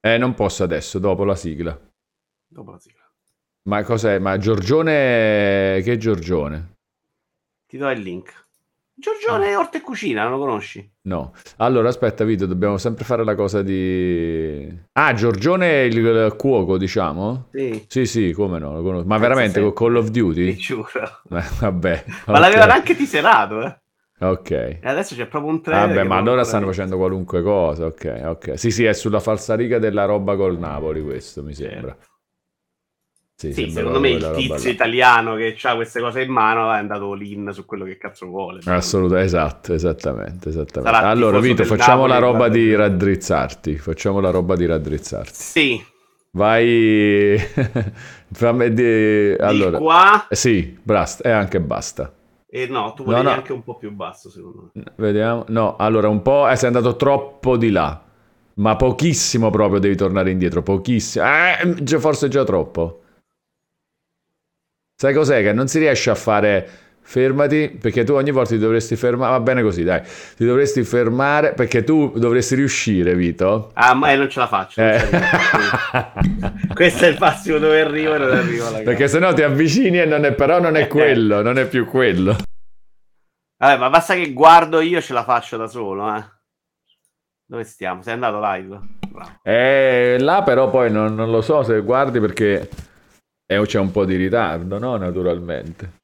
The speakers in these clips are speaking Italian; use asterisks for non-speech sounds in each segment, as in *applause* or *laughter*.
Eh, non posso adesso, dopo la sigla. Dopo la sigla. Ma cos'è? Ma Giorgione... Che Giorgione? Ti do il link. Giorgione Orte e Cucina, non lo conosci? No. Allora, aspetta, Vito, dobbiamo sempre fare la cosa di... Ah, Giorgione è il cuoco, diciamo? Sì. Sì, sì, come no, lo conosco. Ma veramente con Call of Duty? Ti giuro. Eh, *laughs* vabbè. Ma l'avevano anche tiserato, eh. Ok. E adesso c'è proprio un trailer. Vabbè, ma allora stanno facendo qualunque cosa, ok, ok. Sì, sì, è sulla falsariga della roba col Napoli questo, mi sembra. Sì, Sì, secondo me il tizio italiano che ha queste cose in mano è andato l'in su quello che cazzo vuole. Assolutamente, esatto, esattamente, esattamente. Allora, Vito, facciamo la Napoli, roba di raddrizzarti, facciamo la roba di raddrizzarti. Sì, Vai... *laughs* fammi di... Allora... di qua Sì, basta, e anche basta. E no, tu No, volevi no. anche un po' più basso secondo me. Vediamo. No, allora un po'. Eh, sei andato troppo di là. Ma pochissimo proprio devi tornare indietro. Pochissimo. Eh, già- forse già troppo. Sai cos'è? Che non si riesce a fare. Fermati, perché tu ogni volta ti dovresti fermare. Va bene così, dai. Ti dovresti fermare perché tu dovresti riuscire, Vito. Ah, ma eh, non ce la faccio. Eh. *laughs* Questo è il massimo dove arrivo e non arrivo alla Perché sennò ti avvicini e non è, però non è quello, non è più quello. Vabbè, ma basta che guardo io ce la faccio da solo, eh. Dove stiamo? Sei andato live? Bravo. Eh, là però poi non, non lo so se guardi perché eh, c'è un po' di ritardo, no? Naturalmente.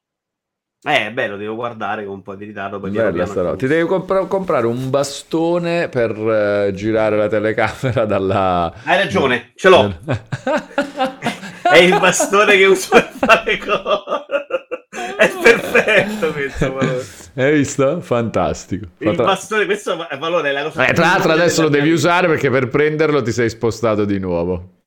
Eh, beh, lo devo guardare con un po' di ritardo. Poi Bella sta roba. Ti devi compra- comprare un bastone per eh, girare la telecamera dalla... Hai ragione, ce l'ho. *laughs* È il bastone che uso per fare cose. È perfetto questo valore. Hai visto? Fantastico. Il Tra- bastone, questo è valore, è la cosa Eh, tra l'altro adesso lo devi usare perché per prenderlo ti sei spostato di nuovo.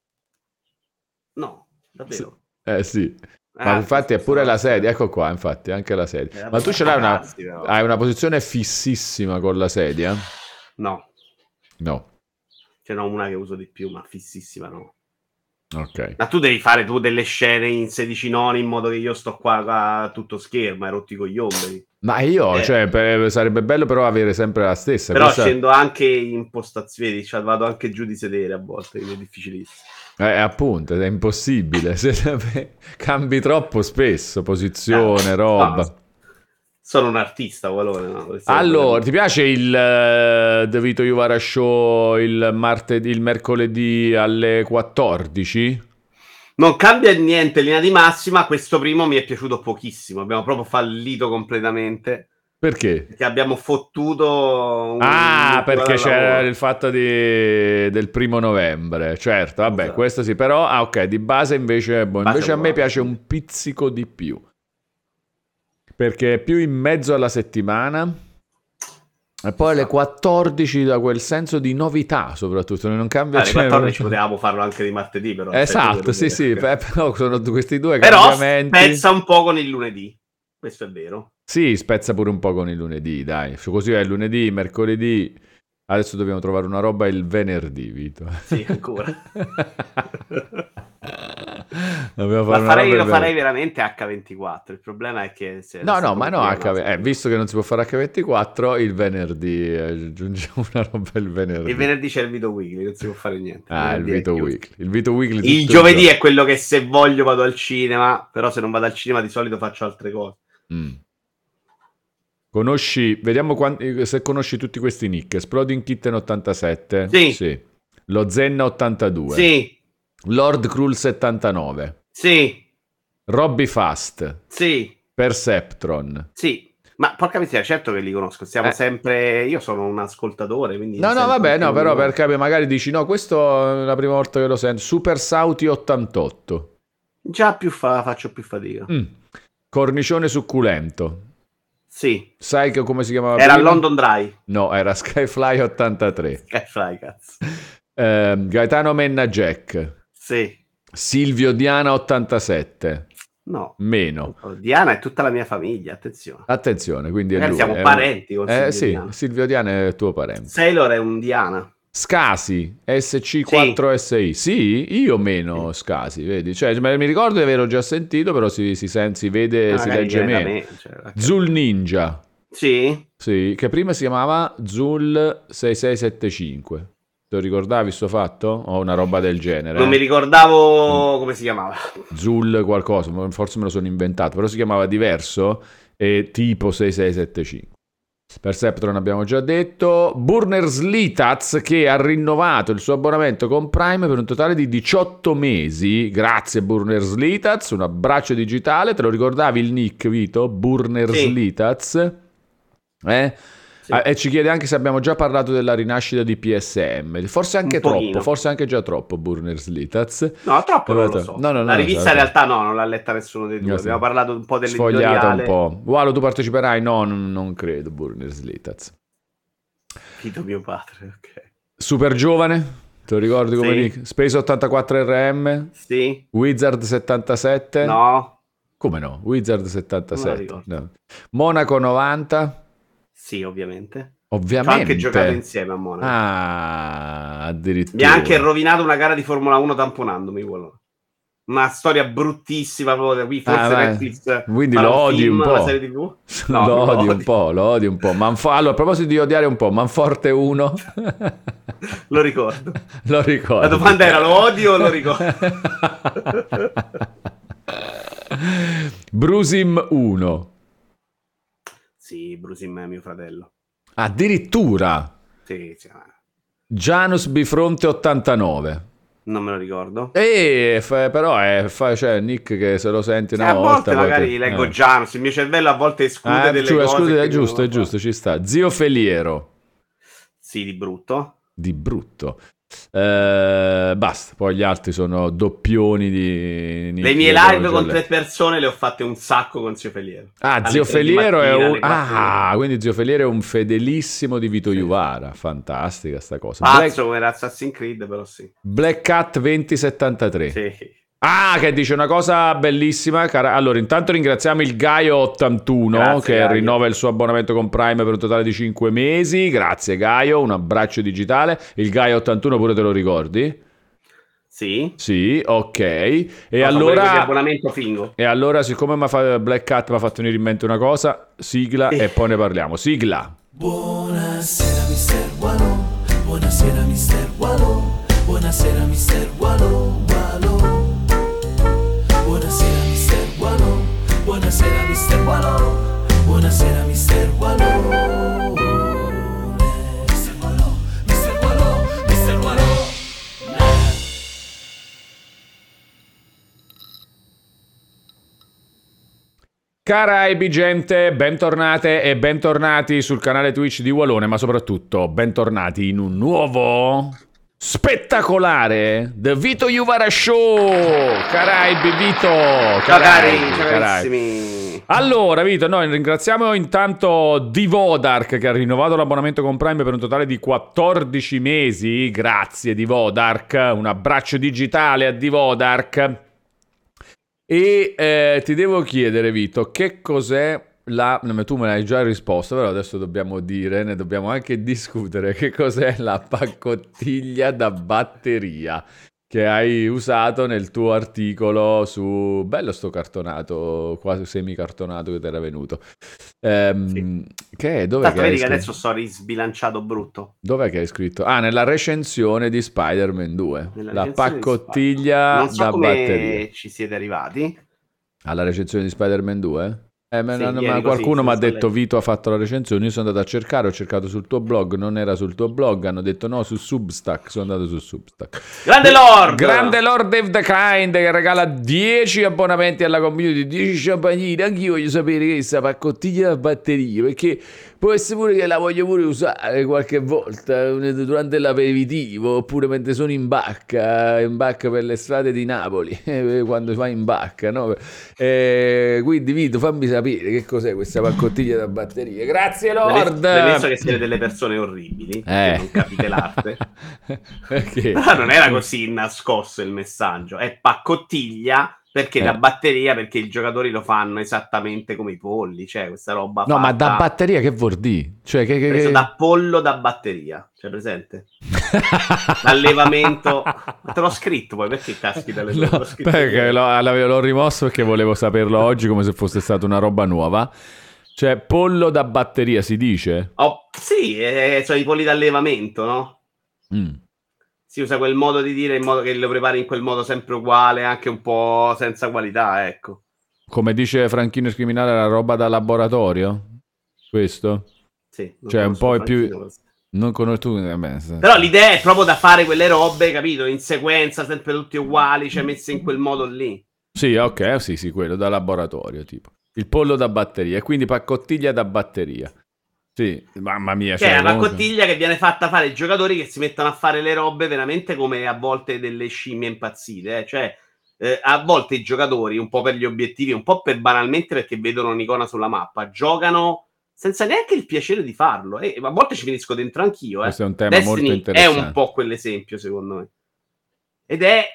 No, davvero. Eh sì. Ah, Ma infatti è pure la sedia, ecco qua, infatti, anche la sedia. Ma tu ce l'hai una, hai una posizione fississima con la sedia? No, No. ce n'ho una che uso di più, ma fississima no. Ok. Ma tu devi fare tu delle scene in 16 noni in modo che io sto qua, a tutto schermo, hai rotti i coglioni. Ma io, Eh. cioè, per- sarebbe bello però avere sempre la stessa. Però Questa- scendo anche in postazioni, cioè vado anche giù di sedere a volte, è difficilissimo. Eh, appunto, è impossibile. *laughs* Se- cambi troppo spesso, posizione, Eh, roba. no, Sono un artista, valore. No? Allora, ti piace il eh, The Vito Juvara Show il, martedì, il mercoledì alle 14? Non cambia niente in linea di massima. Questo primo mi è piaciuto pochissimo. Abbiamo proprio fallito completamente. Perché? Perché abbiamo fottuto. un- Ah, perché lavoro. c'era il fatto di- del primo novembre. Certo, vabbè, Esatto. questo sì, però, ah, ok, di base invece, boh, Base invece a me piace un pizzico di più. Perché è più in mezzo alla settimana. E poi alle 14 da quel senso di novità, soprattutto, non cambia Ah, alle cioè, 14 potevamo farlo anche di martedì, però. Esatto, sì, sì, Però beh, *laughs* però sono questi due cambiamenti. spezza un po' con il lunedì. Questo è vero. Sì, spezza pure un po' con il lunedì, dai. Così è lunedì, mercoledì. Adesso dobbiamo trovare una roba il venerdì, Vito. Sì, ancora. *laughs* Dobbiamo Ma fare una farei, roba lo il farei veramente H24. Il problema è che se No, no, ma no, H... eh, visto che non si può fare H24, il venerdì eh, aggiungiamo *laughs* una roba il venerdì. Il venerdì c'è il Vito Weekly, non si può fare niente. Ah, il è Vito. Weekly. Il Vito Weekly Il giovedì giorno. è quello che se voglio vado al cinema, però se non vado al cinema di solito faccio altre cose. Mm. Conosci, vediamo quan- se conosci tutti questi nick. Exploding Kitten 87. Sì. Lo Zenna 82. Sì, Lord Cruel 79. sì, Robby Fast. sì, Perceptron. sì. Ma porca miseria, certo che li conosco. Siamo Eh. sempre. Io sono un ascoltatore, quindi. No, no, vabbè, no, però loro. per capire, magari dici no, questo è la prima volta che lo sento. Super Sauti 88. Già più fa- faccio più fatica. Mm. Cornicione succulento. Sì, Sai che come si chiamava era prima? London Dry. No, era Skyfly 83. Che fai, cazzo? Ehm, Gaetano Menna Jack. Sì, Silvio Diana 87. no. Meno. Diana è tutta la mia famiglia, attenzione. Attenzione, quindi è lui. siamo parenti con Eh Silvio sì, Diana. Silvio Diana è tuo parente. Sailor è un Diana. Scasi, SC4SI. Sì, io meno Scasi, vedi? Cioè, mi ricordo di averlo già sentito, però si, si, sen- si vede, si Magari legge viene da meno. me, cioè, Zul Ninja, Sì, sì, che prima si chiamava Zul 6675. Te lo ricordavi sto fatto? O una roba del genere? Non mi ricordavo come si chiamava. *laughs* Zul qualcosa, forse me lo sono inventato, però si chiamava diverso e tipo 6675. Perceptron abbiamo già detto. Burners Litaz che ha rinnovato il suo abbonamento con Prime per un totale di 18 mesi. Grazie Burners Litaz, un abbraccio digitale. Te lo ricordavi il nick Vito? Burners sì. Litaz. Eh? Sì. Ah, e ci chiede anche se abbiamo già parlato della rinascita di PSM. Forse anche troppo, pochino. forse anche già troppo Burners Litaz. No, troppo non lo so. No, no, la rivista in realtà no, non l'ha letta nessuno dei due. Abbiamo parlato un po' dell'editoriale. Sfogliata un po'. Gualo, tu parteciperai? No, non, non credo Burners Litaz. Fido mio padre, ok. Super giovane? Te lo ricordi come sì. Nick? Space 84 RM? Sì. Wizard 77? No. Come no? Wizard 77. No. Monaco 90? Sì, ovviamente. Ovviamente. Ho anche giocato insieme a Monaco. Ah, addirittura. Mi ha anche rovinato una gara di Formula 1 tamponandomi quello. Una storia bruttissima proprio qui, forse ah, Netflix. Quindi lo odi un po'. *laughs* No, lo odi un po', lo odi un po'. Manfo- allora, a proposito di odiare un po', Manforte 1. lo ricordo. *laughs* lo ricordo. La domanda era lo odio o lo ricordo? *laughs* Brusim 1. Sì, Brusim è mio fratello. Addirittura? Sì, sì. Janus Bifronte 89. Non me lo ricordo. E fa, però è fa, cioè, Nick che se lo senti una sì, volta. A volte magari leggo eh. Janus, il mio cervello a volte esclude eh, delle cioè, cose. Esclude, è giusto, è giusto, ci sta. Zio Feliero. Sì, di brutto. Di brutto. Eh, basta, poi gli altri sono doppioni di... Le mie live con tre persone le ho fatte un sacco con Zio Feliero. Ah, Zio Feliero mattina, è un... Ah, quindi Zio Feliero è un fedelissimo di Vito sì. Juvara. Fantastica sta cosa. Pazzo Black... come Assassin's Creed, però sì. Black Cat 2073. Sì. Ah, che dice una cosa bellissima. Cara... Allora, intanto ringraziamo il Gaio81 Grazie, che Gaio. rinnova il suo abbonamento con Prime per un totale di 5 mesi. Grazie Gaio, un abbraccio digitale. Il Gaio81 pure te lo ricordi? Sì. Sì, ok. E no, allora... abbonamento fingo. E allora, siccome Black Cat mi ha fatto venire in mente una cosa, sigla sì. e poi ne parliamo. Sigla. Buonasera, mister Wallo. Buonasera, mister Wallo. Buonasera, mister Wallo. Buonasera buonasera mister Wallo. Mister Wallo, mister Wallo, mister Wallo. Caraibi gente, bentornate e bentornati sul canale Twitch di Wallone, ma soprattutto bentornati in un nuovo spettacolare The Vito Juvara Show! Caraibi Vito! Ciao cari carissimi allora Vito noi ringraziamo intanto Divodark che ha rinnovato l'abbonamento con Prime per un totale di 14 mesi. Grazie Divodark. Un abbraccio digitale a Divodark. E eh, ti devo chiedere Vito che cos'è la, tu me l'hai già risposto, però adesso dobbiamo dire, ne dobbiamo anche discutere che cos'è la paccottiglia da batteria che hai usato nel tuo articolo su... Bello sto cartonato, quasi semi-cartonato che ti era venuto. Ehm, sì. Che è? Dove Tanto vedi che adesso sto risbilanciato brutto. Dov'è che hai scritto? Ah, nella recensione di Spider-Man 2. Nella la paccottiglia non so da batteria. ci siete arrivati. Alla recensione di Spider-Man 2? Eh, ma, sì, ma qualcuno mi ha detto Vito ha fatto la recensione, io sono andato a cercare, ho cercato sul tuo blog, non era sul tuo blog, hanno detto no su Substack, sono andato su Substack. Grande Lord! Grande Lord Dave the Kind che regala 10 abbonamenti alla community, 10 champagnini, anch'io voglio sapere che questa paccottiglia da batterie, perché Può essere pure che la voglio pure usare qualche volta durante l'aperitivo oppure mentre sono in bacca, in bacca per le strade di Napoli, *laughs* quando vai in bacca, no? E quindi Vito, fammi sapere che cos'è questa paccottiglia da batterie. Grazie Lord! Penso che siete delle persone orribili, eh. non capite l'arte. *laughs* Perché? non era così nascosto il messaggio, è paccottiglia perché eh. da batteria? Perché i giocatori lo fanno esattamente come i polli, cioè questa roba. No, fatta... ma da batteria che vuol dire? Cioè, che, che, da pollo da batteria, cioè presente? *laughs* Allevamento. Te l'ho scritto poi, perché caschi dalle no, Perché l'ho, l'ho rimosso perché volevo saperlo oggi come se fosse stata una roba nuova. Cioè, pollo da batteria si dice? Oh, sì, eh, sono i polli d'allevamento, no? Mm. Si usa quel modo di dire in modo che lo prepari in quel modo sempre uguale, anche un po' senza qualità, ecco. Come dice Franchino il criminale, la roba da laboratorio? Questo? Sì. Cioè un po' più... Non conosco eh, Però l'idea è proprio da fare quelle robe, capito? In sequenza, sempre tutti uguali, cioè messe in quel modo lì. Sì, ok, sì, sì, quello da laboratorio, tipo. Il pollo da batteria, e quindi paccottiglia da batteria. Sì, mamma mia. Cioè, cioè la paccottiglia che viene fatta fare ai giocatori che si mettono a fare le robe veramente come a volte delle scimmie impazzite. Eh? Cioè, eh, a volte i giocatori, un po' per gli obiettivi, un po' per banalmente perché vedono un'icona sulla mappa, giocano senza neanche il piacere di farlo. E a volte ci finisco dentro anch'io. Eh. Questo è un tema Destiny molto interessante. È un po' quell'esempio, secondo me. Ed è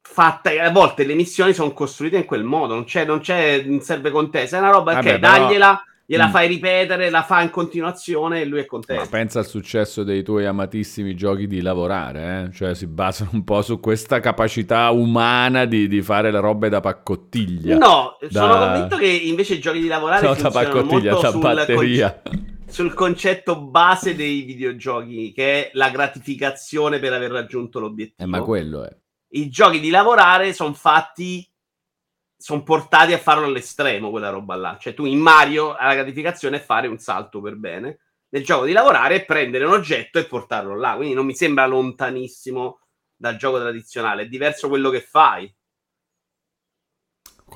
fatta. A volte le missioni sono costruite in quel modo. Non c'è, non c'è, non serve contesa. È una roba che però... dagliela gliela mm. fai ripetere, la fa in continuazione e lui è contento. Ma pensa al successo dei tuoi amatissimi giochi di lavorare, eh? cioè si basano un po' su questa capacità umana di, di fare le robe da paccottiglia. No, da... sono convinto che invece i giochi di lavorare no, da paccottiglia, da sul batteria. Conce- sul concetto base dei videogiochi, che è la gratificazione per aver raggiunto l'obiettivo. Eh, ma quello è. I giochi di lavorare sono fatti sono portati a farlo all'estremo quella roba là. Cioè, tu in Mario alla gratificazione è fare un salto per bene. Nel gioco di lavorare è prendere un oggetto e portarlo là. Quindi non mi sembra lontanissimo dal gioco tradizionale. È diverso quello che fai.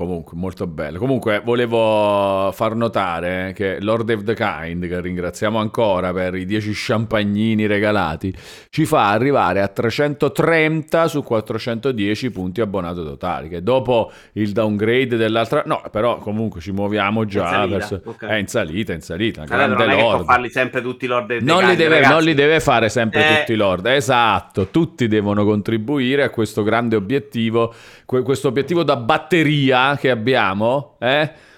Comunque, molto bello. Comunque, volevo far notare che Lord of the Kind, che ringraziamo ancora per i 10 champagnini regalati, ci fa arrivare a 330 su 410 punti abbonato totali. Che dopo il downgrade dell'altra. No, però comunque ci muoviamo già. In verso... okay. È in salita, in salita. Allora, grande non Lord. farli sempre tutti Lord of the non Kind. Li deve, non li deve fare sempre eh... tutti Lord. Esatto, tutti devono contribuire a questo grande obiettivo, questo obiettivo da batteria che abbiamo, eh?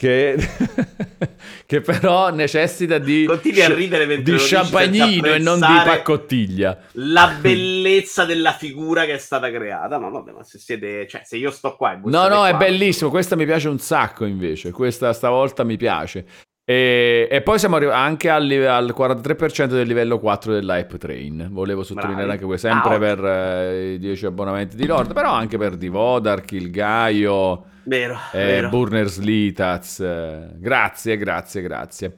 Che, *laughs* che, però necessita di, Continui a ridere di champagnino e non di paccottiglia. La bellezza della figura che è stata creata. Ma vabbè, ma se siete, cioè, se io sto qua. no, no, qua, è bellissimo. Questa mi piace un sacco invece. Questa stavolta mi piace. E, e, poi siamo arrivati anche al, al, 43% del livello 4 dell'Hype Train. Volevo sottolineare Bravi. anche questo, sempre ah, per eh, i 10 abbonamenti di Lord, però anche per Divodark, il Gaio, vero, eh, vero. Burner Slitaz. Eh, grazie, grazie, grazie.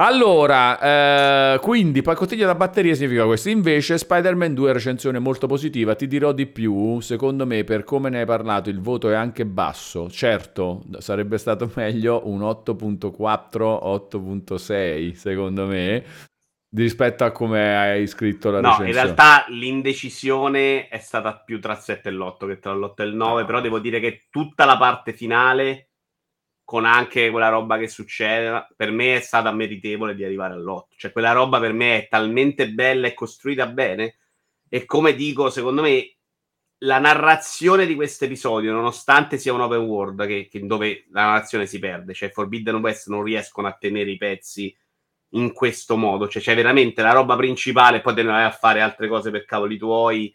Allora, eh, quindi paccottiglia da batteria significa questo. Invece, Spider-Man 2 recensione molto positiva. Ti dirò di più. Secondo me, per come ne hai parlato, il voto è anche basso. Certo, sarebbe stato *laughs* meglio un 8.4, 8.6, secondo me, rispetto a come hai scritto la no, recensione. No, in realtà l'indecisione è stata più tra il 7 e l'8 che tra l'8 e il 9, no. però devo dire che tutta la parte finale con anche quella roba che succede, per me è stata meritevole di arrivare all'otto. Cioè, quella roba per me è talmente bella e costruita bene. E come dico, secondo me, la narrazione di questo episodio, nonostante sia un open world che, che dove la narrazione si perde, cioè Forbidden West non riescono a tenere i pezzi in questo modo. Cioè, c'è veramente la roba principale, poi te ne vai a fare altre cose per cavoli tuoi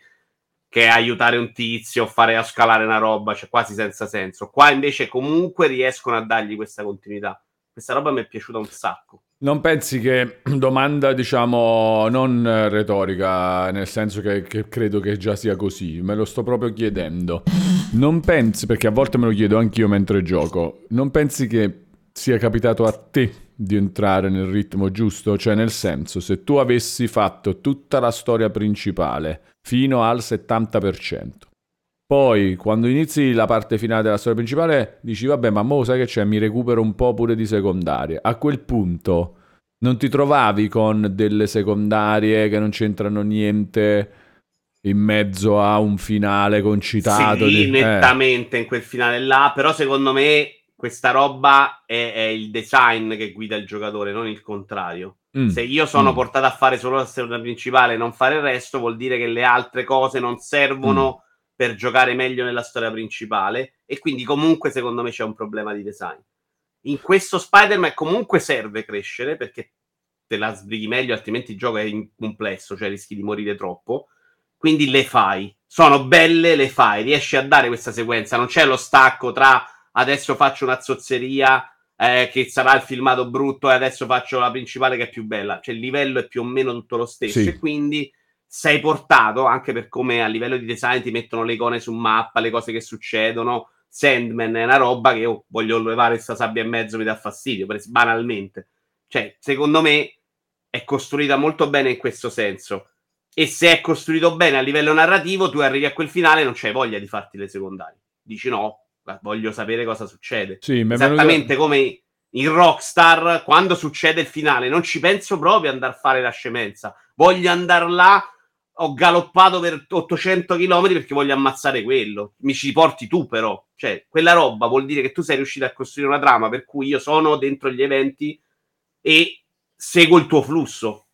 che aiutare un tizio fare a scalare una roba, cioè quasi senza senso. Qua invece comunque riescono a dargli questa continuità. Questa roba mi è piaciuta un sacco. Non pensi che *clears throat* domanda, diciamo, non retorica, nel senso che, che, credo che già sia così, me lo sto proprio chiedendo. Non pensi, perché a volte me lo chiedo anch'io mentre gioco, non pensi che sia capitato a te di entrare nel ritmo giusto? Cioè, nel senso, se tu avessi fatto tutta la storia principale fino al 70%. Poi, quando inizi la parte finale della storia principale, dici, vabbè, ma mo sai che c'è, mi recupero un po' pure di secondarie. A quel punto non ti trovavi con delle secondarie che non c'entrano niente in mezzo a un finale concitato? Sì, di... nettamente eh. in quel finale là, però secondo me questa roba è, è il design che guida il giocatore, non il contrario. Mm. Se io sono mm. portato a fare solo la storia principale e non fare il resto, vuol dire che le altre cose non servono mm. per giocare meglio nella storia principale. E quindi, comunque, secondo me c'è un problema di design. In questo Spider-Man comunque serve crescere perché te la sbrighi meglio, altrimenti il gioco è complesso, cioè rischi di morire troppo. Quindi le fai. Sono belle, le fai. Riesci a dare questa sequenza. Non c'è lo stacco tra adesso faccio una zozzeria eh, che sarà il filmato brutto e adesso faccio la principale che è più bella. Cioè il livello è più o meno tutto lo stesso sì. e quindi sei portato, anche per come a livello di design ti mettono le icone su mappa, le cose che succedono. Sandman è una roba che io voglio levare questa sabbia e mezzo, mi dà fastidio, banalmente. Cioè, secondo me è costruita molto bene in questo senso. E se è costruito bene a livello narrativo, tu arrivi a quel finale e non c'hai voglia di farti le secondarie. Dici no, voglio sapere cosa succede. Sì, Esattamente venuto... come in Rockstar, quando succede il finale, non ci penso proprio ad andare a fare la scemenza. Voglio andare là ho galoppato per 800 km perché voglio ammazzare quello. Mi ci porti tu, però. Cioè, quella roba vuol dire che tu sei riuscito a costruire una trama per cui io sono dentro gli eventi e seguo il tuo flusso.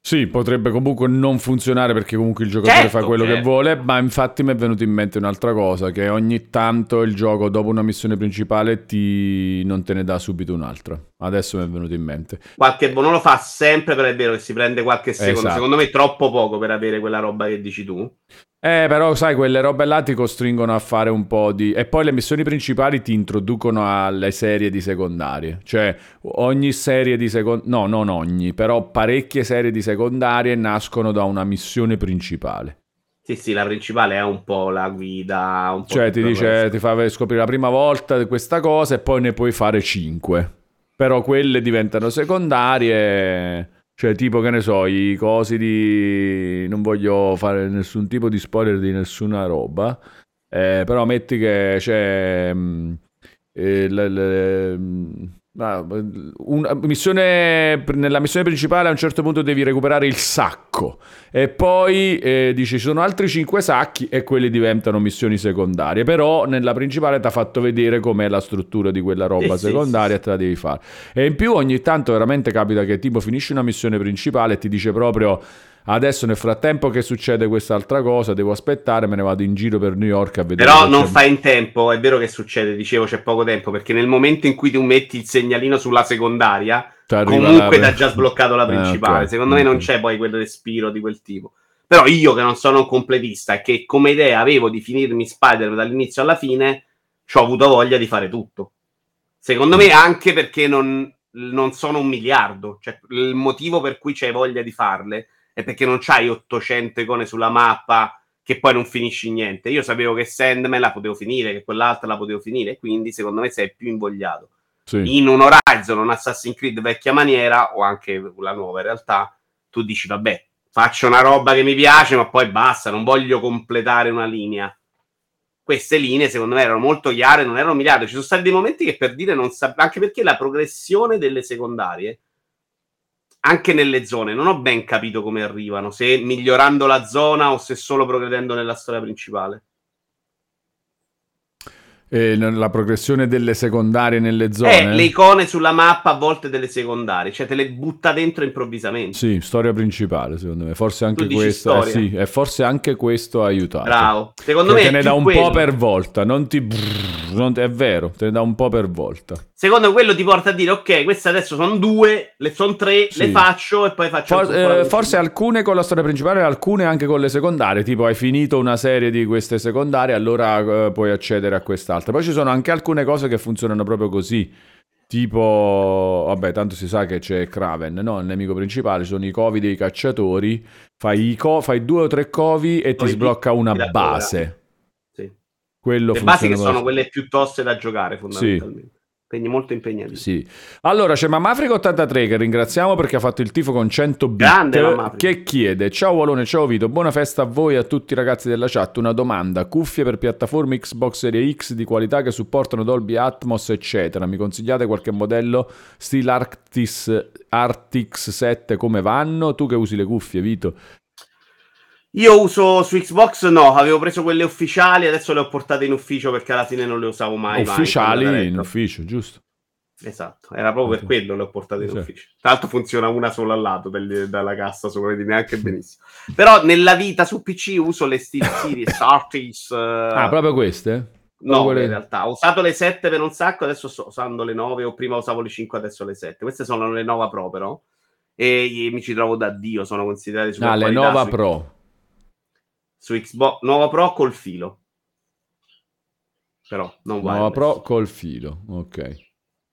Sì, potrebbe comunque non funzionare perché comunque il giocatore certo, fa quello certo. che vuole, ma infatti mi è venuto in mente un'altra cosa, che ogni tanto il gioco dopo una missione principale ti... non te ne dà subito un'altra. Adesso mi è venuto in mente. Qualche non lo fa sempre, però è vero che si prende qualche secondo. Esatto. Secondo me è troppo poco per avere quella roba che dici tu. Eh, però sai, quelle robe là ti costringono a fare un po' di... E poi le missioni principali ti introducono alle serie di secondarie. Cioè, ogni serie di secondarie... No, non ogni, però parecchie serie di secondarie nascono da una missione principale. Sì, sì, la principale è un po' la guida. Un po cioè, ti dice, questo. ti fa scoprire la prima volta questa cosa e poi ne puoi fare cinque. Però quelle diventano secondarie cioè, tipo, che ne so, i cosi di... Non voglio fare nessun tipo di spoiler di nessuna roba, eh, però metti che c'è... Mm, eh, l, l, mh, Ah, una missione, nella missione principale a un certo punto devi recuperare il sacco. E poi eh, dici ci sono altri 5 sacchi e quelli diventano missioni secondarie. Però nella principale ti ha fatto vedere com'è la struttura di quella roba eh, secondaria sì, e te la devi fare. E in più ogni tanto veramente capita che tipo finisci una missione principale e ti dice proprio Adesso nel frattempo che succede quest'altra cosa, devo aspettare, me ne vado in giro per New York a vedere. Però non fai in tempo, è vero che succede, dicevo c'è poco tempo, perché nel momento in cui tu metti il segnalino sulla secondaria, comunque ti ha già sbloccato la principale. Ah, okay. Secondo me non c'è poi quel respiro di quel tipo. Però io che non sono un completista e che come idea avevo di finirmi Spider dall'inizio alla fine, ci ho avuto voglia di fare tutto. Secondo me anche perché non, non sono un miliardo. Cioè, il motivo per cui c'hai voglia di farle è perché non c'hai 800 icone sulla mappa che poi non finisci niente. Io sapevo che Sandman la potevo finire, che quell'altra la potevo finire, quindi secondo me sei più invogliato. Sì. In un Horizon, un Assassin's Creed vecchia maniera, o anche la nuova in realtà, tu dici, vabbè, faccio una roba che mi piace, ma poi basta, non voglio completare una linea. Queste linee, secondo me, erano molto chiare, non erano miliardi. Ci sono stati dei momenti che per dire non sapevo, anche perché la progressione delle secondarie anche nelle zone non ho ben capito come arrivano, se migliorando la zona o se solo progredendo nella storia principale. E la progressione delle secondarie nelle zone. Eh, le icone sulla mappa a volte delle secondarie, cioè te le butta dentro improvvisamente. Sì, storia principale, secondo me. Forse anche questo. Eh, sì, e forse anche questo ha aiutato. Bravo. Secondo Perché me. Te ne dà un quello. po' per volta, non ti. Non è vero, te ne dà un po' per volta. Secondo quello ti porta a dire, ok, queste adesso sono due, le sono tre, sì. le faccio e poi faccio... For- eh, forse alcune con la storia principale, alcune anche con le secondarie, tipo hai finito una serie di queste secondarie, allora eh, puoi accedere a quest'altra. Poi ci sono anche alcune cose che funzionano proprio così. Tipo, vabbè, tanto si sa che c'è Kraven, no? Il nemico principale, sono i covi dei cacciatori. Fai, co- fai due o tre covi e poi ti sblocca una base. Sì. Quello Le basi che sono quelle più toste da giocare, fondamentalmente. Sì impegni molto impegnativi. Sì. Allora c'è Mamafrico83 che ringraziamo perché ha fatto il tifo con 100 bit Grande, che chiede Ciao Walone, ciao Vito, buona festa a voi e a tutti i ragazzi della chat. Una domanda, cuffie per piattaforme Xbox Series X di qualità che supportano Dolby Atmos eccetera. Mi consigliate qualche modello stile Arctis, Artix 7 come vanno? Tu che usi le cuffie Vito? Io uso su Xbox no, avevo preso quelle ufficiali, adesso le ho portate in ufficio perché alla fine non le usavo mai. Ufficiali mai, in ufficio, giusto? Esatto, era proprio per quello le ho portate in ufficio. Tra l'altro funziona una sola al lato del, dalla cassa, so vedi neanche *laughs* benissimo. Però nella vita su PC uso le Steel Series, *laughs* Artis. Uh... Ah, proprio queste? No, quelle... in realtà ho usato le 7 per un sacco, adesso sto usando le 9 o prima usavo le 5, adesso le 7. Queste sono le Nova Pro però e mi ci trovo da Dio, sono considerate super Ah, le Nova su... Pro su Xbox nuova Pro col filo. Però non Nuova wireless. Pro col filo, ok.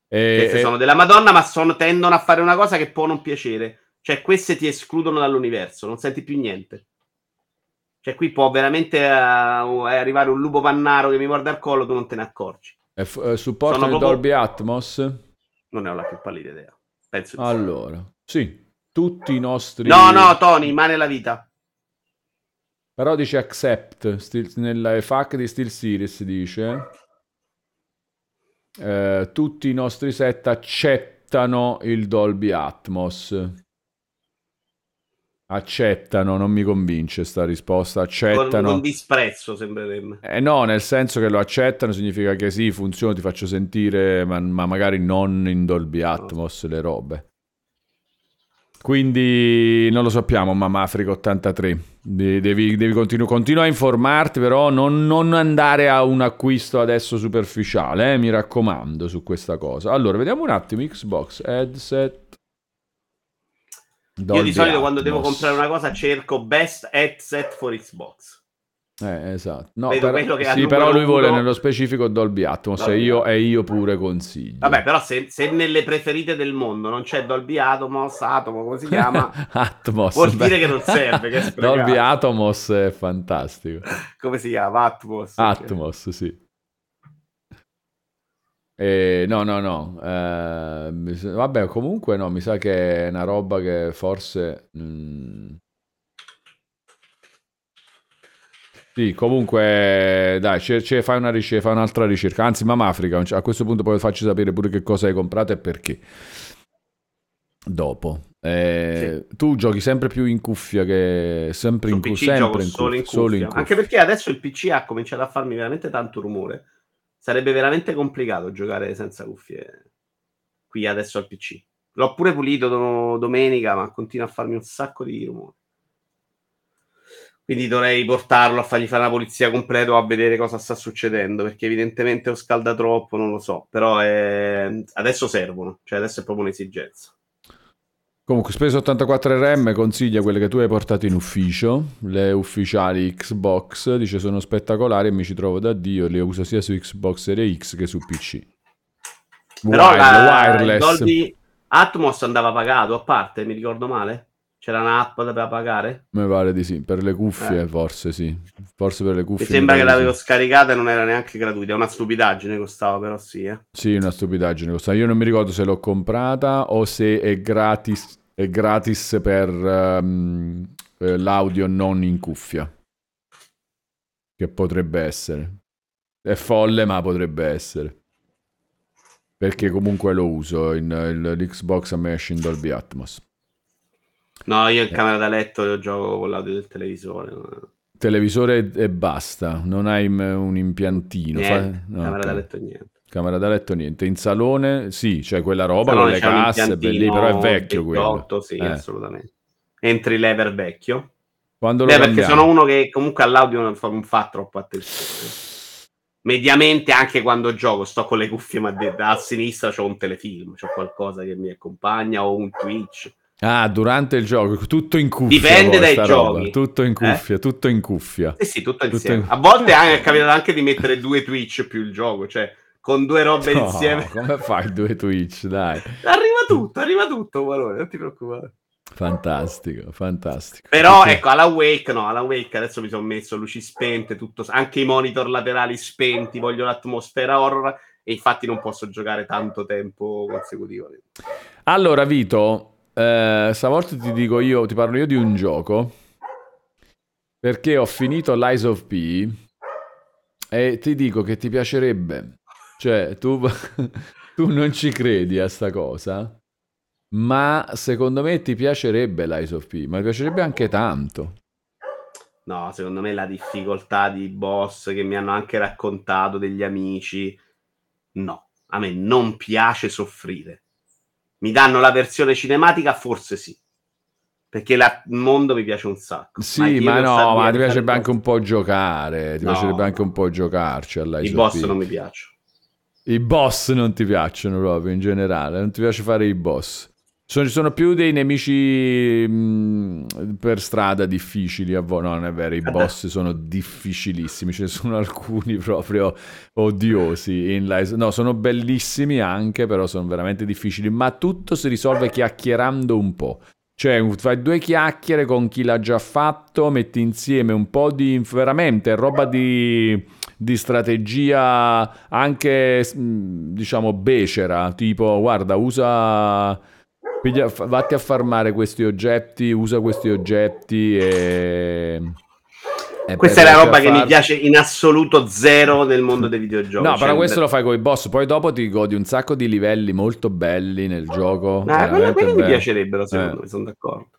E, Queste e... sono della Madonna, ma sono, tendono a fare una cosa che può non piacere. Cioè, queste ti escludono dall'universo, non senti più niente. Cioè, qui può veramente uh, arrivare un lupo pannaro che mi guarda al collo, tu non te ne accorgi. E f- eh, supportano proprio... Dolby Atmos? Non ne ho la più pallida idea. Penso allora, sì, tutti i nostri... No, no, Tony, ma nella vita. Però dice accept, still, nella FAQ di Steel Series dice... Eh, tutti i nostri set accettano il Dolby Atmos. Accettano, non mi convince sta risposta. Accettano. Con, con disprezzo sembrerebbe. Eh no, nel senso che lo accettano significa che sì, funziona, ti faccio sentire, ma, ma magari non in Dolby Atmos no. le robe. Quindi non lo sappiamo, Mamma Africa 83. Devi, devi continu- continua a informarti, però non, non, andare a un acquisto adesso superficiale, eh, mi raccomando su questa cosa. Allora, vediamo un attimo Xbox headset Dolby Io di solito Atmos. quando devo comprare una cosa cerco best headset for Xbox. Eh, esatto. No, però, sì, però lui vuole nello specifico Dolby Atmos Dolby e, io, e io pure consiglio. Vabbè, però se, se, nelle preferite del mondo non c'è Dolby Atmos, Atomo, come si chiama? *laughs* Atmos. Vuol beh. dire che non serve. Che *laughs* Dolby Atmos è fantastico. *laughs* come si chiama? Atmos. Atmos, sì. Eh, no, no, no. Eh, vabbè, comunque no, mi sa che è una roba che forse... Mm... Sì, comunque, dai, c- c- fai, una ricerca, fai un'altra ricerca. Anzi, Mamma Africa, a questo punto poi facci sapere pure che cosa hai comprato e perché. Dopo. Eh, sì. Tu giochi sempre più in cuffia che sempre, in, cu- sempre in, solo, in cuffia. solo in cuffia. Anche perché adesso il PC ha cominciato a farmi veramente tanto rumore Sarebbe veramente complicato giocare senza cuffie qui adesso al PC. L'ho pure pulito do- domenica, ma continua a farmi un sacco di rumore. Quindi dovrei portarlo a fargli fare una polizia completa o a vedere cosa sta succedendo, perché evidentemente lo scalda troppo, non lo so. Però è... adesso servono, cioè adesso è proprio un'esigenza. Comunque, Space 84 RM consiglia quelle che tu hai portato in ufficio, le ufficiali Xbox, dice sono spettacolari e mi ci trovo da Dio, le uso sia su Xbox Series X che su PC. Però Wire, la, wireless. Dolby Atmos andava pagato a parte, mi ricordo male? C'era un'app da pagare? Mi pare di sì, per le cuffie eh. forse sì. Forse per le cuffie. Mi sembra che l'avevo sì. scaricata e non era neanche gratuita, è una stupidaggine costava però sì. Eh. Sì, una stupidaggine costava. Io non mi ricordo se l'ho comprata o se è gratis, è gratis per um, l'audio non in cuffia. Che potrebbe essere. È folle ma potrebbe essere. Perché comunque lo uso, in, l'Xbox a me esce in Dolby Atmos. No, io in camera da letto gioco con l'audio del televisore. Televisore e basta, non hai un impiantino. Niente, Fa... no, camera okay. da letto niente. Camera da letto niente. In salone sì, c'è quella roba con le casse, belli, però è vecchio 28, quello. sì, eh. assolutamente. Entry lever vecchio. Quando lo Beh, perché sono uno che comunque all'audio non fa, non fa troppo attenzione. Mediamente anche quando gioco sto con le cuffie, ma a sinistra c'ho un telefilm, c'ho qualcosa che mi accompagna o un Twitch Ah, durante il gioco, tutto in cuffia. Dipende dai giochi. Tutto in cuffia, eh? tutto in cuffia. Eh sì, tutto insieme. Tutto in... A volte è capitato anche di mettere due Twitch più il gioco, cioè con due robe *laughs* no, insieme. Come fai due Twitch, dai? Arriva tutto, arriva tutto, Valore, non ti preoccupare. Fantastico, fantastico. Però Perché... ecco, alla Wake no, alla Wake adesso mi sono messo luci spente, tutto, anche i monitor laterali spenti, voglio l'atmosfera horror e infatti non posso giocare tanto tempo consecutivo. Allora, Vito, eh, stavolta ti dico io, ti parlo io di un gioco. Perché ho finito Lies of P e ti dico che ti piacerebbe. Cioè, tu, *laughs* tu non ci credi a sta cosa, ma secondo me ti piacerebbe Lies of P, ma ti piacerebbe anche tanto. No, secondo me la difficoltà di boss che mi hanno anche raccontato degli amici, no, a me non piace soffrire. Mi danno la versione cinematica? Forse sì. Perché la, il mondo mi piace un sacco. Sì, ma, ma no, ma ti piacerebbe anche un po' giocare. Ti no. piacerebbe anche un po' giocarci I boss non mi piacciono. I boss non ti piacciono proprio in generale. Non ti piace fare i boss. Sono, ci sono più dei nemici mh, per strada difficili a volte. No, non è vero, i *laughs* boss sono difficilissimi. Ce ne sono alcuni proprio odiosi. No, sono bellissimi anche, però sono veramente difficili. Ma tutto si risolve chiacchierando un po'. Cioè, fai due chiacchiere con chi l'ha già fatto, metti insieme un po' di veramente roba di, di strategia anche diciamo becera, tipo guarda, usa vatti a farmare questi oggetti, usa questi oggetti e eh, Questa è la roba che far... mi piace in assoluto zero nel mondo dei videogiochi. No, cioè, però questo lo fai con i boss, poi dopo ti godi un sacco di livelli molto belli nel gioco. No, quelli, quelli mi piacerebbero, secondo eh. me, sono d'accordo.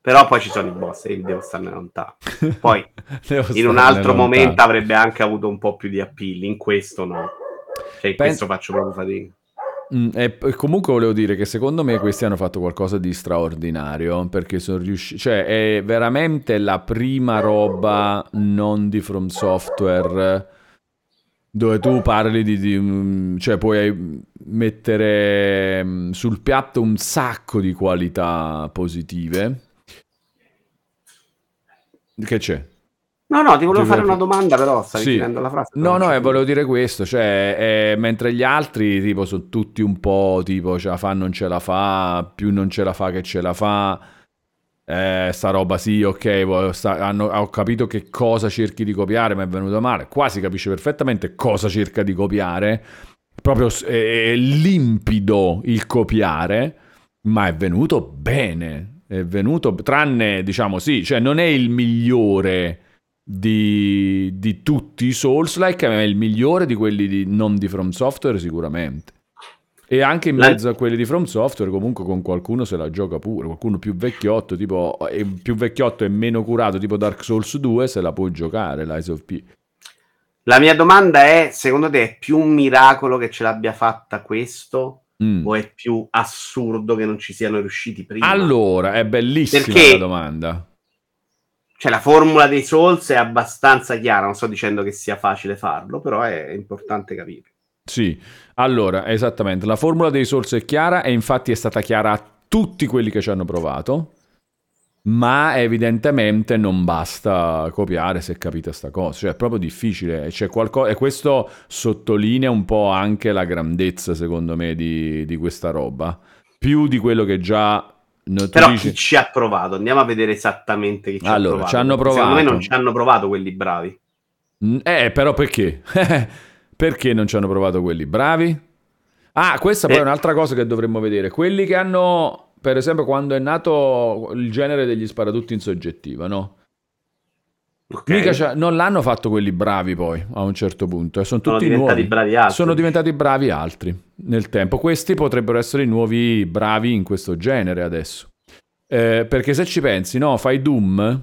Però poi ci sono i boss e devo starne lontano. *laughs* Poi in un altro momento avrebbe anche avuto un po' più di appeal, in questo no. Cioè, in Pen... questo faccio proprio fatica. Mm, e comunque volevo dire che secondo me questi hanno fatto qualcosa di straordinario perché sono riusciti, cioè è veramente la prima roba non di From Software dove tu parli di, di mm, cioè puoi mettere mm, sul piatto un sacco di qualità positive. Che c'è? No, no, ti volevo ti fare una domanda, però stai sì. finendo la frase. No, no, eh, volevo dire questo, cioè, eh, mentre gli altri, tipo, sono tutti un po', tipo, ce la fa, non ce la fa, più non ce la fa che ce la fa, eh, sta roba sì, ok, sta, hanno, ho capito che cosa cerchi di copiare, ma è venuto male. Qua si capisce perfettamente cosa cerca di copiare, proprio è, è limpido il copiare, ma è venuto bene, è venuto, tranne, diciamo, sì, cioè non è il migliore di, di tutti i Souls-like, è il migliore di quelli di, non di From Software sicuramente. E anche in mezzo a quelli di From Software, comunque con qualcuno se la gioca pure. Qualcuno più vecchiotto, tipo più vecchiotto e meno curato, tipo Dark Souls 2, se la puoi giocare, l'Ice of P. La mia domanda è: secondo te è più un miracolo che ce l'abbia fatta questo? Mm. O è più assurdo che non ci siano riusciti prima? Allora, è bellissima Perché la domanda cioè la formula dei Souls è abbastanza chiara, non sto dicendo che sia facile farlo, però è importante capire. Sì, allora, esattamente, la formula dei Souls è chiara e infatti è stata chiara a tutti quelli che ci hanno provato, ma evidentemente non basta copiare se capite sta cosa, cioè è proprio difficile, c'è qualcosa, e questo sottolinea un po' anche la grandezza, secondo me, di, di questa roba, più di quello che già No, Però dici... chi ci ha provato? Andiamo a vedere esattamente chi ci allora, ha provato. Ci hanno provato. Secondo me non ci hanno provato quelli bravi. Mm, eh, però perché? *laughs* perché non ci hanno provato quelli bravi? Ah, questa poi eh. è un'altra cosa che dovremmo vedere. Quelli che hanno, per esempio, quando è nato il genere degli sparatutti in soggettiva, no? Okay. Mica non l'hanno fatto quelli bravi poi a un certo punto. Eh, sono, sono tutti diventati nuovi. bravi altri. Sono diventati bravi altri nel tempo. Questi potrebbero essere i nuovi bravi in questo genere adesso. Eh, perché se ci pensi, no, fai Doom,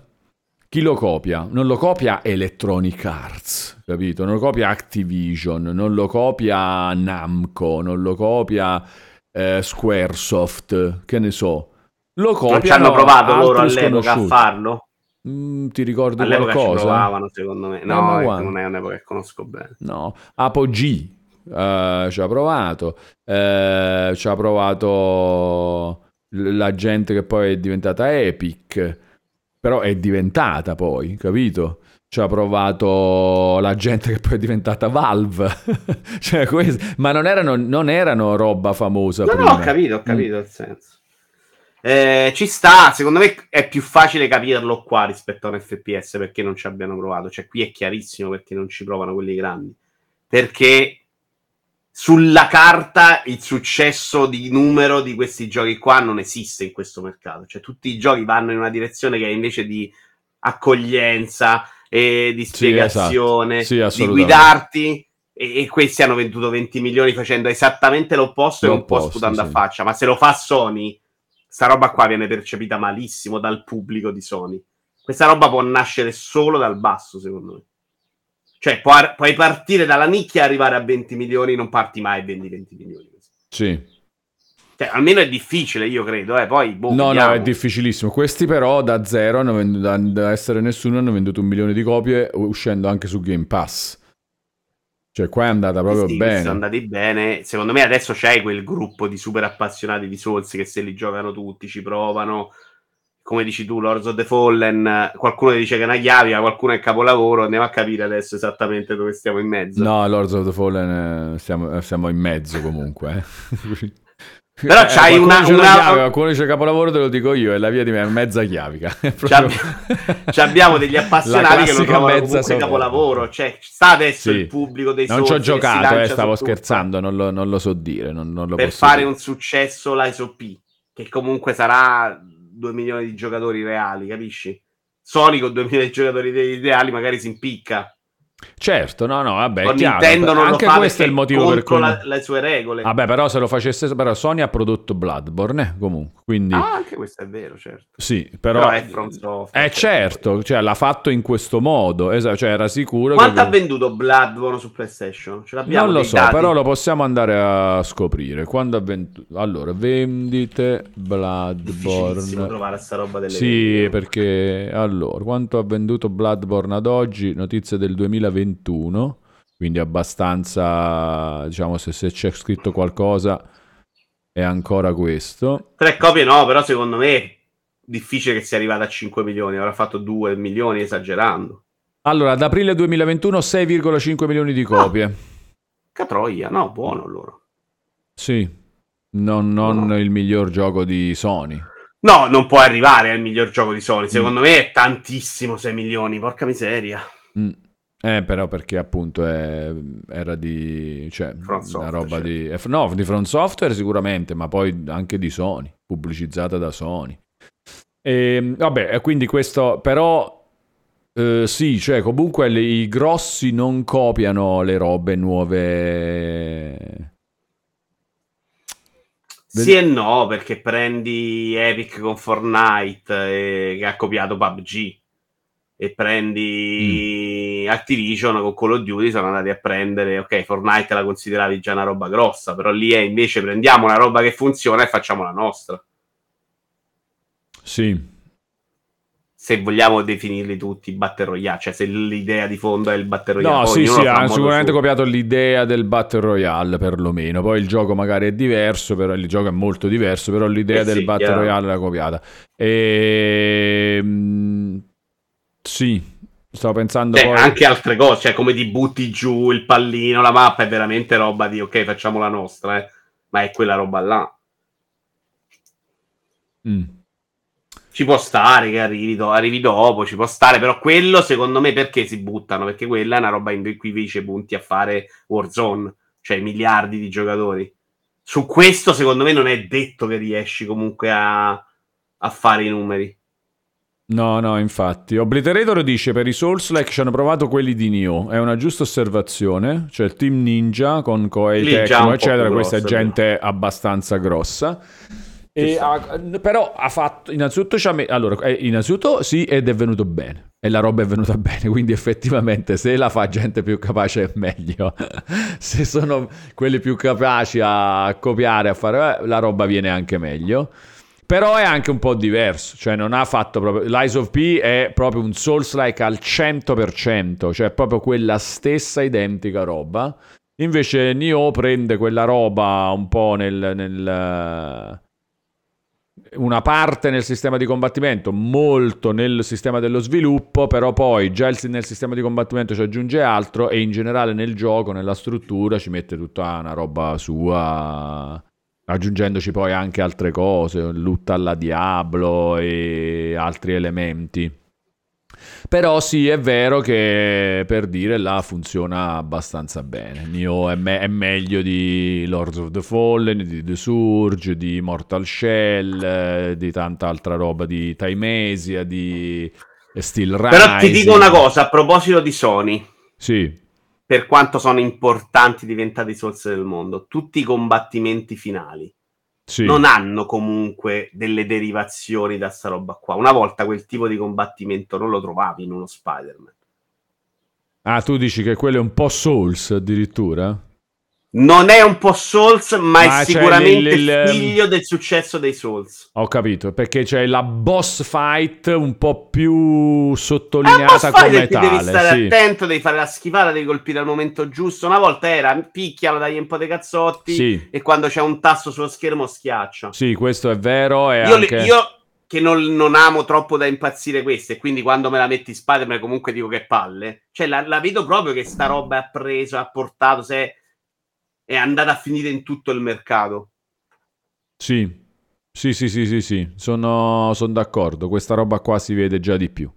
chi lo copia? Non lo copia Electronic Arts, capito? Non lo copia Activision, non lo copia Namco, non lo copia eh, Squaresoft, che ne so. Lo copia. Non ci hanno provato loro all'epoca a farlo? Mm, ti ricordo All'epoca qualcosa? Ci provavano, secondo me. No, no non è un'epoca che conosco bene. No, Apogee uh, ci ha provato. Uh, ci ha provato la gente che poi è diventata Epic. Però è diventata poi, capito? Ci ha provato la gente che poi è diventata Valve. *laughs* cioè, quest... Ma non erano, non erano roba famosa. No, prima. no, ho capito, ho capito mm. il senso. Eh, ci sta, secondo me è più facile capirlo qua rispetto a un FPS perché non ci abbiano provato. Cioè, qui è chiarissimo perché non ci provano quelli grandi. Perché sulla carta il successo di numero di questi giochi qua non esiste in questo mercato. Cioè, tutti i giochi vanno in una direzione che è invece di accoglienza e di spiegazione, sì, esatto. sì, di guidarti. E, questi hanno venduto 20 milioni facendo esattamente l'opposto, l'opposto e un po' sputando sì. a faccia. Ma se lo fa Sony sta roba qua viene percepita malissimo dal pubblico di Sony. Questa roba può nascere solo dal basso, secondo me. Cioè, puoi, puoi partire dalla nicchia e arrivare a 20 milioni, non parti mai e vendi 20 milioni. Sì. Cioè, almeno è difficile, io credo. Eh. Poi, boh, no, vediamo. no, è difficilissimo. Questi, però, da zero, hanno venduto, da, da essere nessuno, hanno venduto un milione di copie, uscendo anche su Game Pass. Cioè, qua è andata proprio sì, bene. Sono andati bene. Secondo me adesso c'è quel gruppo di super appassionati di Souls che se li giocano tutti, ci provano. Come dici tu, Lords of the Fallen, qualcuno dice che è una chiave, qualcuno è capolavoro. Andiamo a capire adesso esattamente dove stiamo in mezzo. No, Lords of the Fallen eh, stiamo, eh, siamo in mezzo comunque. Eh. *laughs* Però eh, c'hai una, una... Chiavica, qualcuno dice capolavoro te lo dico io, è la via di me, è mezza chiavica. *laughs* Proprio... *laughs* abbiamo degli appassionati che lo trovano comunque capolavoro, cioè sta adesso sì. il pubblico dei Non ci ho giocato, eh, stavo scherzando, non lo, non lo, so dire, non, non lo Per fare dire. un successo l'ISOP, che comunque sarà 2 milioni di giocatori reali, capisci? Sony con 2 milioni di giocatori reali magari si impicca Certo, no, no, vabbè, Con chiaro, Nintendo non anche questo è il motivo per cui la, le sue regole. Vabbè, però se lo facesse però Sony ha prodotto Bloodborne, eh, comunque, quindi Ah, anche questo è vero, certo. Sì, però, però è From Software. Eh certo, cioè l'ha fatto in questo modo, esatto, cioè era sicuro Quanto che... ha venduto Bloodborne su PlayStation? non lo so, dati? però lo possiamo andare a scoprire. Quando ha venduto Allora, vendite Bloodborne. trovare sta roba delle Sì, vendite. perché allora, quanto ha venduto Bloodborne ad oggi? Notizie del 2021 quindi abbastanza, diciamo, se, se c'è scritto qualcosa è ancora questo. Tre copie no, però secondo me è difficile che sia arrivato a 5 milioni, avrà fatto 2 milioni esagerando. Allora, ad aprile 2021 6,5 milioni di copie. Ah, catroia, no, buono loro. Sì, non, non no. il miglior gioco di Sony. No, non può arrivare al miglior gioco di Sony. Secondo mm. me è tantissimo 6 milioni, porca miseria. Mm. Eh, però perché appunto è, era di... cioè, una roba di... Certo. No, di Front Software sicuramente, ma poi anche di Sony, pubblicizzata da Sony. E, ehm, vabbè, quindi questo... Però... Eh, sì, cioè comunque le, i grossi non copiano le robe nuove... Sì e no, perché prendi Epic con Fortnite eh, che ha copiato PUBG e prendi mm. Activision con Call of Duty sono andati a prendere ok Fortnite la consideravi già una roba grossa però lì è invece prendiamo una roba che funziona e facciamo la nostra sì se vogliamo definirli tutti Battle Royale, cioè se l'idea di fondo è il Battle Royale. No, sì, sì, hanno sicuramente suo. copiato l'idea del Battle Royale perlomeno, poi il gioco magari è diverso, però il gioco è molto diverso, però l'idea eh del sì, Battle. Royale l'ha copiata. E ehm, sì, stavo pensando cioè, poi... anche altre cose, cioè come ti butti giù il pallino, la mappa è veramente roba di ok, facciamo la nostra, eh. ma è quella roba là. Mm. Ci può stare che arrivi, do- arrivi, dopo, ci può stare, però quello secondo me perché si buttano? Perché quella è una roba in cui invece punti a fare Warzone, cioè miliardi di giocatori. Su questo secondo me non è detto che riesci comunque a, a fare i numeri. No, no, infatti. Obliterator dice per i Souls-like ci hanno provato quelli di Nioh. È una giusta osservazione. Cioè il team Ninja con Koei Tecmo, eccetera. Questa è gente però. abbastanza grossa. Ha, però ha fatto innanzitutto, allora, eh, innanzitutto sì ed è venuto bene e la roba è venuta *laughs* bene quindi effettivamente se la fa gente più capace è meglio *laughs* se sono quelli più capaci a copiare a fare eh, la roba viene anche meglio però è anche un po' diverso, cioè non ha fatto proprio... L'Eyes of P è proprio un Souls-like al 100%, cioè proprio quella stessa identica roba. Invece Nioh prende quella roba un po' nel, nel una parte nel sistema di combattimento, molto nel sistema dello sviluppo, però poi già nel sistema di combattimento ci aggiunge altro e in generale nel gioco, nella struttura, ci mette tutta una roba sua aggiungendoci poi anche altre cose, lutta alla Diablo e altri elementi. Però sì, è vero che per dire là funziona abbastanza bene. Nio è, me- è meglio di Lords of the Fallen, di The Surge, di Mortal Shell, di tanta altra roba, di Timesia, di Steel Rising. Però ti dico una cosa a proposito di Sony. Sì per quanto sono importanti diventati i Souls del mondo, tutti i combattimenti finali sì. non hanno comunque delle derivazioni da sta roba qua. Una volta quel tipo di combattimento non lo trovavi in uno Spider-Man. Ah, tu dici che quello è un po' Souls addirittura? Non è un po' Souls, ma, ma è sicuramente il, il, figlio del successo dei Souls. Ho capito, perché c'è la boss fight un po' più sottolineata come tale. Devi stare sì. attento, devi fare la schivata, devi colpire al momento giusto. Una volta era picchialo, dagli un po' dei cazzotti sì. e quando c'è un tasto sullo schermo schiaccia. Sì, questo è vero. io, anche... io che non, non, amo troppo da impazzire queste, quindi quando me la metti in Spider-Man comunque dico che palle. Cioè la, la vedo proprio che sta roba ha preso, ha portato, se è andata a finire in tutto il mercato. Sì, sì, sì, sì, sì, sì. Sono, sono d'accordo. Questa roba qua si vede già di più.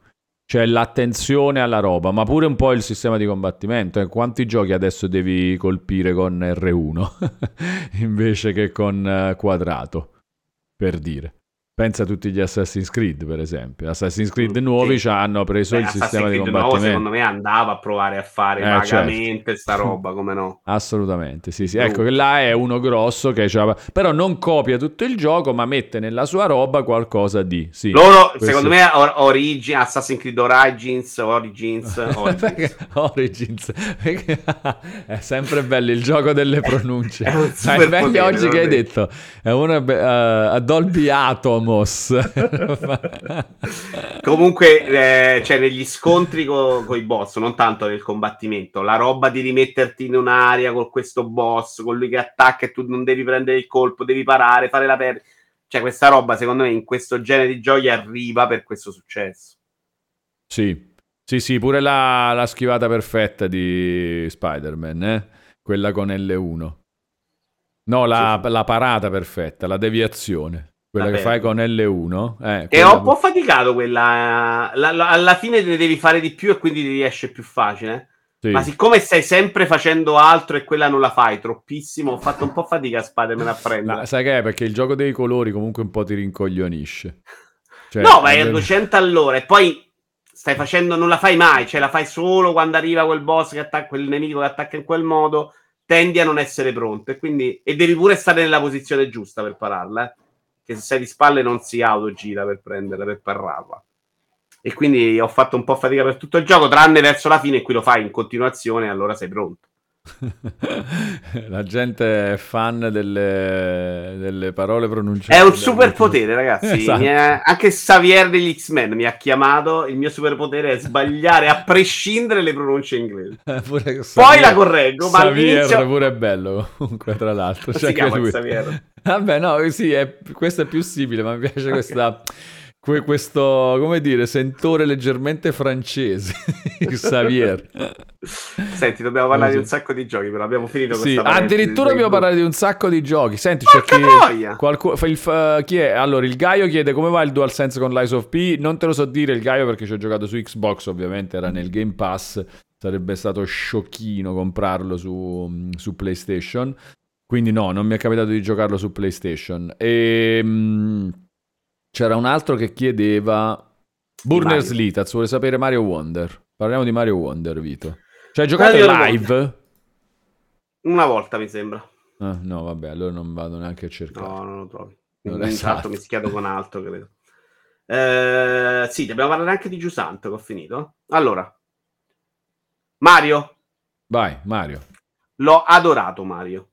C'è l'attenzione alla roba, ma pure un po' il sistema di combattimento. Eh. Quanti giochi adesso devi colpire con R1 *laughs* invece che con uh, quadrato? Per dire. Pensa a tutti gli Assassin's Creed, per esempio. Assassin's Creed nuovi sì. hanno preso Beh, il Assassin's sistema Creed di combattimento. Nuovo, secondo me andava a provare a fare eh, vagamente certo. sta roba, come no? *laughs* Assolutamente, sì, sì. Ecco che là è uno grosso che però non copia tutto il gioco, ma mette nella sua roba qualcosa di... Sì, Loro, questo... secondo me, or- Origin, Assassin's Creed Origins, Origins, *laughs* Origins. Origins. *laughs* è sempre bello il gioco delle pronunce. è, è meglio oggi che hai detto. È uno uh, Dolby Atom Ramos. *laughs* Comunque, eh, cioè, negli scontri con i boss, non tanto nel combattimento, la roba di rimetterti in un'area con questo boss, con lui che attacca e tu non devi prendere il colpo, devi parare, fare la per... Cioè, questa roba, secondo me, in questo genere di giochi arriva per questo successo. Sì, sì, sì, pure la, la schivata perfetta di Spider-Man, eh? quella con L1. No, la, sì. la parata perfetta, la deviazione. Quella Vabbè. che fai con L1. Eh, quella... È un po' faticato quella. La, la, alla fine ne devi fare di più e quindi ti riesce più facile. Sì. Ma siccome stai sempre facendo altro e quella non la fai troppissimo, ho fatto un po' fatica a Spider-Man a prendere. No, sai che è? Perché il gioco dei colori comunque un po' ti rincoglionisce. Cioè, no, vai a 200 all'ora e poi stai facendo, non la fai mai, cioè la fai solo quando arriva quel boss che attacca, quel nemico che attacca in quel modo, tendi a non essere pronto e quindi e devi pure stare nella posizione giusta per pararla. Eh che se sei di spalle non si autogira per prendere, per pararla. E quindi ho fatto un po' fatica per tutto il gioco, tranne verso la fine, e qui lo fai in continuazione, e allora sei pronto. *laughs* la gente è fan delle, delle parole pronunciate. È un superpotere, ragazzi. *laughs* Esatto. È, anche Xavier degli X-Men mi ha chiamato. Il mio superpotere è sbagliare a prescindere le pronunce inglesi. *laughs* Poi Xavier, la correggo. Ma Xavier all'inizio... pure è bello. Comunque, tra l'altro, si chiama lui. Xavier. Vabbè, no, sì, è, questo è più simile, ma mi piace okay. questa que- questo, come dire, sentore leggermente francese, *laughs* Xavier. Senti, dobbiamo parlare di un sacco di giochi, però abbiamo finito sì, Addirittura dobbiamo parlare di un sacco di giochi. Senti, c'è chi, qualcuno, il, uh, chi è? Allora, il Gaio chiede come va il DualSense con l'Ice of P. Non te lo so dire il Gaio perché ci ho giocato su Xbox, ovviamente era nel Game Pass. Sarebbe stato sciocchino comprarlo su, su PlayStation. Quindi no, non mi è capitato di giocarlo su PlayStation. E... Ehm, Mh, c'era un altro che chiedeva... Burners Litaz, vuole sapere Mario Wonder. Parliamo di Mario Wonder, Vito. Cioè, giocato live? Una volta, mi sembra. Ah, no, vabbè, allora non vado neanche a cercare. No, non lo trovi. Non è esatto. mi schiedo con altro, credo. Eh, sì, dobbiamo parlare anche di Giusanto, che ho finito. Allora, Mario. Vai, Mario. L'ho adorato, Mario.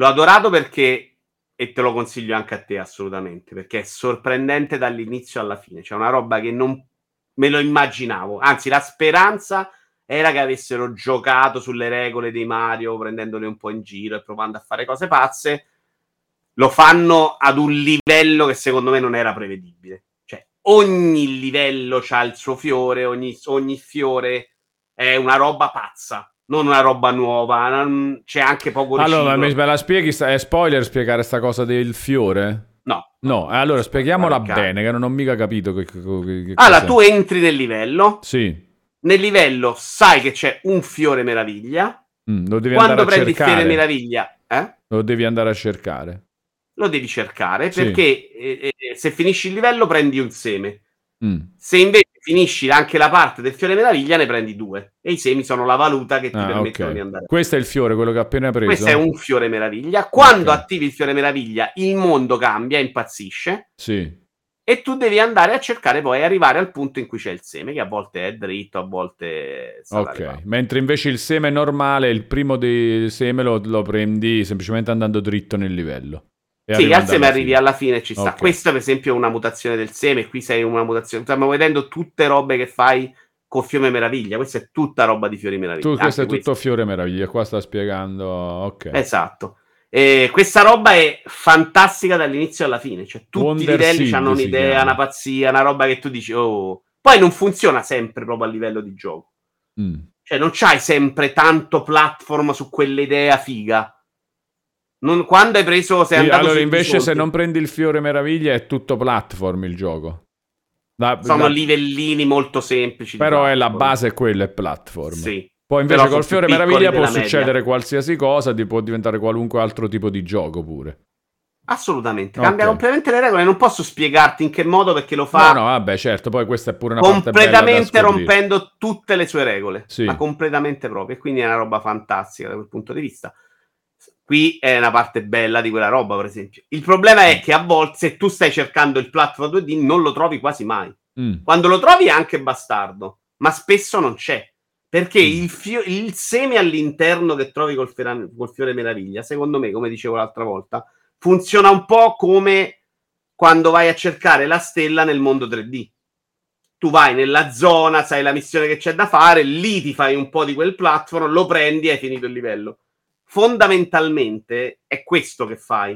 L'ho adorato perché e te lo consiglio anche a te assolutamente, perché è sorprendente dall'inizio alla fine. C'è una roba che non me lo immaginavo. Anzi, la speranza era che avessero giocato sulle regole dei Mario, prendendole un po' in giro e provando a fare cose pazze. Lo fanno ad un livello che secondo me non era prevedibile. Cioè, ogni livello ha il suo fiore, ogni, ogni fiore è una roba pazza non una roba nuova, c'è anche poco Allora, me la spieghi, è spoiler spiegare questa cosa del fiore? No. No, allora spieghiamola bene, che non ho mica capito che, che, che Allora, tu entri nel livello. Sì. Nel livello sai che c'è un fiore meraviglia. Mm, lo devi Quando andare prendi il fiore meraviglia, eh? Lo devi andare a cercare. Lo devi cercare sì. perché eh, eh, se finisci il livello prendi un seme. Mm. Se invece finisci anche la parte del fiore meraviglia, ne prendi due. E i semi sono la valuta che ti ah, permettono okay. di andare. Questo è il fiore, quello che ho appena preso. Questo è un fiore meraviglia. Quando okay. attivi il fiore meraviglia, il mondo cambia, impazzisce. Sì. E tu devi andare a cercare poi arrivare al punto in cui c'è il seme, che a volte è dritto, a volte Ok, arrivando. mentre invece il seme normale, il primo del seme lo, lo prendi semplicemente andando dritto nel livello. Sì, al seme arrivi alla fine ci sta. Okay. Questa, per esempio, è una mutazione del seme. Qui sei una mutazione. Stiamo vedendo tutte robe che fai con Fiore Meraviglia. Questa è tutta roba di Fiori Meraviglia. Tu, questo è tutto Fiore Meraviglia. Qua sta spiegando. Ok. Esatto. E questa roba è fantastica dall'inizio alla fine. Cioè, tutti Wonder i livelli hanno un'idea, una pazzia, una roba che tu dici, oh. Poi non funziona sempre proprio a livello di gioco. Mm. Cioè, non c'hai sempre tanto platform su quell'idea figa Non, quando hai preso, sei andato Allora, invece, se non prendi il fiore meraviglia, è tutto platform il gioco. Da, Sono da... livellini molto semplici. Però è la base è quella, è platform. Sì. Poi invece Però col fiore meraviglia può succedere media. qualsiasi cosa, ti può diventare qualunque altro tipo di gioco pure. Assolutamente, cambia okay. completamente le regole. Non posso spiegarti in che modo perché lo fa. No, no, vabbè, certo. Poi questa è pure una completamente rompendo tutte le sue regole, sì. ma completamente proprio. E quindi è una roba fantastica da quel punto di vista. Qui è una parte bella di quella roba, per esempio. Il problema è che a volte, se tu stai cercando il platform 2D, non lo trovi quasi mai. Mm. Quando lo trovi è anche bastardo, ma spesso non c'è. Perché mm. il, fio- il, seme all'interno che trovi col, fera- col fiore meraviglia, secondo me, come dicevo l'altra volta, funziona un po' come quando vai a cercare la stella nel mondo 3D. Tu vai nella zona, sai la missione che c'è da fare, lì ti fai un po' di quel platform, lo prendi e hai finito il livello. Fondamentalmente è questo che fai.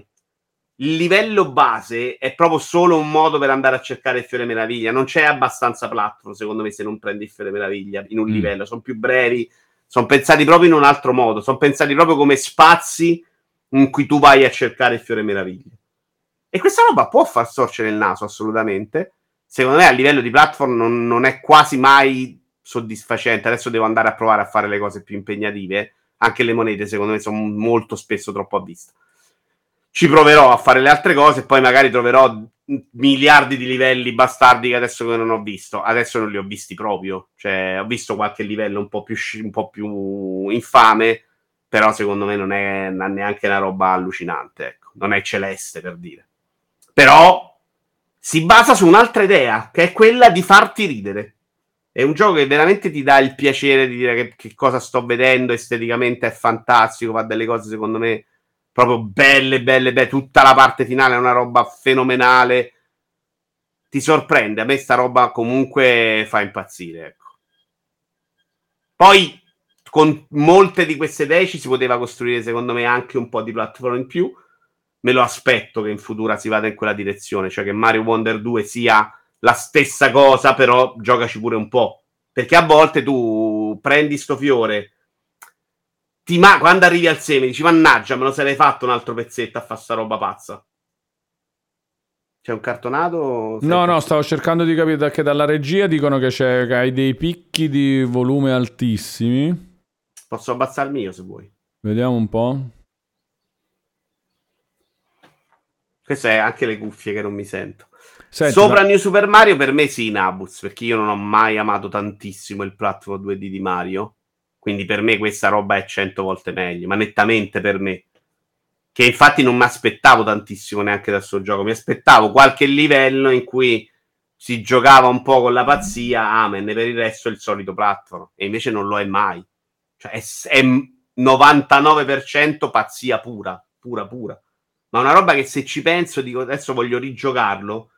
Il livello base è proprio solo un modo per andare a cercare il fiore meraviglia. Non c'è abbastanza platform, secondo me, se non prendi il fiore meraviglia in un mm. livello. Sono più brevi, sono pensati proprio in un altro modo. Sono pensati proprio come spazi in cui tu vai a cercare il fiore meraviglia. E questa roba può far sorgere il naso, assolutamente. Secondo me a livello di platform non, non, è quasi mai soddisfacente. Adesso devo andare a provare a fare le cose più impegnative. Anche le monete, secondo me, sono molto spesso troppo a vista. Ci proverò a fare le altre cose poi magari troverò miliardi di livelli bastardi che adesso non ho visto. Adesso non li ho visti proprio. Cioè, ho visto qualche livello un po' più, un po più infame però secondo me non è neanche una roba allucinante, ecco. non è celeste per dire. Però si basa su un'altra idea, che è quella di farti ridere. È un gioco che veramente ti dà il piacere di dire che, che cosa sto vedendo, esteticamente è fantastico, fa delle cose secondo me proprio belle, belle, belle. Tutta la parte finale è una roba fenomenale. Ti sorprende, a me sta roba comunque fa impazzire, ecco. Poi con molte di queste idee ci si poteva costruire, secondo me, anche un po' di platform in più. Me lo aspetto che in futuro si vada in quella direzione, cioè che Mario Wonder 2 sia la stessa cosa, però giocaci pure un po'. Perché a volte tu prendi sto fiore, ti ma- quando arrivi al seme dici mannaggia, me lo sarei fatto un altro pezzetto a fare sta roba pazza. C'è un cartonato? No, no, stavo cercando di capire perché dalla regia dicono che, c'è, che hai dei picchi di volume altissimi. Posso abbassarmi io se vuoi. Vediamo un po'. Queste è anche le cuffie che non mi sento. Senti, Sopra ma... New Super Mario per me sì, Nabuz, perché io non ho mai amato tantissimo il platform 2D di Mario. Quindi per me questa roba è cento volte meglio, ma nettamente per me. Che infatti non mi aspettavo tantissimo neanche da questo gioco. Mi aspettavo qualche livello in cui si giocava un po' con la pazzia, amen, per il resto è il solito platform. E invece non lo è mai. Cioè è, è 99% pazzia pura, pura, pura. Ma una roba che se ci penso, dico adesso voglio rigiocarlo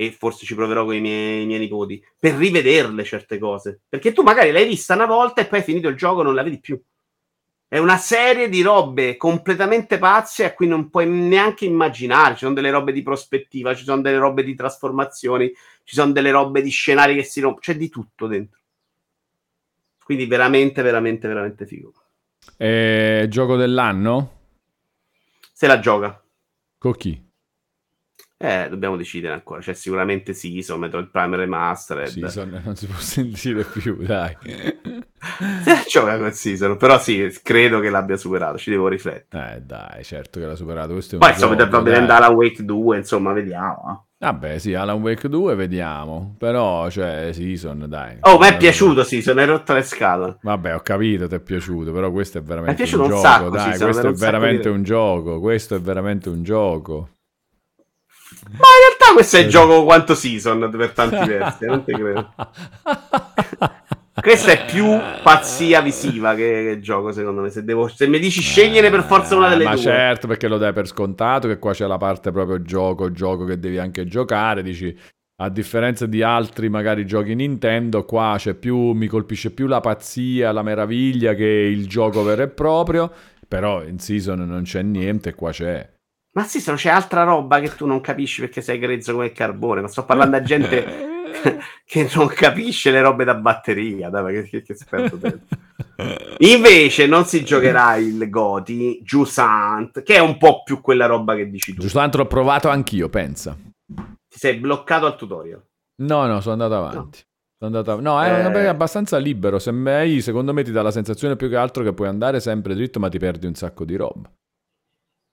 e forse ci proverò con i miei, i miei, nipoti per rivederle certe cose. Perché tu magari l'hai vista una volta e poi hai finito il gioco non la vedi più. È una serie di robe completamente pazze a cui non puoi neanche immaginare. Ci sono delle robe di prospettiva, ci sono delle robe di trasformazioni, ci sono delle robe di scenari che si rompono. C'è di tutto dentro. Quindi veramente, veramente, veramente figo. E gioco dell'anno? Se la gioca. Con chi? Eh, dobbiamo decidere ancora. C'è sicuramente Season, Metroid Prime Remastered. Season non si può *laughs* sentire più, dai. gioca con Season, però sì, credo che l'abbia superato, ci devo riflettere. Eh, dai, certo che l'ha superato. Questo Poi insomma, va vedendo Alan Wake 2, insomma, vediamo. Eh. Vabbè, sì, Alan Wake 2 vediamo. Però, cioè, Season, dai. Oh, mi è piaciuto Season, hai rotto le scale. Vabbè, ho capito, ti è piaciuto, però questo è veramente un, un gioco. Sacco, dai, season, questo è veramente un gioco. Questo è veramente un gioco. Ma in realtà questo è il gioco quanto Season per tanti versi, non ti credo. Questa è più pazzia visiva che, che gioco, secondo me. Se, devo, se mi dici scegliere per forza una delle ma due. Ma certo, perché lo dai per scontato, che qua c'è la parte proprio gioco, gioco che devi anche giocare. Dici, a differenza di altri magari giochi Nintendo, qua c'è più, mi colpisce più la pazzia, la meraviglia che il gioco vero e proprio. Però in Season non c'è niente, qua c'è. Ma sì, se non c'è altra roba che tu non capisci perché sei grezzo come il carbone. Ma sto parlando a gente *laughs* che non capisce le robe da batteria. Dai, che, che, che Invece non si giocherà il Goti, Jusant, che è un po' più quella roba che dici tu. Jusant l'ho provato anch'io, pensa. Ti sei bloccato al tutorial? No, no, sono andato avanti. No. Andata... No, è eh... abbastanza libero. Se mai, secondo me, ti dà la sensazione più che altro che puoi andare sempre dritto, ma ti perdi un sacco di roba.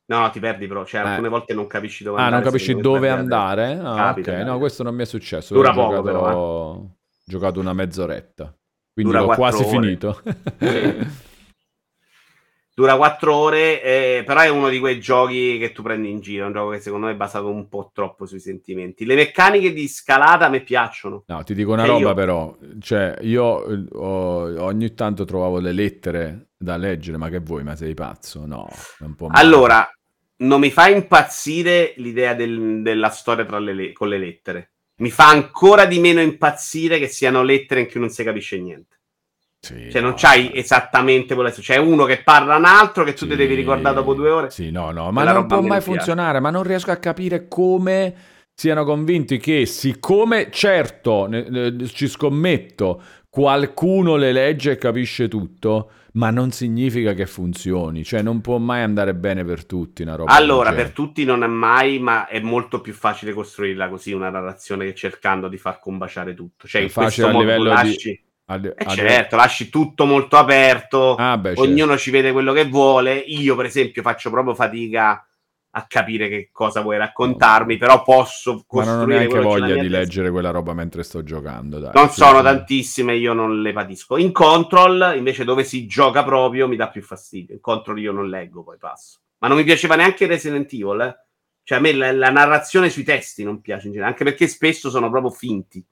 No, ti perdi però, cioè eh. alcune volte non capisci dove ah, andare. Ah, non capisci dove andare? Ah, Capita, ok, no, questo non mi è successo. Dura poco giocato... però, eh. giocato una mezz'oretta. Quindi Dura l'ho quasi ore. finito. *laughs* Dura quattro ore, eh, però è uno di quei giochi che tu prendi in giro. È un gioco che secondo me è basato un po' troppo sui sentimenti. Le meccaniche di scalata a me piaccionono. No, ti dico una cioè roba, io... però. Cioè, io eh, ho, ogni tanto trovavo le lettere da leggere, ma che vuoi, ma sei pazzo? No, Allora, non mi fa impazzire l'idea del, della storia le, con le lettere. Mi fa ancora di meno impazzire che siano lettere in cui non si capisce niente. Sì, cioè, non no, c'hai esattamente quello C'è uno che parla un altro che tu sì, ti devi ricordare dopo due ore. Sì, no, no, ma non può mai funzionare. Ma non riesco a capire come siano convinti che, siccome, certo, ci scommetto, qualcuno le legge e capisce tutto, ma non significa che funzioni, cioè non può mai andare bene per tutti una roba. Allora, per tutti non è mai, ma è molto più facile costruirla così una narrazione che cercando di far combaciare tutto. Cioè, è in questo modo livello lasci... di... Ad, eh certo, lasci tutto molto aperto, ah, beh, ognuno certo. ci vede quello che vuole. Io, per esempio, faccio proprio fatica a capire che cosa vuoi raccontarmi, però posso costruire... Ma non ho neanche voglia di testa. leggere quella roba mentre sto giocando. Dai, non sono tantissime, io non le patisco. In Control, invece, dove si gioca proprio, mi dà più fastidio. In Control io non leggo, poi passo. Ma non mi piaceva neanche Resident Evil, eh? Cioè, a me la, la narrazione sui testi non piace in genere, anche perché spesso sono proprio finti.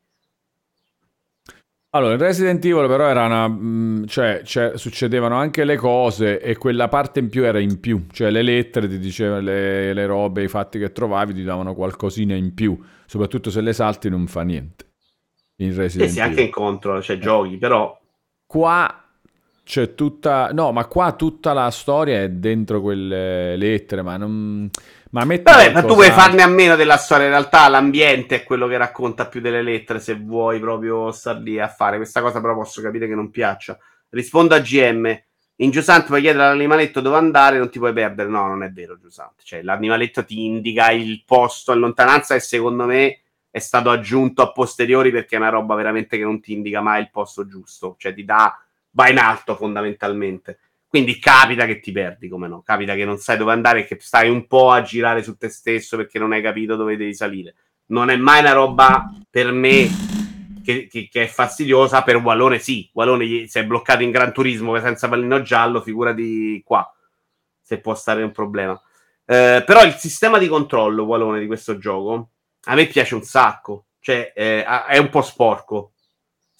Allora, in Resident Evil però era una... Mm, cioè, cioè, succedevano anche le cose e quella parte in più era in più. Cioè, le lettere ti dicevano le, le robe, i fatti che trovavi ti davano qualcosina in più. Soprattutto se le salti non fa niente. In Resident sì, sì, anche in contro, cioè giochi, però... Qua c'è tutta... No, ma qua tutta la storia è dentro quelle lettere, ma non... Ma, Vabbè, ma tu vuoi farne a meno della storia. In realtà l'ambiente è quello che racconta più delle lettere. Se vuoi proprio star lì a fare questa cosa, però posso capire che non piaccia. Rispondo a GM. In Giusante puoi chiedere all'animaletto dove andare, non ti puoi perdere. No, non è vero, Giusante. Cioè, l'animaletto ti indica il posto in lontananza e secondo me è stato aggiunto a posteriori perché è una roba veramente che non ti indica mai il posto giusto. Cioè, ti dà, va in alto fondamentalmente. Quindi capita che ti perdi, come no? Capita che non sai dove andare e che stai un po' a girare su te stesso perché non hai capito dove devi salire. Non è mai una roba per me che, che, che è fastidiosa, per Wallone sì. Wallone si è bloccato in Gran Turismo senza pallino giallo, figurati qua, se può stare un problema. Eh, però il sistema di controllo, Wallone, di questo gioco, a me piace un sacco. Cioè, eh, è un po' sporco.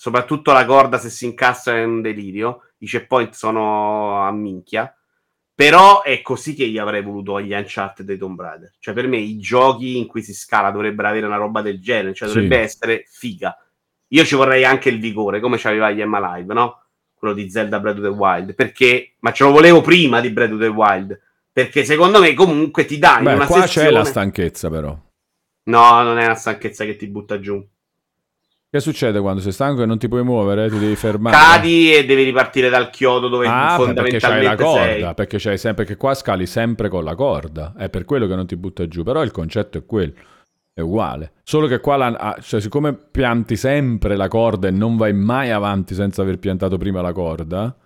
Soprattutto la corda, se si incastra, è un delirio i checkpoint sono a minchia. Però è così che io avrei voluto gli Uncharted dei Tomb Raider. Cioè, per me i giochi in cui si scala dovrebbero avere una roba del genere, cioè dovrebbe sì. essere figa. Io ci vorrei anche il vigore, come c'aveva Yemma Live, no? Quello di Zelda Breath of the Wild. Perché, ma ce lo volevo prima di Breath of the Wild. Perché secondo me comunque ti dà Beh, una qua sezione... c'è la stanchezza, però. No, non è una stanchezza che ti butta giù. Che succede quando sei stanco e non ti puoi muovere? Ti devi fermare. Cadi e devi ripartire dal chiodo dove ah, fondamentalmente perché corda, sei. Perché, c'hai sempre, perché qua scali sempre con la corda. È per quello che non ti butta giù. Però il concetto è quello. È uguale. Solo che qua, la, ah, cioè, siccome pianti sempre la corda e non vai mai avanti senza aver piantato prima la corda...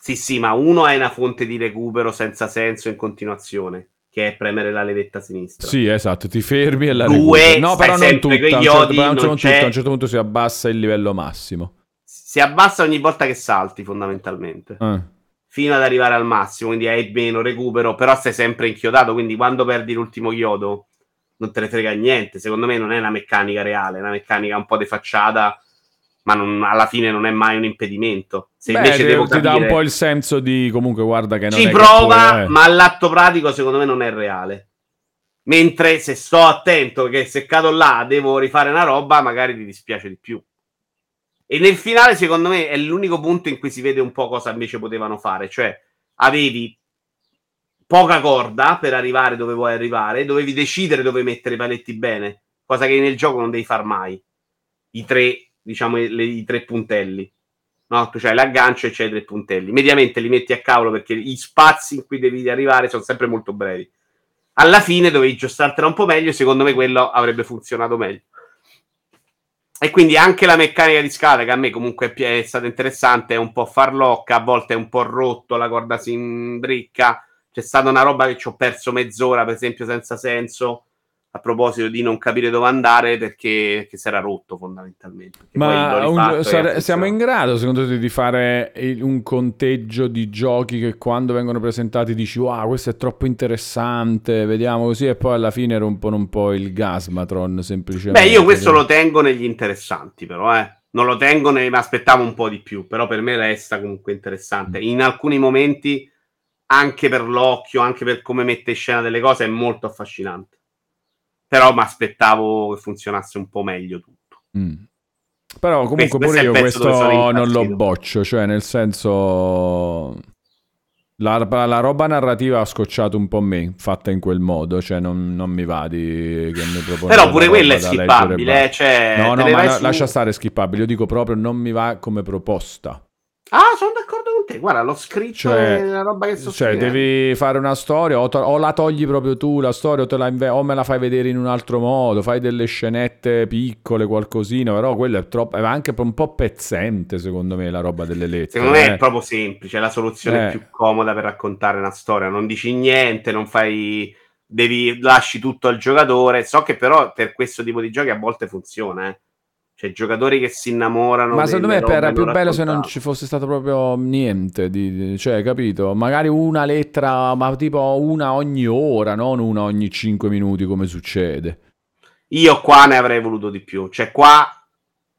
Sì, sì, ma uno è una fonte di recupero senza senso in continuazione che è premere la levetta sinistra. Sì, esatto, ti fermi e la Due, No, però non tutta, a un, certo, non non tutta, a un certo punto si abbassa il livello massimo. Si abbassa ogni volta che salti, fondamentalmente. Eh. Fino ad arrivare al massimo, quindi hai meno recupero, però sei sempre inchiodato, quindi quando perdi l'ultimo chiodo non te ne frega niente. Secondo me non è una meccanica reale, è una meccanica un po' di facciata ma non, alla fine non è mai un impedimento. Se Beh, invece devo ti capire... dà un po' il senso di comunque guarda che non ci prova, ma all'atto pratico secondo me non è reale. Mentre se sto attento che se cado là devo rifare una roba, magari ti dispiace di più. E nel finale, secondo me, è l'unico punto in cui si vede un po' cosa invece potevano fare. Cioè, avevi poca corda per arrivare dove vuoi arrivare, dovevi decidere dove mettere i paletti bene, cosa che nel gioco non devi far mai. I tre diciamo, le, i tre puntelli. No? Tu c'hai l'aggancio e c'hai tre puntelli. Mediamente li metti a cavolo perché gli spazi in cui devi arrivare sono sempre molto brevi. Alla fine dovevi giostrartela un po' meglio e secondo me quello avrebbe funzionato meglio. E quindi anche la meccanica di scala, che a me comunque è stata interessante, è un po' farlocca, a volte è un po' rotto, la corda si imbricca. C'è stata una roba che ci ho perso mezz'ora, per esempio, senza senso a proposito di non capire dove andare perché, si era rotto fondamentalmente. Ma un, sare- siamo in grado secondo te di fare un conteggio di giochi che quando vengono presentati dici wow questo è troppo interessante, vediamo così e poi alla fine rompono un po' il gasmatron semplicemente. Beh io questo lo tengo negli interessanti però eh. Non lo tengo, ne mi aspettavo un po' di più, però per me resta comunque interessante. In alcuni momenti, anche per l'occhio, anche per come mette in scena delle cose, è molto affascinante però mi aspettavo che funzionasse un po' meglio tutto. Mm. Però comunque questo, pure io questo non lo boccio, cioè nel senso... La, la, roba narrativa ha scocciato un po' me, fatta in quel modo, cioè non, non mi va di che mi propone Però pure quella è skippabile, cioè... No, no, ma su... lascia stare skippabile, io dico proprio non mi va come proposta. Ah, sono d'accordo con te. Guarda, l'ho scritto cioè, nella roba che sto Cioè, devi fare una storia, o, to- o, la togli proprio tu la storia, o, la inve- o, me la fai vedere in un altro modo. Fai delle scenette piccole, qualcosina. Però quello è troppo. È anche un po' pezzente, secondo me, la roba delle lettere. Secondo me è eh. proprio semplice. È la soluzione eh. più comoda per raccontare una storia. Non dici niente, non fai. Devi lasci tutto al giocatore. So che però per questo tipo di giochi a volte funziona, eh cioè, giocatori che si innamorano. Ma secondo me era più bello se non ci fosse stato proprio niente. Di, cioè, capito? Magari una lettera, ma tipo una ogni ora, non una ogni 5 minuti come succede. Io qua ne avrei voluto di più. Cioè, qua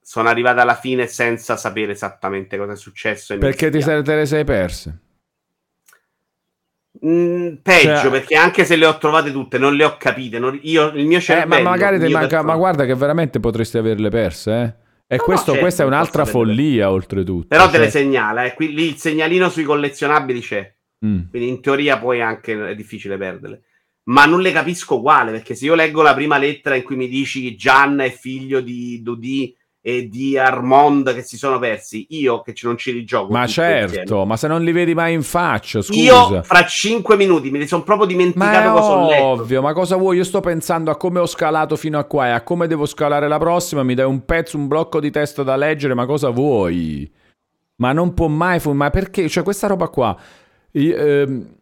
sono arrivato alla fine senza sapere esattamente cosa è successo. Perché ti sei, te le sei perse? Mm, peggio cioè, perché anche se le ho trovate tutte non le ho capite non, io, il mio cervello eh, ma magari ti manca ma guarda che veramente potresti averle perse eh? e no, questo, no, certo, questa è un'altra follia oltretutto però cioè... te le segnala eh? Qui, lì il segnalino sui collezionabili c'è mm. quindi in teoria poi anche è difficile perderle ma non le capisco uguale perché se io leggo la prima lettera in cui mi dici che Gian è figlio di Dodi e di Armond che si sono persi. Io che non ci rigioco. Ma certo, insieme. ma se non li vedi mai in faccia, scusa. Io fra cinque minuti mi sono proprio dimenticato ma cosa ho letto. ovvio, ma cosa vuoi? Io sto pensando a come ho scalato fino a qua e a come devo scalare la prossima. Mi dai un pezzo, un blocco di testo da leggere, ma cosa vuoi? Ma non può mai fu- ma perché? Cioè questa roba qua io, ehm,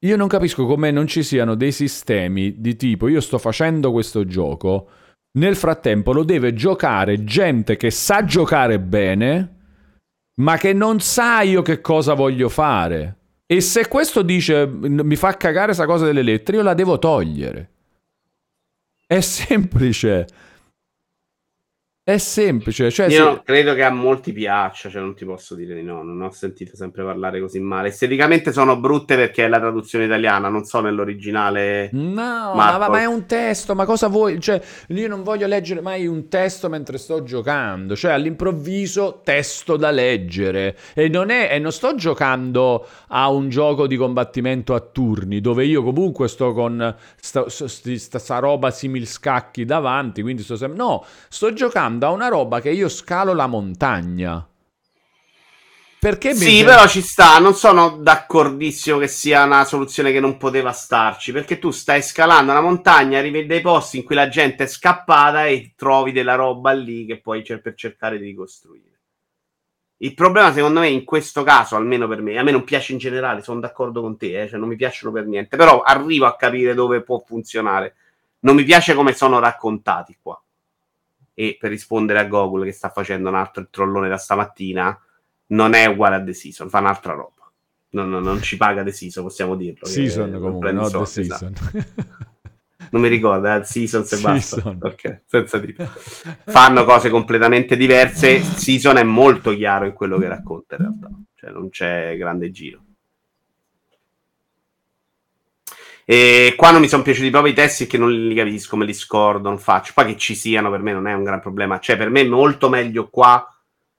io non capisco come non ci siano dei sistemi di tipo io sto facendo questo gioco nel frattempo lo deve giocare gente che sa giocare bene, ma che non sa io che cosa voglio fare. E se questo dice mi fa cagare questa cosa delle lettere, io la devo togliere. È semplice. È semplice. Cioè, Io se... credo che a molti piaccia, cioè non ti posso dire di no, non ho sentito sempre parlare così male. Esteticamente sono brutte perché è la traduzione italiana, non so nell'originale. No, ma, ma, è un testo, ma cosa vuoi? Cioè, io non voglio leggere mai un testo mentre sto giocando, cioè all'improvviso testo da leggere. E non, è, e non sto giocando a un gioco di combattimento a turni, dove io comunque sto con sta, sta, sta, sta roba simil scacchi davanti, quindi sto sempre... No, sto giocando rimanda a una roba che io scalo la montagna. Perché sì, mi... però ci sta. Non sono d'accordissimo che sia una soluzione che non poteva starci. Perché tu stai scalando la montagna, arrivi dei posti in cui la gente è scappata e trovi della roba lì che puoi cer- per cercare di ricostruire. Il problema, secondo me, in questo caso, almeno per me, a me non piace in generale, sono d'accordo con te, eh, cioè non mi piacciono per niente, però arrivo a capire dove può funzionare. Non mi piace come sono raccontati qua e per rispondere a Google che sta facendo un altro trollone da stamattina, non è uguale a The Season, fa un'altra roba. Non, non, non ci paga The Season, possiamo dirlo. Season comunque, no The Season. Esatto. *laughs* non mi ricordo, eh, Season se basta. Senza dire. Fanno cose completamente diverse. Season è molto chiaro in quello che racconta in realtà, cioè non c'è grande giro. E qua non mi sono piaciuti proprio i testi che non li capisco, me li scordo, non faccio. Poi che ci siano per me non è un gran problema. Cioè, per me è molto meglio qua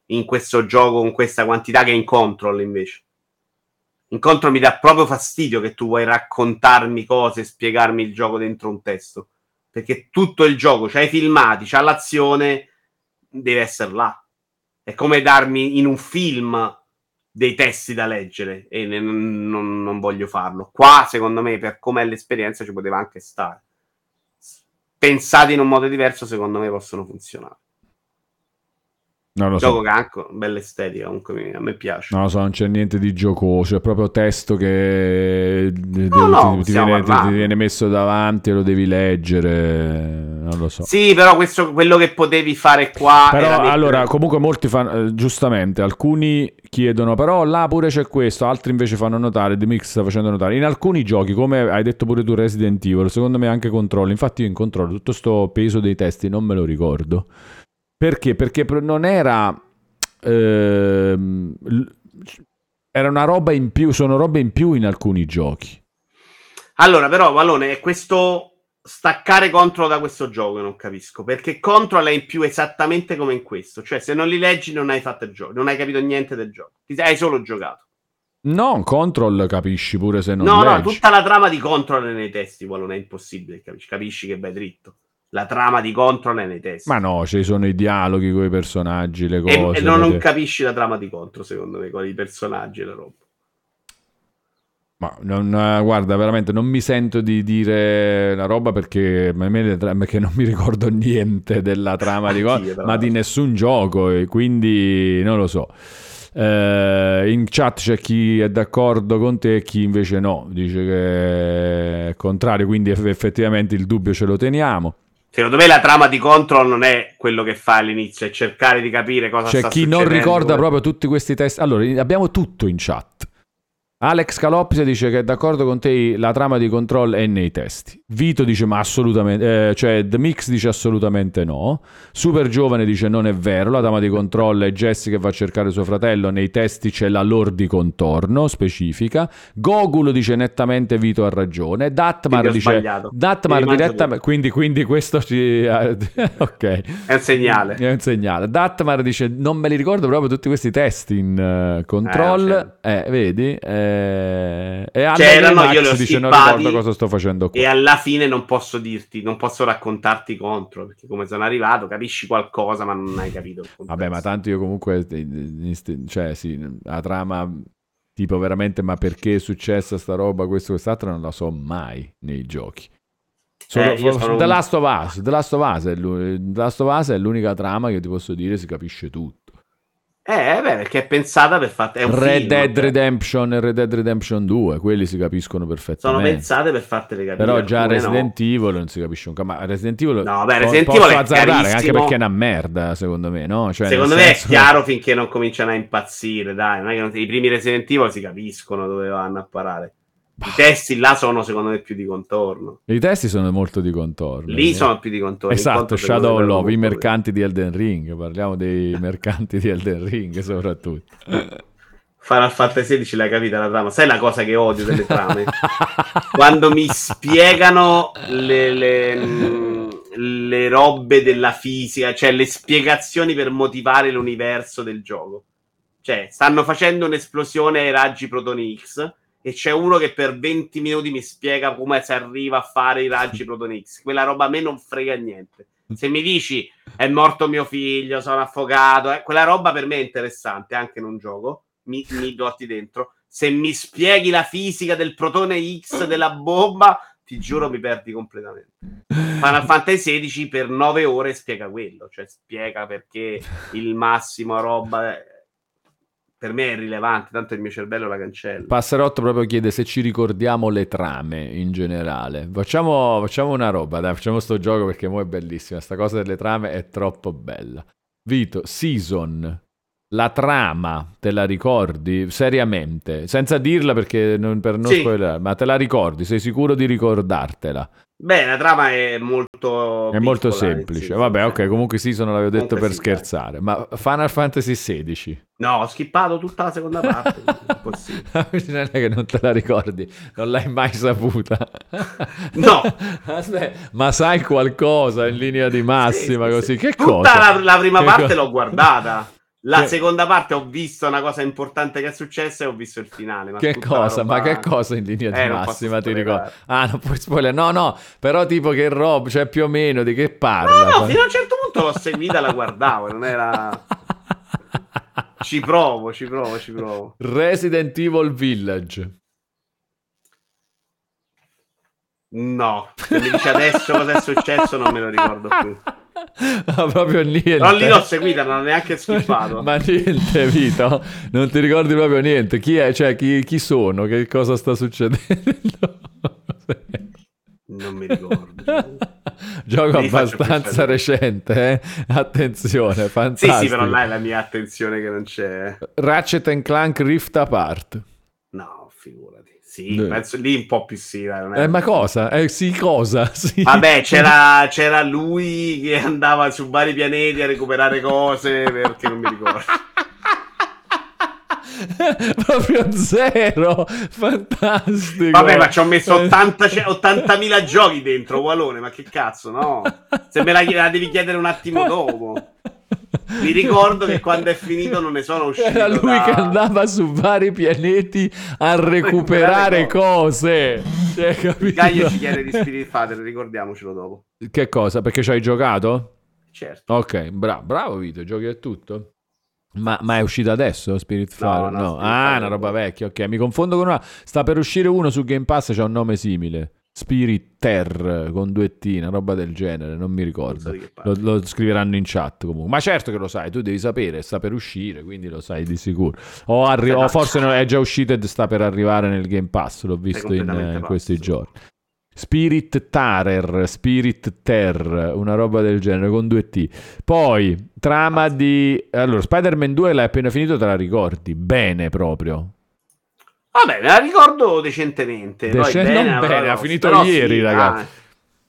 in questo gioco con questa quantità che in control invece. In control mi dà proprio fastidio che tu vuoi raccontarmi cose, spiegarmi il gioco dentro un testo. Perché tutto il gioco, c'hai i filmati, c'ha l'azione, deve essere là. È come darmi in un film dei testi da leggere e ne, non, non, voglio farlo. Qua, secondo me, per com'è l'esperienza, ci poteva anche stare. Pensati in un modo diverso, secondo me, possono funzionare. Non lo Gioco so. Canco, bella estetica, comunque a me piace. Non lo so, non c'è niente di giocoso, è proprio testo che no, no, ti, viene, ti, ti, viene, messo davanti e lo devi leggere, non lo so. Sì, però questo, quello che potevi fare qua... Però allora, comunque molti fanno, eh, giustamente, alcuni chiedono, però là pure c'è questo, altri invece fanno notare, The Mix sta facendo notare, in alcuni giochi, come hai detto pure tu Resident Evil, secondo me anche controllo, infatti io in controllo tutto questo peso dei testi non me lo ricordo. Perché? Perché non era... Ehm, era una roba in più, sono robe in più in alcuni giochi. Allora, però, Vallone, è questo staccare Control da questo gioco non capisco. Perché Control è in più esattamente come in questo. Cioè, se non li leggi, non hai fatto il gioco, non hai capito niente del gioco. Ti hai solo giocato. No, Control capisci pure se non no, leggi. No, tutta la trama di Control nei testi, Vallone, è impossibile, capisci? Capisci che vai dritto la trama di Control è nei testi. Ma no, ci sono i dialoghi con i personaggi, le cose. E, e non, non capisci la trama di Control, secondo me, con i personaggi e la roba. Ma non, eh, guarda, veramente non mi sento di dire la roba perché, perché non mi ricordo niente della trama di *laughs* Control, ma di nessun gioco, e quindi non lo so. Eh, in chat c'è chi è d'accordo con te e chi invece no, dice che è contrario, quindi effettivamente il dubbio ce lo teniamo. Secondo me la trama di Control non è quello che fa all'inizio, è cercare di capire cosa C'è sta chi non ricorda proprio tutti questi test. Allora, abbiamo tutto in chat. Alex Calopsia dice che è d'accordo con te, la trama di Control è nei testi. Vito dice ma assolutamente, eh, cioè The Mix dice assolutamente no. Super Giovane dice non è vero, la trama di Control è Jesse che va a cercare suo fratello, nei testi c'è la lore di contorno specifica. Gogul dice nettamente Vito ha ragione. Datmar dice Datmar direttamente, quindi, quindi, questo ci... *laughs* ok. È un segnale. È un segnale. Datmar dice non me li ricordo proprio tutti questi testi in uh, Control. Eh, eh vedi? Eh, eh, e c'erano, io li ho dice non ricordo cosa sto facendo qua. E alla fine non posso dirti, non posso raccontarti contro, perché come sono arrivato capisci qualcosa ma non hai capito. Vabbè, ma tanto io comunque, cioè sì, la trama tipo veramente, ma perché è successa sta roba, questo, quest'altro, non la so mai nei giochi. Solo, eh, sono... The, Last of Us, The Last of Us, The Last of Us è l'unica trama che ti posso dire si capisce tutto. Eh, beh, perché è pensata per fare. Red film, Dead Redemption e Red Dead Redemption 2, quelli si capiscono perfettamente. Sono pensate per fartele capire. Però già Resident no. Evil non si capisce un cazzo. Ma Resident Evil. No, beh, Resident Evil è azzardare anche perché è una merda, secondo me, no? Cioè, secondo me senso... è chiaro finché non cominciano a impazzire, dai. Non è che non... i primi Resident Evil si capiscono dove vanno a parare. I testi là sono secondo me più di contorno. I testi sono molto di contorno. Lì eh. sono più di contorno. Esatto, Shadow Love, i mercanti di Elden Ring. Parliamo dei *laughs* mercanti di Elden Ring soprattutto. Final Fantasy XVI l'hai capita la trama. Sai la cosa che odio delle trame? Quando mi spiegano le, le, le robe della fisica, cioè le spiegazioni per motivare l'universo del gioco. Cioè, stanno facendo un'esplosione ai raggi protoni X e c'è uno che per 20 minuti mi spiega come si arriva a fare i raggi *laughs* Proton X. Quella roba a me non frega niente. Se mi dici è morto mio figlio, sono affogato, eh, quella roba per me è interessante anche in un gioco, mi, mi dotti dentro. Se mi spieghi la fisica del protone X della bomba, ti giuro mi perdi completamente. Final *laughs* Fantasy XVI per 9 ore spiega quello, cioè spiega perché il massimo roba per me è rilevante, tanto il mio cervello la cancella. Passerotto proprio chiede se ci ricordiamo le trame in generale. Facciamo, facciamo una roba, dai, facciamo sto gioco perché mo è bellissima. Sta cosa delle trame è troppo bella. Vito, Season, la trama, te la ricordi? Seriamente, senza dirla perché non, per non sì. spoilerare, ma te la ricordi? Sei sicuro di ricordartela? Beh, la trama è molto... È molto semplice. Vabbè, ok, comunque sì, sono l'avevo detto per sì, scherzare. Dai. Ma Final Fantasy XVI? No, ho skippato tutta la seconda parte. *laughs* *laughs* non è che non te la ricordi, non l'hai mai saputa. *laughs* no. Aspetta, ma sai qualcosa in linea di massima sì, così? Che tutta cosa? Tutta la, la, prima che parte co- l'ho guardata. La che... seconda parte ho visto una cosa importante che è successa e ho visto il finale. che cosa? Roba... Ma che cosa in linea di eh, massima ti ricordo? Ah, non puoi spoiler. No, no, però tipo che roba, cioè più o meno di che parla. No, no, fino a un certo punto l'ho seguita, la guardavo, non era... ci provo, ci provo, ci provo. Resident Evil Village. No, se mi dici adesso cosa è successo non me lo ricordo più. *laughs* No, proprio niente. Non li ho seguita, non ho neanche schiffato. Ma niente, Vito, non ti ricordi proprio niente. Chi è? Cioè, chi, chi sono? Che cosa sta succedendo? Non mi ricordo. Gioco mi abbastanza recente, eh? attenzione, fantastico. Sì, sì, però là è la mia attenzione che non c'è. Ratchet Clank Rift Apart. No, figurati. Sì, Beh. penso lì un po' più sì. Eh, ma cosa? Eh, sì, cosa? *laughs* Sì. Vabbè, c'era, c'era lui che andava su vari pianeti a recuperare cose perché non mi ricordo. *laughs* proprio zero fantastico vabbè ma ci ho messo 80, 80.000 giochi dentro Walone ma che cazzo no se me la, la devi chiedere un attimo *laughs* dopo mi ricordo che quando è finito non ne sono uscito. Era lui da... che andava su vari pianeti a recuperare, cose. Cioè, Gaio ci chiede di Spirit Fighter, ricordiamocelo dopo. Che cosa? Perché ci hai giocato? Certo. Ok, bra- bravo Vito, giochi a tutto. Ma, ma, è uscito adesso Spirit Fighter? No, no. no. ah, è una roba vecchia. Ok, mi confondo con una. Sta per uscire uno su Game Pass, c'ha un nome simile. Spirit Ter con due T, una roba del genere, non mi ricordo. Lo, lo, scriveranno in chat comunque. Ma certo che lo sai, tu devi sapere, sta per uscire, quindi lo sai di sicuro. O, arri- o forse no, è già uscito e sta per arrivare nel Game Pass, l'ho visto in, in questi giorni. Spirit Tarer, Spirit Ter, una roba del genere con due T. Poi, trama di... Allora, Spider-Man 2 l'hai appena finito, te la ricordi? Bene proprio. Vabbè, me la ricordo decentemente. Decen- bene, non bene, ha finito ieri, sì, ragazzi. Ah.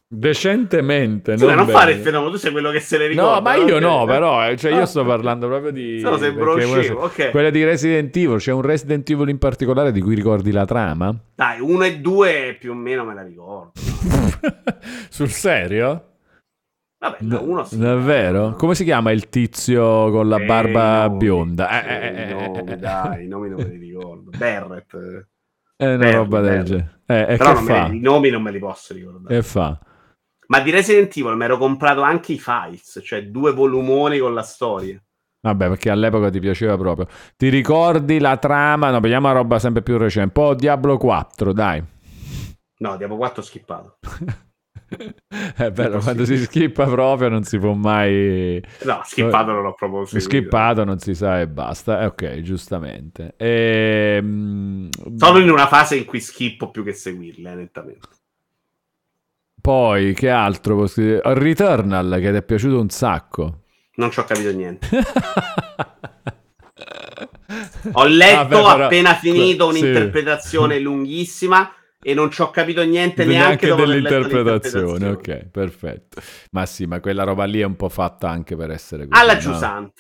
Decentemente. Scusa, non, non fare il fenomeno, tu sei quello che se le ricorda. No, ma io no, però, eh, cioè io sto *laughs* parlando proprio di... No, sembro scemo, ok. Quella di Resident Evil, c'è un Resident Evil in particolare di cui ricordi la trama? Dai, uno e due più o meno me la ricordo. *laughs* Sul serio? Vabbè, no, uno sì. Davvero? Come si chiama il tizio con la barba nomi, bionda? Eh, eh, eh, nomi, eh, dai, i nomi non me li ricordo. *laughs* Barrett. È una Barrett, roba del genere. Eh, Però me, i nomi non me li posso ricordare. E fa? Ma di Resident Evil mi ero comprato anche i files, cioè due volumoni con la storia. Vabbè, perché all'epoca ti piaceva proprio. Ti ricordi la trama? No, vediamo una roba sempre più recente. Un po' Diablo 4, dai. No, Diablo 4 ho skippato. *laughs* *laughs* È bello, quando si skippa proprio non si può mai... No, skippato non l'ho proprio seguito. Skippato non si sa e basta. Eh, ok, giustamente. E... Ehm, Sono in una fase in cui skippo più che seguirle, nettamente. Poi, che altro? Returnal, che ti è piaciuto un sacco. Non ci ho capito niente. *laughs* ho letto Vabbè, però... appena finito un'interpretazione sì. lunghissima e non ci ho capito niente neanche, neanche dell'interpretazione. Ok, perfetto. Ma sì, ma quella roba lì è un po' fatta anche per essere così. Alla no?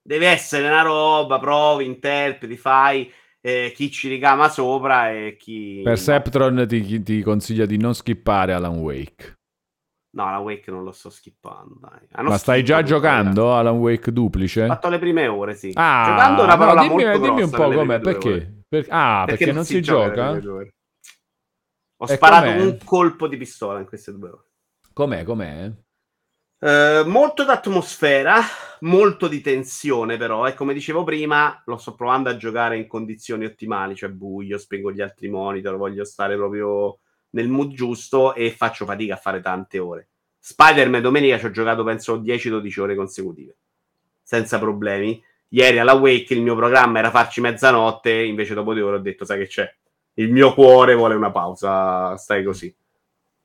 Deve essere una roba, provi, interpreti, fai eh, chi ci ricama sopra e chi... Perceptron ti, ti consiglia di non skippare Alan Wake. No, Alan Wake non lo sto skippando. Dai. Ma stai già giocando Alan Wake duplice? Ho fatto le prime ore, sì. Ah, giocando una parola no, dimmi, dimmi un po' com'è, perché? Per... Ah, perché, perché non, non, si, si gioca? Ho e sparato com'è? un colpo di pistola in queste due ore. Com'è, com'è? Uh, molto d'atmosfera, molto di tensione, però. E come dicevo prima, lo sto provando a giocare in condizioni ottimali, cioè buio, spengo gli altri monitor, voglio stare proprio nel mood giusto e faccio fatica a fare tante ore. Spider-Man domenica ci ho giocato penso 10-12 ore consecutive, senza problemi. Ieri alla Wake il mio programma era farci mezzanotte, invece dopo due ore ho detto, sai che c'è? Il mio cuore vuole una pausa, stai così.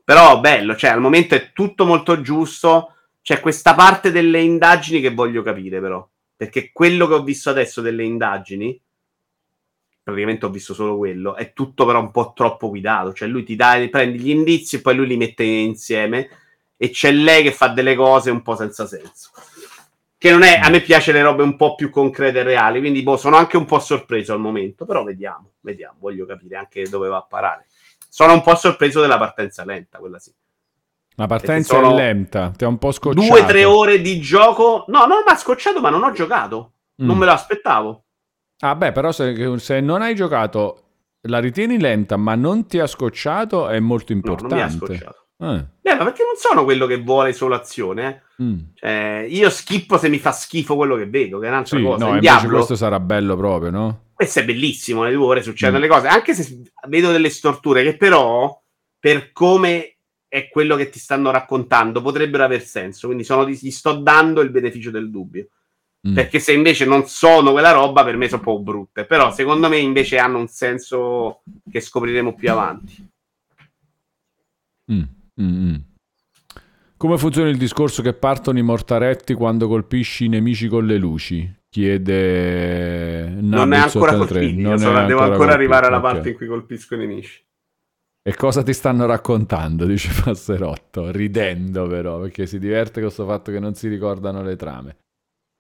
Però bello, cioè al momento è tutto molto giusto c'è questa parte delle indagini che voglio capire, però. Perché quello che ho visto adesso delle indagini, praticamente ho visto solo quello, è tutto però un po' troppo guidato. Cioè, lui ti dà, prendi gli indizi e poi lui li mette insieme. E c'è lei che fa delle cose un po' senza senso. Che non è, a me piace le robe un po' più concrete e reali, quindi boh, sono anche un po' sorpreso al momento, però vediamo, vediamo, voglio capire anche dove va a parare. Sono un po' sorpreso della partenza lenta, quella sì. La partenza è lenta, ti ha un po' scocciato. Due, tre ore di gioco. No, non mi ha scocciato, ma non ho giocato. Mm. Non me lo aspettavo. Ah, beh, però se, se, non hai giocato, la ritieni lenta, ma non ti ha scocciato, è molto importante. No, non mi ha scocciato. Eh. Eh, ma perché non sono quello che vuole solo azione. Eh? Mm. Cioè, io schippo se mi fa schifo quello che vedo, che è un'altra sì, cosa. No, Diablo, questo sarà bello proprio, no? Questo è bellissimo, nelle due ore succedono mm. le cose, anche se vedo delle storture che però, per come è quello che ti stanno raccontando, potrebbero aver senso. Quindi sono, gli sto dando il beneficio del dubbio. Mm. Perché se invece non sono quella roba, per me sono un po' brutte. Però secondo me invece hanno un senso che scopriremo più avanti. Mm. Mm-hmm. Come funziona il discorso che partono i mortaretti quando colpisci i nemici con le luci? Chiede Non è ancora colpito, non devo ancora, ancora arrivare alla okay. parte in cui colpisco i nemici. E cosa ti stanno raccontando? *laughs* Dice Passerotto, ridendo però, perché si diverte con questo fatto che non si ricordano le trame.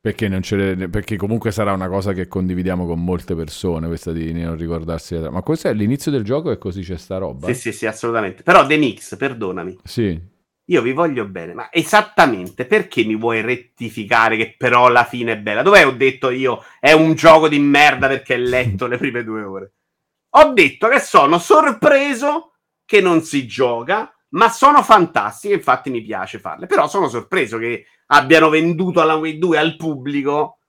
Perché, le... perché, comunque sarà una cosa che condividiamo con molte persone, questa di non ricordarsi. Ma questo è l'inizio del gioco e così c'è sta roba? Sì, sì, sì, assolutamente. Però The Mix, perdonami. Sì. Io vi voglio bene, ma esattamente perché mi vuoi rettificare che però alla fine è bella? Dov'è ho detto io è un gioco di merda perché hai letto le prime due ore? Ho detto che sono sorpreso che non si gioca, ma sono fantastiche, infatti mi piace farle. Però sono sorpreso che abbiano venduto Alan Wake 2 al pubblico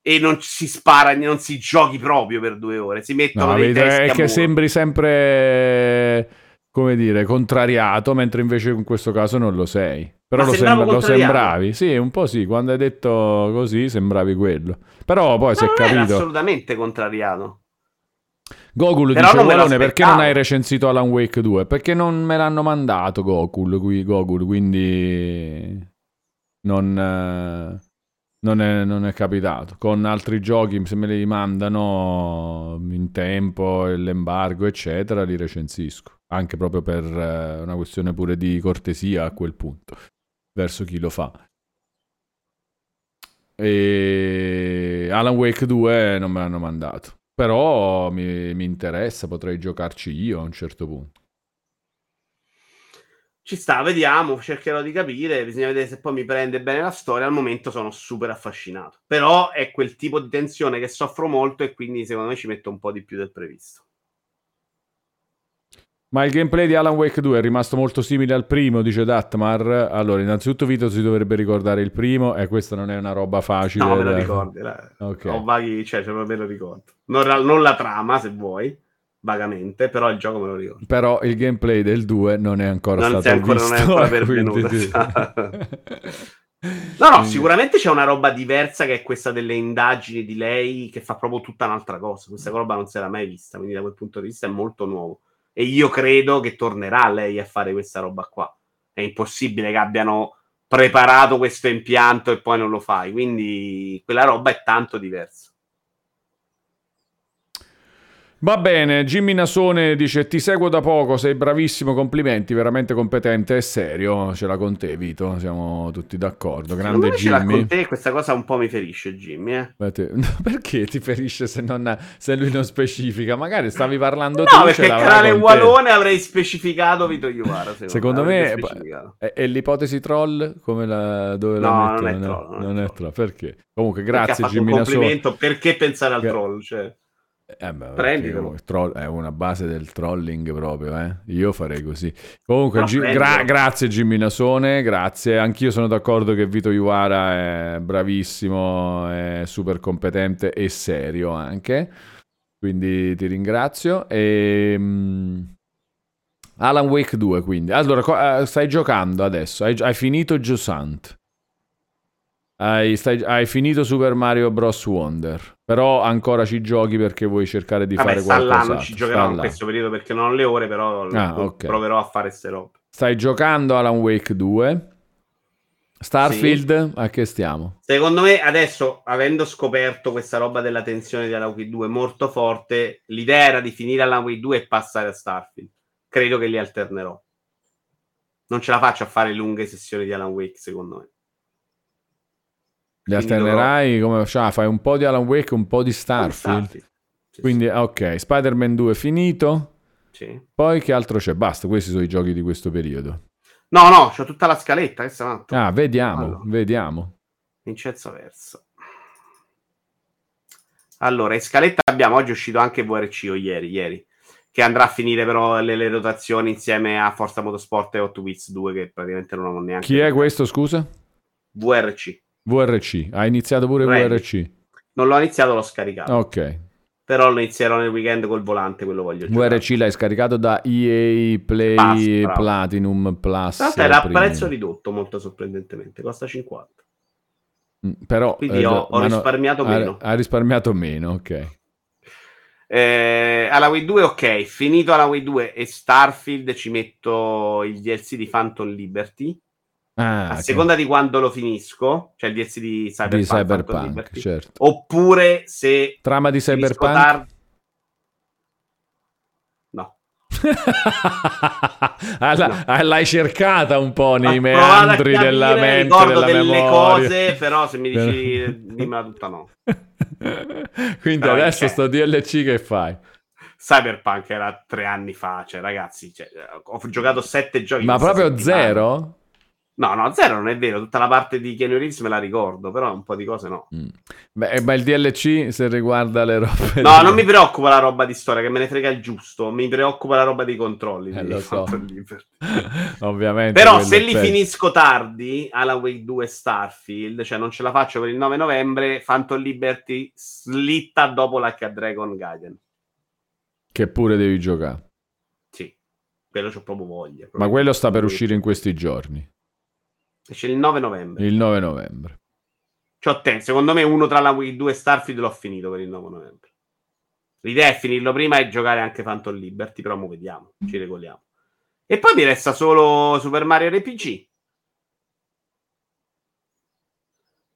e non si spara, non si giochi proprio per due ore, si mettono no, dei testi È che sembri sempre come dire, contrariato, mentre invece in questo caso non lo sei. Però lo, sembra, lo, sembravi, sì, un po' sì, quando hai detto così sembravi quello. Però poi si è capito... assolutamente contrariato. Gokul Però dice, Walone, perché non hai recensito Alan Wake 2? Perché non me l'hanno mandato Gokul, qui, Gokul quindi non, eh, non, è, non, è, capitato. Con altri giochi, se me li mandano in tempo, l'embargo, eccetera, li recensisco anche proprio per eh, una questione pure di cortesia a quel punto verso chi lo fa. E Alan Wake 2 non me l'hanno mandato, però mi, mi interessa, potrei giocarci io a un certo punto. Ci sta, vediamo, cercherò di capire, bisogna vedere se poi mi prende bene la storia, al momento sono super affascinato. Però è quel tipo di tensione che soffro molto e quindi secondo me ci metto un po' di più del previsto. Ma il gameplay di Alan Wake 2 è rimasto molto simile al primo, dice Datmar. Allora, innanzitutto Vito si dovrebbe ricordare il primo e questa non è una roba facile. No, me lo ricordi. Okay. Ho vaghi, cioè, cioè, me lo ricordo. Non, non, la trama, se vuoi, vagamente, però il gioco me lo ricordo. Però il gameplay del 2 non è ancora non stato ancora, visto. Non è ancora *laughs* pervenuto. Quindi... *laughs* no, no, sicuramente c'è una roba diversa che è questa delle indagini di lei che fa proprio tutta un'altra cosa. Questa roba non si era mai vista, quindi da quel punto di vista è molto nuovo e io credo che tornerà lei a fare questa roba qua. È impossibile che abbiano preparato questo impianto e poi non lo fai, quindi quella roba è tanto diversa. Va bene, Jimmy Nasone dice ti seguo da poco, sei bravissimo, complimenti, veramente competente e serio, ce l'ha con te Vito, siamo tutti d'accordo, grande Jimmy. Ce l'ha con te questa cosa un po' mi ferisce Jimmy, eh? Te... *laughs* perché ti ferisce se, non... se, lui non specifica? Magari stavi parlando no, tu. No, perché canale Walone avrei specificato Vito Iuvara, secondo, secondo me. È, è, l'ipotesi troll? Come la... Dove no, la non è troll. Non, non è troll. Perché? Comunque grazie perché Jimmy Nasone. Perché pensare al troll, cioè... Eh beh, Prenditelo. Troll, è una base del trolling proprio, eh? Io farei così. Comunque, no, G- gra- grazie Jimmy Nasone, grazie. Anch'io sono d'accordo che Vito Iwara è bravissimo, è super competente e serio anche. Quindi ti ringrazio. E... Um... Alan Wake 2, quindi. Allora, co- uh, stai giocando adesso, hai, hai finito Giusant. Hai, stai, hai, finito Super Mario Bros. Wonder, però ancora ci giochi perché vuoi cercare di Vabbè, fare qualcosa. Non ci giocherò in questo periodo perché non ho le ore, però ah, okay. proverò a fare queste robe. Stai giocando Alan Wake 2. Starfield, sì. a che stiamo? Secondo me adesso, avendo scoperto questa roba della tensione di Alan Wake 2 molto forte, l'idea era di finire Alan Wake 2 e passare a Starfield. Credo che li alternerò. Non ce la faccio a fare lunghe sessioni di Alan Wake, secondo me. Li alternerai come cioè, fai un po' di Alan Wake, un po' di Starfield. Starfield. Sì, Quindi, sì. ok, Spider-Man 2 finito. Sì. Poi che altro c'è? Basta, questi sono i giochi di questo periodo. No, no, c'ho tutta la scaletta. Ah, vediamo, allora. vediamo. Vincenzo Verso. Allora, in scaletta abbiamo, oggi uscito anche VRC o ieri, ieri, che andrà a finire però le, le rotazioni insieme a Forza Motorsport e Hot Wheels 2 che praticamente non ho neanche... Chi è questo, scusa? VRC. VRC, ha iniziato pure Ready. VRC. Non l'ho iniziato, l'ho scaricato. Ok. Però lo inizierò nel weekend col volante, quello voglio giocare. VRC l'hai scaricato da EA Play Pass, Platinum Plus. Tanto era a prezzo ridotto, molto sorprendentemente, costa 50. Mm, però Quindi eh, ho, ho risparmiato ha, meno. Ha risparmiato meno, ok. Eh, alla Wii 2, ok, finito alla Wii 2 e Starfield ci metto il DLC di Phantom Liberty. Ah, a okay. seconda di quando lo finisco, cioè il DLC di Cyberpunk, di Cyberpunk certo. oppure se trama di Cyberpunk tar- no. *laughs* no. l'hai cercata un po' nei meandri capire, della mente ricordo della delle memoria. cose però se mi dici *laughs* dimmela tutta no quindi però adesso sto DLC che fai? Cyberpunk era tre anni fa cioè ragazzi cioè, ho giocato sette giochi ma proprio zero? No, no, zero non è vero. Tutta la parte di Keanu Reeves me la ricordo, però un po' di cose no. Mm. Beh, ma il DLC se riguarda le robe. No, di... non mi preoccupa la roba di storia, che me ne frega il giusto. Mi preoccupa la roba dei controlli. Eh, lo so. *laughs* Ovviamente. Però se li finisco tardi, alla Wake 2 Starfield, cioè non ce la faccio per il 9 novembre, Phantom Liberty slitta dopo l'H Dragon Gaiden. Che pure devi giocare. Sì, quello c'ho proprio voglia. Proprio ma quello sta per uscire in questi giorni. Esce il 9 novembre. Il 9 novembre. C'ho tempo. Secondo me uno tra la Wii 2 e Starfield l'ho finito per il 9 novembre. L'idea è finirlo prima e giocare anche Phantom Liberty, però mo vediamo, ci regoliamo. E poi mi resta solo Super Mario RPG.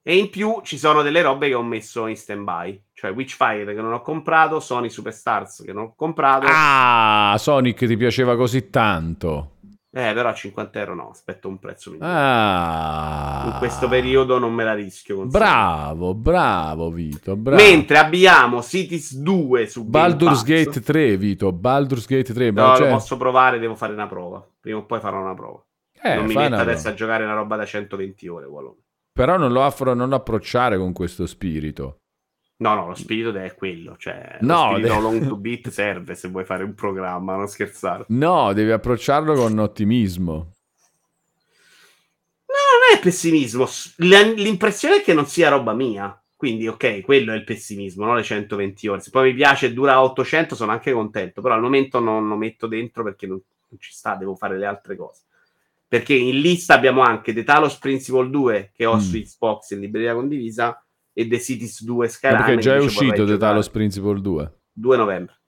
E in più ci sono delle robe che ho messo in stand-by, cioè Witchfire che non ho comprato, Sony Superstars che non ho comprato. Ah, Sonic ti piaceva così tanto. Eh, però a 50 euro no, aspetto un prezzo migliore. Ah. In questo periodo non me la rischio. Bravo, bravo Vito, bravo. Mentre abbiamo Cities 2 su Baldur's Gate 3, Vito, Baldur's Gate 3. No, cioè... lo posso provare, devo fare una prova. Prima o poi farò una prova. Eh, non mi metto adesso prova. a giocare una roba da 120 ore, Wallone. Però non lo, affro, non lo approcciare con questo spirito. No, no, lo spirito è quello, cioè no, lo spirito de- long to beat *laughs* serve se vuoi fare un programma, non scherzare. No, devi approcciarlo con ottimismo. No, non è pessimismo, l'impressione è che non sia roba mia. Quindi, ok, quello è il pessimismo, no? Le 120 ore. Se poi mi piace e dura 800, sono anche contento. Però al momento non lo metto dentro perché non, non ci sta, devo fare le altre cose. Perché in lista abbiamo anche The Talos Principle 2 che ho mm. su Xbox in libreria condivisa e The Cities 2 Skyline. Ma perché già è uscito The Talos Principle 2? 2 novembre.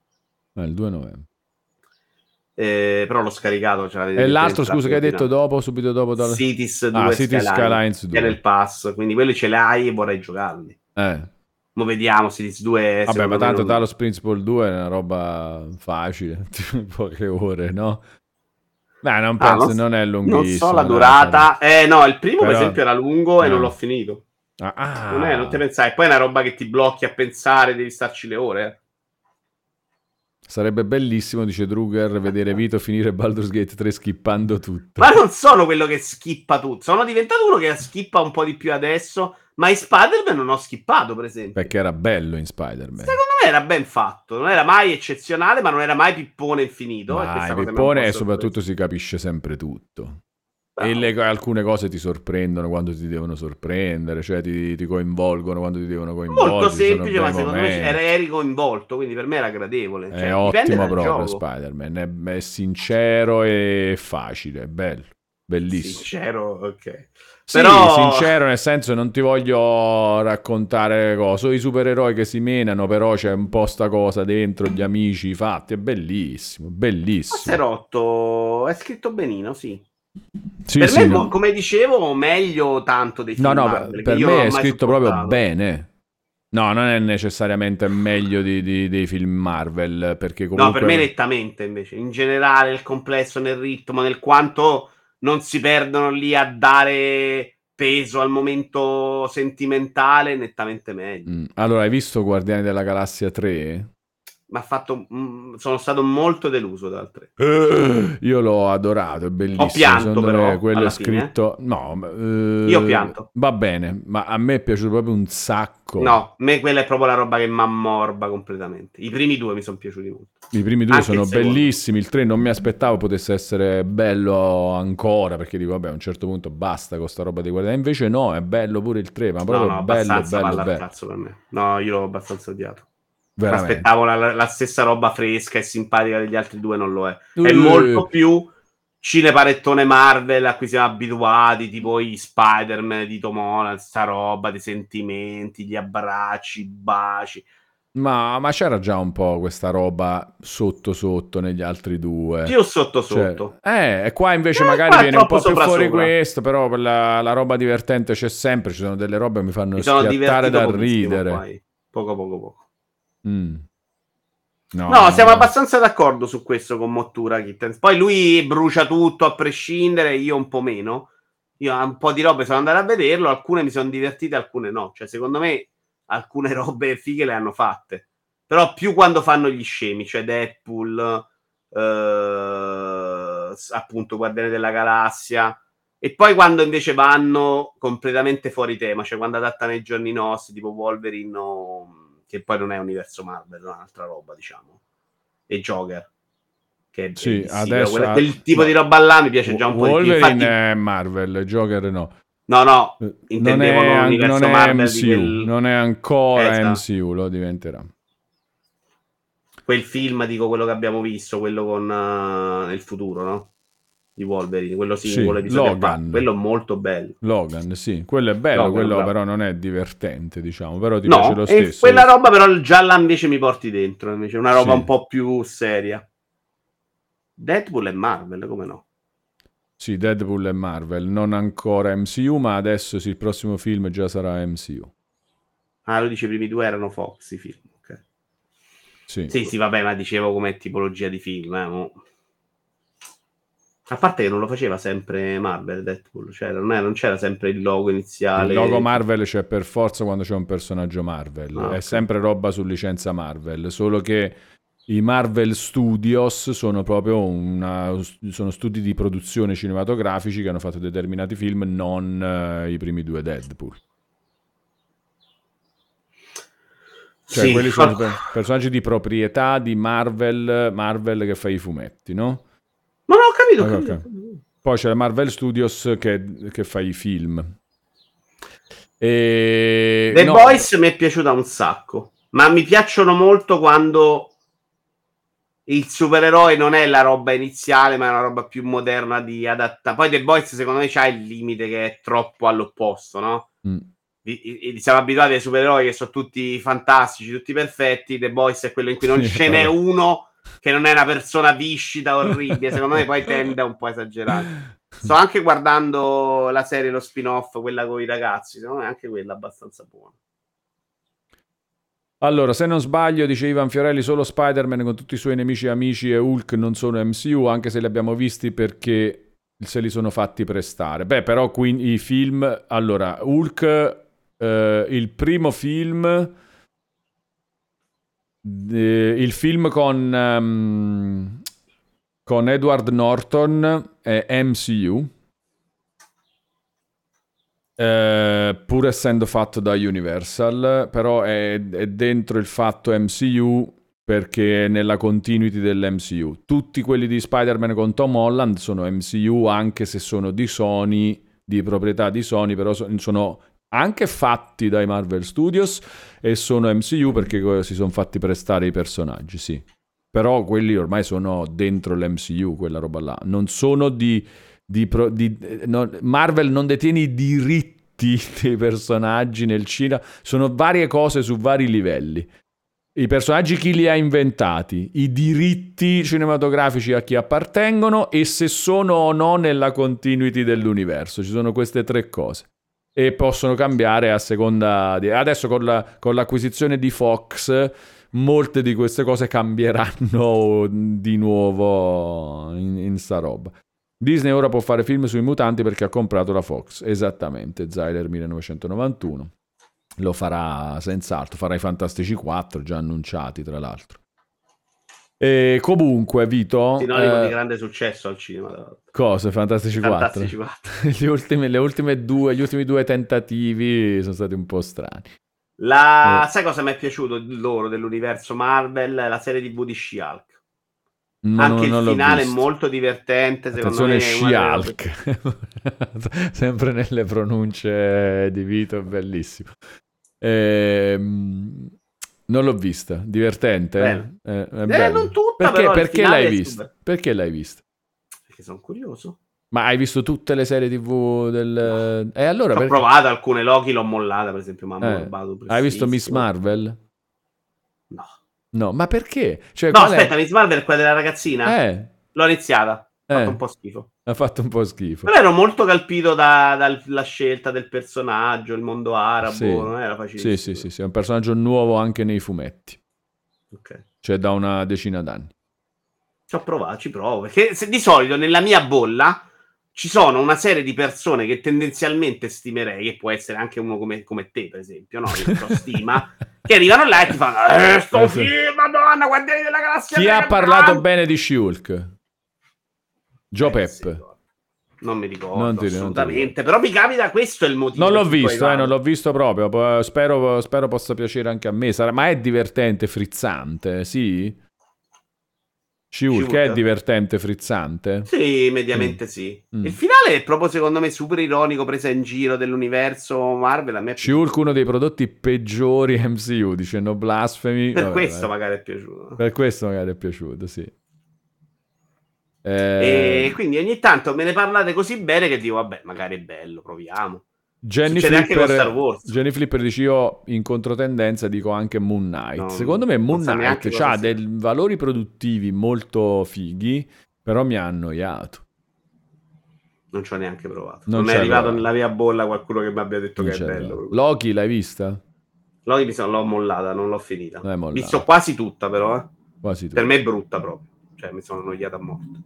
Eh, il 2 novembre. Eh, però l'ho scaricato. Cioè, e l'altro, scusa, che hai detto dopo, subito dopo? Dal... Cities 2 ah, Cities Skylines 2. Era il pass, quindi quelli ce l'hai e vorrei giocarli. Eh. Mo vediamo Cities 2. Vabbè, ma tanto non... Talos Principle 2 è una roba facile, *laughs* poche ore, no? Beh, non penso, ah, non, non, è lunghissimo. Non so la durata. Eh no, il primo Però... per esempio era lungo no. e non l'ho finito. Ah, non, è, non te pensai. Poi è una roba che ti blocchi a pensare, devi starci le ore. Eh. Sarebbe bellissimo, dice Druger, vedere *laughs* Vito finire Baldur's Gate 3 skippando tutto. Ma non sono quello che skippa tutto. Sono diventato uno che skippa un po' di più adesso. Ma in Spider-Man non ho skippato, per esempio. Perché era bello in Spider-Man. Secondo me era ben fatto. Non era mai eccezionale, ma non era mai pippone infinito. Ma e pippone e soprattutto si capisce sempre tutto. E le, alcune cose ti sorprendono quando ti devono sorprendere, cioè ti, ti coinvolgono quando ti devono coinvolgere. Molto semplice, ma secondo me eri coinvolto, quindi per me era gradevole. Cioè, è ottimo proprio Spider-Man, è, è, sincero e facile, è bello, bellissimo. Sincero, ok. Sì, Però... sincero nel senso non ti voglio raccontare cose, i supereroi che si menano, però c'è un po' sta cosa dentro, gli amici, fatti, è bellissimo, bellissimo. Passerotto, è scritto benino, sì. Sì, per sì, me, no. come dicevo, meglio tanto dei film No, no, Marvel, per me è scritto proprio bene. No, non è necessariamente meglio di, di, dei film Marvel, perché comunque... No, per me nettamente invece. In generale, il complesso, nel ritmo, nel quanto non si perdono lì a dare peso al momento sentimentale, nettamente meglio. Mm. Allora, hai visto Guardiani della Galassia 3? Mi ha fatto. Sono stato molto deluso dal 3. Uh, io l'ho adorato, è bellissimo. Ho pianto, però, quello è scritto. Fine. No, uh, io pianto. Va bene, ma a me è piaciuto proprio un sacco. No, a me quella è proprio la roba che mi ammorba completamente. I primi due mi sono piaciuti molto. I primi due Anche sono il bellissimi. Il 3 non mi aspettavo potesse essere bello ancora perché dico, vabbè, a un certo punto basta con sta roba di guardare. Invece, no, è bello pure il 3, ma proprio no, no, bello, bello, bello. No, io l'ho abbastanza odiato. Veramente. Aspettavo la, la, stessa roba fresca e simpatica degli altri due, non lo è. È uh. molto più cineparettone Marvel a cui siamo abituati, tipo i Spider-Man di Tom Holland, sta roba di sentimenti, gli abbracci, i baci. Ma, ma, c'era già un po' questa roba sotto sotto negli altri due. Più sotto cioè, sotto. Cioè, eh, e qua invece eh, magari viene un po' più fuori sopra. questo, però la, la, roba divertente c'è sempre, ci sono delle robe che mi fanno mi schiattare da ridere. Poco poco poco. Mm. No, no, siamo no. abbastanza d'accordo su questo con Mottura Kittens. Poi lui brucia tutto a prescindere, io un po' meno. Io un po' di robe sono andato a vederlo, alcune mi sono divertite, alcune no. Cioè, secondo me, alcune *laughs* robe fighe le hanno fatte. Però più quando fanno gli scemi, cioè Deadpool, eh, appunto Guardiani della Galassia. E poi quando invece vanno completamente fuori tema, cioè quando adattano i giorni nostri, tipo Wolverine o che poi non è universo Marvel, è un'altra roba, diciamo. E Joker. Che è sì, adesso quella, quel tipo no. di roba là mi piace già un po' Wolverine di più. Infatti... è Marvel, Joker no. No, no, eh, intendevo non è, l'universo non è Marvel MCU, quel... non è ancora esatto. MCU, lo diventerà. Quel film, dico quello che abbiamo visto, quello con uh, nel futuro, no? Di Wolverine, quello singolo sì, Logan. quello è molto bello. Logan, sì, quello è bello, Logan, quello bravo. però non è divertente, diciamo, però ti no, piace lo stesso. quella roba però già là invece mi porti dentro, invece una roba sì. un po' più seria. Deadpool è Marvel, come no? Sì, Deadpool è Marvel, non ancora MCU, ma adesso sì, il prossimo film già sarà MCU. Ah, lo dice i primi due erano Fox i film, ok. Sì. sì, sì, vabbè, ma dicevo come tipologia di film, eh, mo a parte che non lo faceva sempre Marvel Deadpool, cioè non, è, non c'era sempre il logo iniziale. Il logo Marvel c'è per forza quando c'è un personaggio Marvel, ah, è okay. sempre roba su licenza Marvel, solo che i Marvel Studios sono proprio una, sono studi di produzione cinematografici che hanno fatto determinati film, non uh, i primi due Deadpool. Cioè, sì, quelli sono *laughs* personaggi di proprietà di Marvel, Marvel che fa i fumetti, no? Ma no, ho capito. Ho capito. Okay. Poi c'è la Marvel Studios che, che fa i film. E... The no. Boys mi è piaciuta un sacco, ma mi piacciono molto quando il supereroe non è la roba iniziale, ma è una roba più moderna di adatta. Poi The Boys, secondo me, c'ha il limite che è troppo all'opposto, no? Mm. siamo abituati ai supereroi che sono tutti fantastici, tutti perfetti. The Boys è quello in cui non sì, ce n'è uno che non è una persona viscida, orribile, secondo me poi *laughs* tende a un po' esagerare. Sto anche guardando la serie, lo spin-off, quella con i ragazzi, secondo me anche quella abbastanza buona. Allora, se non sbaglio, dice Ivan Fiorelli, solo Spider-Man con tutti i suoi nemici e amici e Hulk non sono MCU, anche se li abbiamo visti perché se li sono fatti prestare. Beh, però qui i film... Allora, Hulk, eh, il primo film il film con, um, con Edward Norton è MCU. Eh, pur essendo fatto da Universal, però è, è, dentro il fatto MCU perché è nella continuity dell'MCU. Tutti quelli di Spider-Man con Tom Holland sono MCU, anche se sono di Sony, di proprietà di Sony, però sono anche fatti dai Marvel Studios e sono MCU perché si sono fatti prestare i personaggi, sì. Però quelli ormai sono dentro l'MCU, quella roba là. Non sono di... di, di no, Marvel non detiene i diritti *laughs* dei personaggi nel cinema, sono varie cose su vari livelli. I personaggi chi li ha inventati, i diritti cinematografici a chi appartengono e se sono o no nella continuity dell'universo. Ci sono queste tre cose e possono cambiare a seconda di... Adesso con, la, con l'acquisizione di Fox molte di queste cose cambieranno di nuovo in, in sta roba. Disney ora può fare film sui mutanti perché ha comprato la Fox. Esattamente, Zyler 1991. Lo farà senz'altro, farà i Fantastici 4, già annunciati tra l'altro. E comunque, Vito... Sinonimo eh, di grande successo al cinema. Cosa? Fantastici, Fantastici 4? 4. ultimi, le ultime due, gli ultimi due tentativi sono stati un po' strani. La... Eh. Sai cosa mi è piaciuto loro dell'universo Marvel? La serie di di She-Hulk. No, Anche non, il finale è molto divertente. Attenzione, She-Hulk. *laughs* Sempre nelle pronunce di Vito, bellissimo. Ehm, non l'ho vista, divertente. Eh, eh, non tutta, perché, perché l'hai vista? Perché l'hai vista? Perché sono curioso. Ma hai visto tutte le serie TV del... No. E allora Ho perché... provato alcune Loki, l'ho mollata, per esempio, ma eh. Hai visto Miss Marvel? No. No, ma perché? Cioè, no, aspetta, è... Miss Marvel è quella della ragazzina? Eh. L'ho iniziata. Ha fatto eh. un po' schifo. Ha fatto un po' schifo. Però ero molto colpito da, dalla scelta del personaggio, il mondo arabo, sì. non era facilissimo. Sì, sì, sì, sì, è un personaggio nuovo anche nei fumetti. Ok. Cioè da una decina d'anni. Ci ho provato, ci provo, perché se, di solito nella mia bolla ci sono una serie di persone che tendenzialmente stimerei, che può essere anche uno come, come te, per esempio, no? Io stima, *laughs* che arrivano là e ti fanno eh, sto eh, film, madonna, guardiani della galassia. Chi ha parlato bene di Shulk? Joe eh, Pep. Non mi ricordo non ti, assolutamente, però mi capita questo è il motivo. Non l'ho visto, eh, non l'ho visto proprio. Spero, spero, possa piacere anche a me. Sarà... ma è divertente, frizzante, sì? Shiulk è divertente, frizzante? Sì, mediamente mm. sì. Mm. Il finale è proprio secondo me super ironico, presa in giro dell'universo Marvel. A me Shiulk uno dei prodotti peggiori *laughs* MCU, dice no blasfemi. Per Vabbè, questo magari è piaciuto. Per questo magari è piaciuto, sì. Eh... E quindi ogni tanto me ne parlate così bene che dico, vabbè, magari è bello, proviamo. Jenny Flipper, Jenny Flipper dice io in controtendenza dico anche Moon Knight. No, Secondo me Moon Knight ha dei valori produttivi molto fighi, però mi ha annoiato. Non ci ho neanche provato. Non, non è arrivato nella mia bolla qualcuno che mi abbia detto non che è bello. Loki l'hai vista? Loki mi sono, l'ho mollata, non l'ho finita. Ho visto quasi tutta però. Eh. Quasi tutta. Per me è brutta proprio. Cioè mi sono annoiata a morte.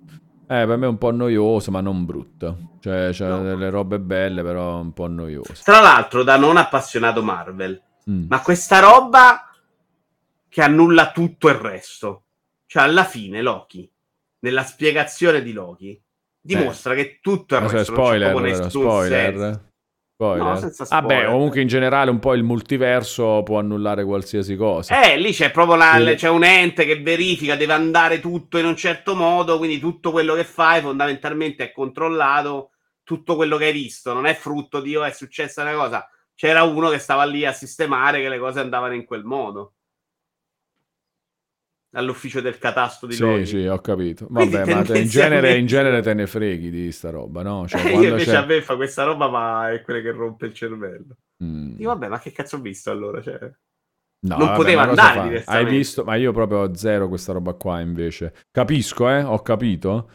Eh, per me è un po' noioso, ma non brutto. Cioè, c'è no. delle robe belle, però un po' noioso. Tra l'altro, da non appassionato Marvel, mm. ma questa roba che annulla tutto il resto. Cioè, alla fine, Loki, nella spiegazione di Loki, dimostra eh. che tutto il resto spoiler, non spoiler. Senso. Spoiler. No, senza spoiler. Vabbè, comunque in generale un po' il multiverso può annullare qualsiasi cosa. Eh, lì c'è proprio la, sì. c'è un ente che verifica, deve andare tutto in un certo modo, quindi tutto quello che fai fondamentalmente è controllato, tutto quello che hai visto non è frutto di, oh, è successa una cosa. C'era uno che stava lì a sistemare che le cose andavano in quel modo all'ufficio del catasto di Sì, sì, ho capito. Vabbè, ma te, in, genere, in, genere, te ne freghi di sta roba, no? Cioè, eh, *laughs* io invece c'è... a me fa questa roba, ma è quella che rompe il cervello. Mm. Dico, vabbè, ma che cazzo ho visto allora? Cioè... No, non vabbè, poteva andare Hai visto? Ma io proprio zero questa roba qua invece. Capisco, eh? Ho capito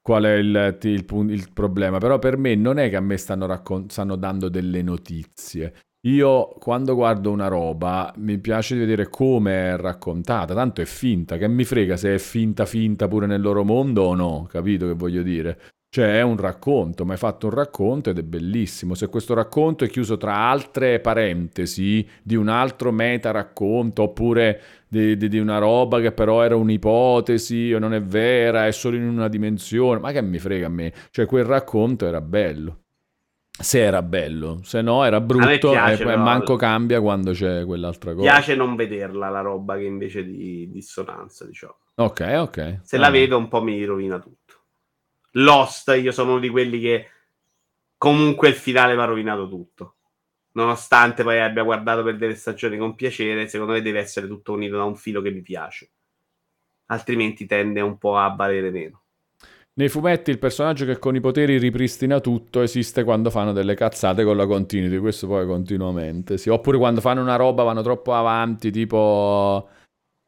qual è il, il, il, il problema. Però per me non è che a me stanno, raccon- stanno dando delle notizie. Io quando guardo una roba mi piace vedere come è raccontata, tanto è finta, che mi frega se è finta finta pure nel loro mondo o no, capito che voglio dire? Cioè è un racconto, ma hai fatto un racconto ed è bellissimo. Se questo racconto è chiuso tra altre parentesi di un altro meta racconto oppure di, di, di una roba che però era un'ipotesi o non è vera, è solo in una dimensione, ma che mi frega a me? Cioè quel racconto era bello se era bello, se no era brutto piace, e, però, manco cambia quando c'è quell'altra cosa. Piace non vederla la roba che invece di dissonanza, diciamo. Ok, ok. Se ah. la vedo un po' mi rovina tutto. Lost, io sono uno di quelli che comunque il finale mi ha rovinato tutto. Nonostante poi abbia guardato per delle stagioni con piacere, secondo me deve essere tutto unito da un filo che mi piace. Altrimenti tende un po' a valere meno. Nei fumetti il personaggio che con i poteri ripristina tutto esiste quando fanno delle cazzate con la continuity, questo poi continuamente, sì. Oppure quando fanno una roba vanno troppo avanti, tipo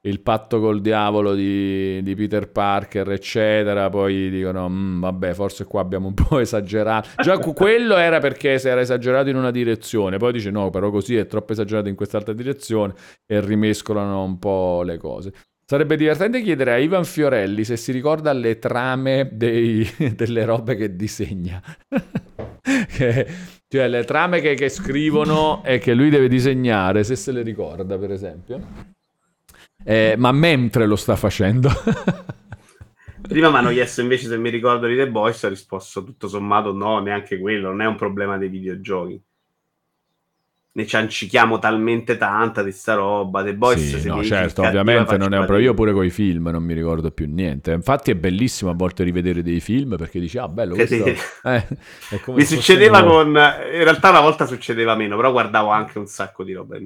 il patto col diavolo di, di Peter Parker, eccetera, poi dicono, mm, vabbè, forse qua abbiamo un po' *laughs* esagerato. Già quello era perché si era esagerato in una direzione, poi dice no, però così è troppo esagerato in quest'altra direzione e rimescolano un po' le cose. Sarebbe divertente chiedere a Ivan Fiorelli se si ricorda le trame dei, *laughs* delle robe che disegna. *laughs* che, cioè le trame che, che, scrivono e che lui deve disegnare, se se le ricorda per esempio. eh, ma mentre lo sta facendo. *laughs* Prima mi hanno chiesto invece se mi ricordo di The Boys, ho risposto tutto sommato no, neanche quello, non è un problema dei videogiochi ne ciancichiamo talmente tanta di sta roba. The Boys, sì, no, certo, ovviamente non è un problema. Io pure con i film non mi ricordo più niente. Infatti è bellissimo a volte rivedere dei film perché dici, ah, bello, questo *laughs* eh, mi succedeva con... In realtà una volta succedeva meno, però guardavo anche un sacco di roba.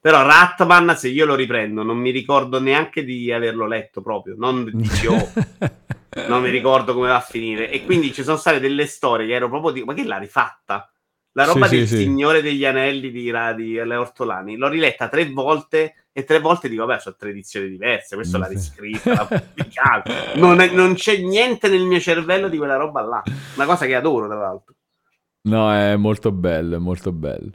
Però Ratman, se io lo riprendo, non mi ricordo neanche di averlo letto proprio. Non dici, *laughs* oh, non mi ricordo come va a finire. E quindi ci sono state delle storie che ero proprio di... Ma che l'ha rifatta? La roba sì, del sì, Signore sì. degli Anelli di, di Le Ortolani l'ho riletta tre volte e tre volte dico, vabbè, sono tre edizioni diverse, questa l'ha riscritta, l'ha pubblicata. Non, non, c'è niente nel mio cervello di quella roba là. Una cosa che adoro, tra l'altro. No, è molto bello, è molto bello.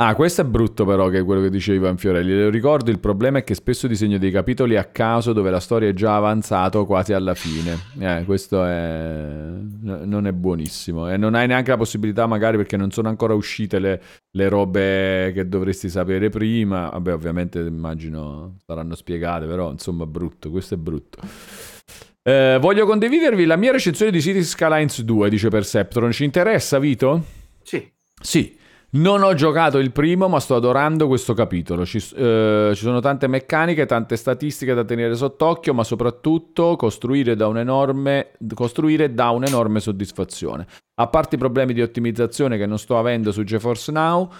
Ah, questo è brutto però che è quello che diceva Ivan Fiorelli. Le ricordo, il problema è che spesso disegno dei capitoli a caso dove la storia è già avanzata quasi alla fine. Eh, questo è... non è buonissimo. E non hai neanche la possibilità, magari perché non sono ancora uscite le, le robe che dovresti sapere prima. Vabbè, ovviamente immagino saranno spiegate, però insomma brutto, questo è brutto. Eh, voglio condividervi la mia recensione di City Skylines 2, dice Perceptron. Ci interessa, Vito? Sì. Sì. Non ho giocato il primo, ma sto adorando questo capitolo. Ci, eh, ci, sono tante meccaniche, tante statistiche da tenere sott'occhio, ma soprattutto costruire da, un'enorme, costruire da un'enorme soddisfazione. A parte i problemi di ottimizzazione che non sto avendo su GeForce Now,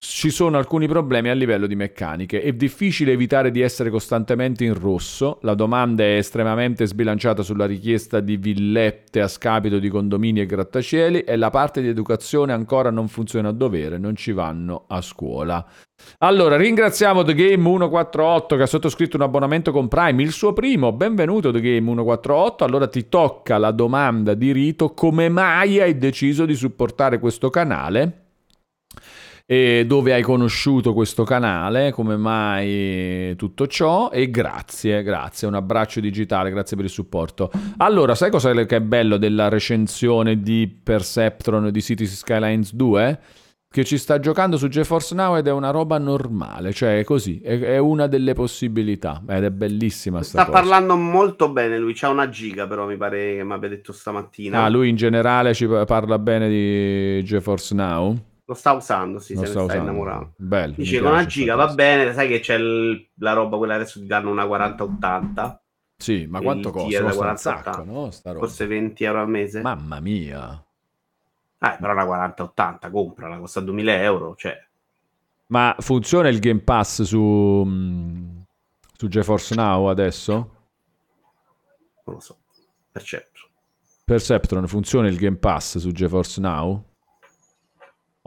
ci sono alcuni problemi a livello di meccaniche. È difficile evitare di essere costantemente in rosso. La domanda è estremamente sbilanciata sulla richiesta di villette a scapito di condomini e grattacieli e la parte di educazione ancora non funziona a dovere, non ci vanno a scuola. Allora, ringraziamo The Game 148 che ha sottoscritto un abbonamento con Prime, il suo primo. Benvenuto The Game 148. Allora ti tocca la domanda di rito, come mai hai deciso di supportare questo canale? E dove hai conosciuto questo canale, come mai tutto ciò e grazie, grazie, un abbraccio digitale, grazie per il supporto. Allora, sai cosa che è bello della recensione di Perceptron di Cities Skylines 2? Che ci sta giocando su GeForce Now ed è una roba normale, cioè è così, è, una delle possibilità ed è bellissima sta, sta parlando molto bene lui, c'ha una giga però mi pare che mi abbia detto stamattina. Ah, lui in generale ci parla bene di GeForce Now? Lo sta usando, sì, Lo se sta ne sta innamorando. Bello, Dice con una giga va bene, sai che c'è il, la roba quella adesso ti danno una 4080. Sì, ma quanto costa? Costa un sacco, no? Forse 20 euro al mese. Mamma mia. Eh, però la 4080 comprala, costa 2000 euro, cioè. Ma funziona il Game Pass su, mm, su GeForce Now adesso? Non lo so. Perceptron. Perceptron, funziona il Game Pass su GeForce Now?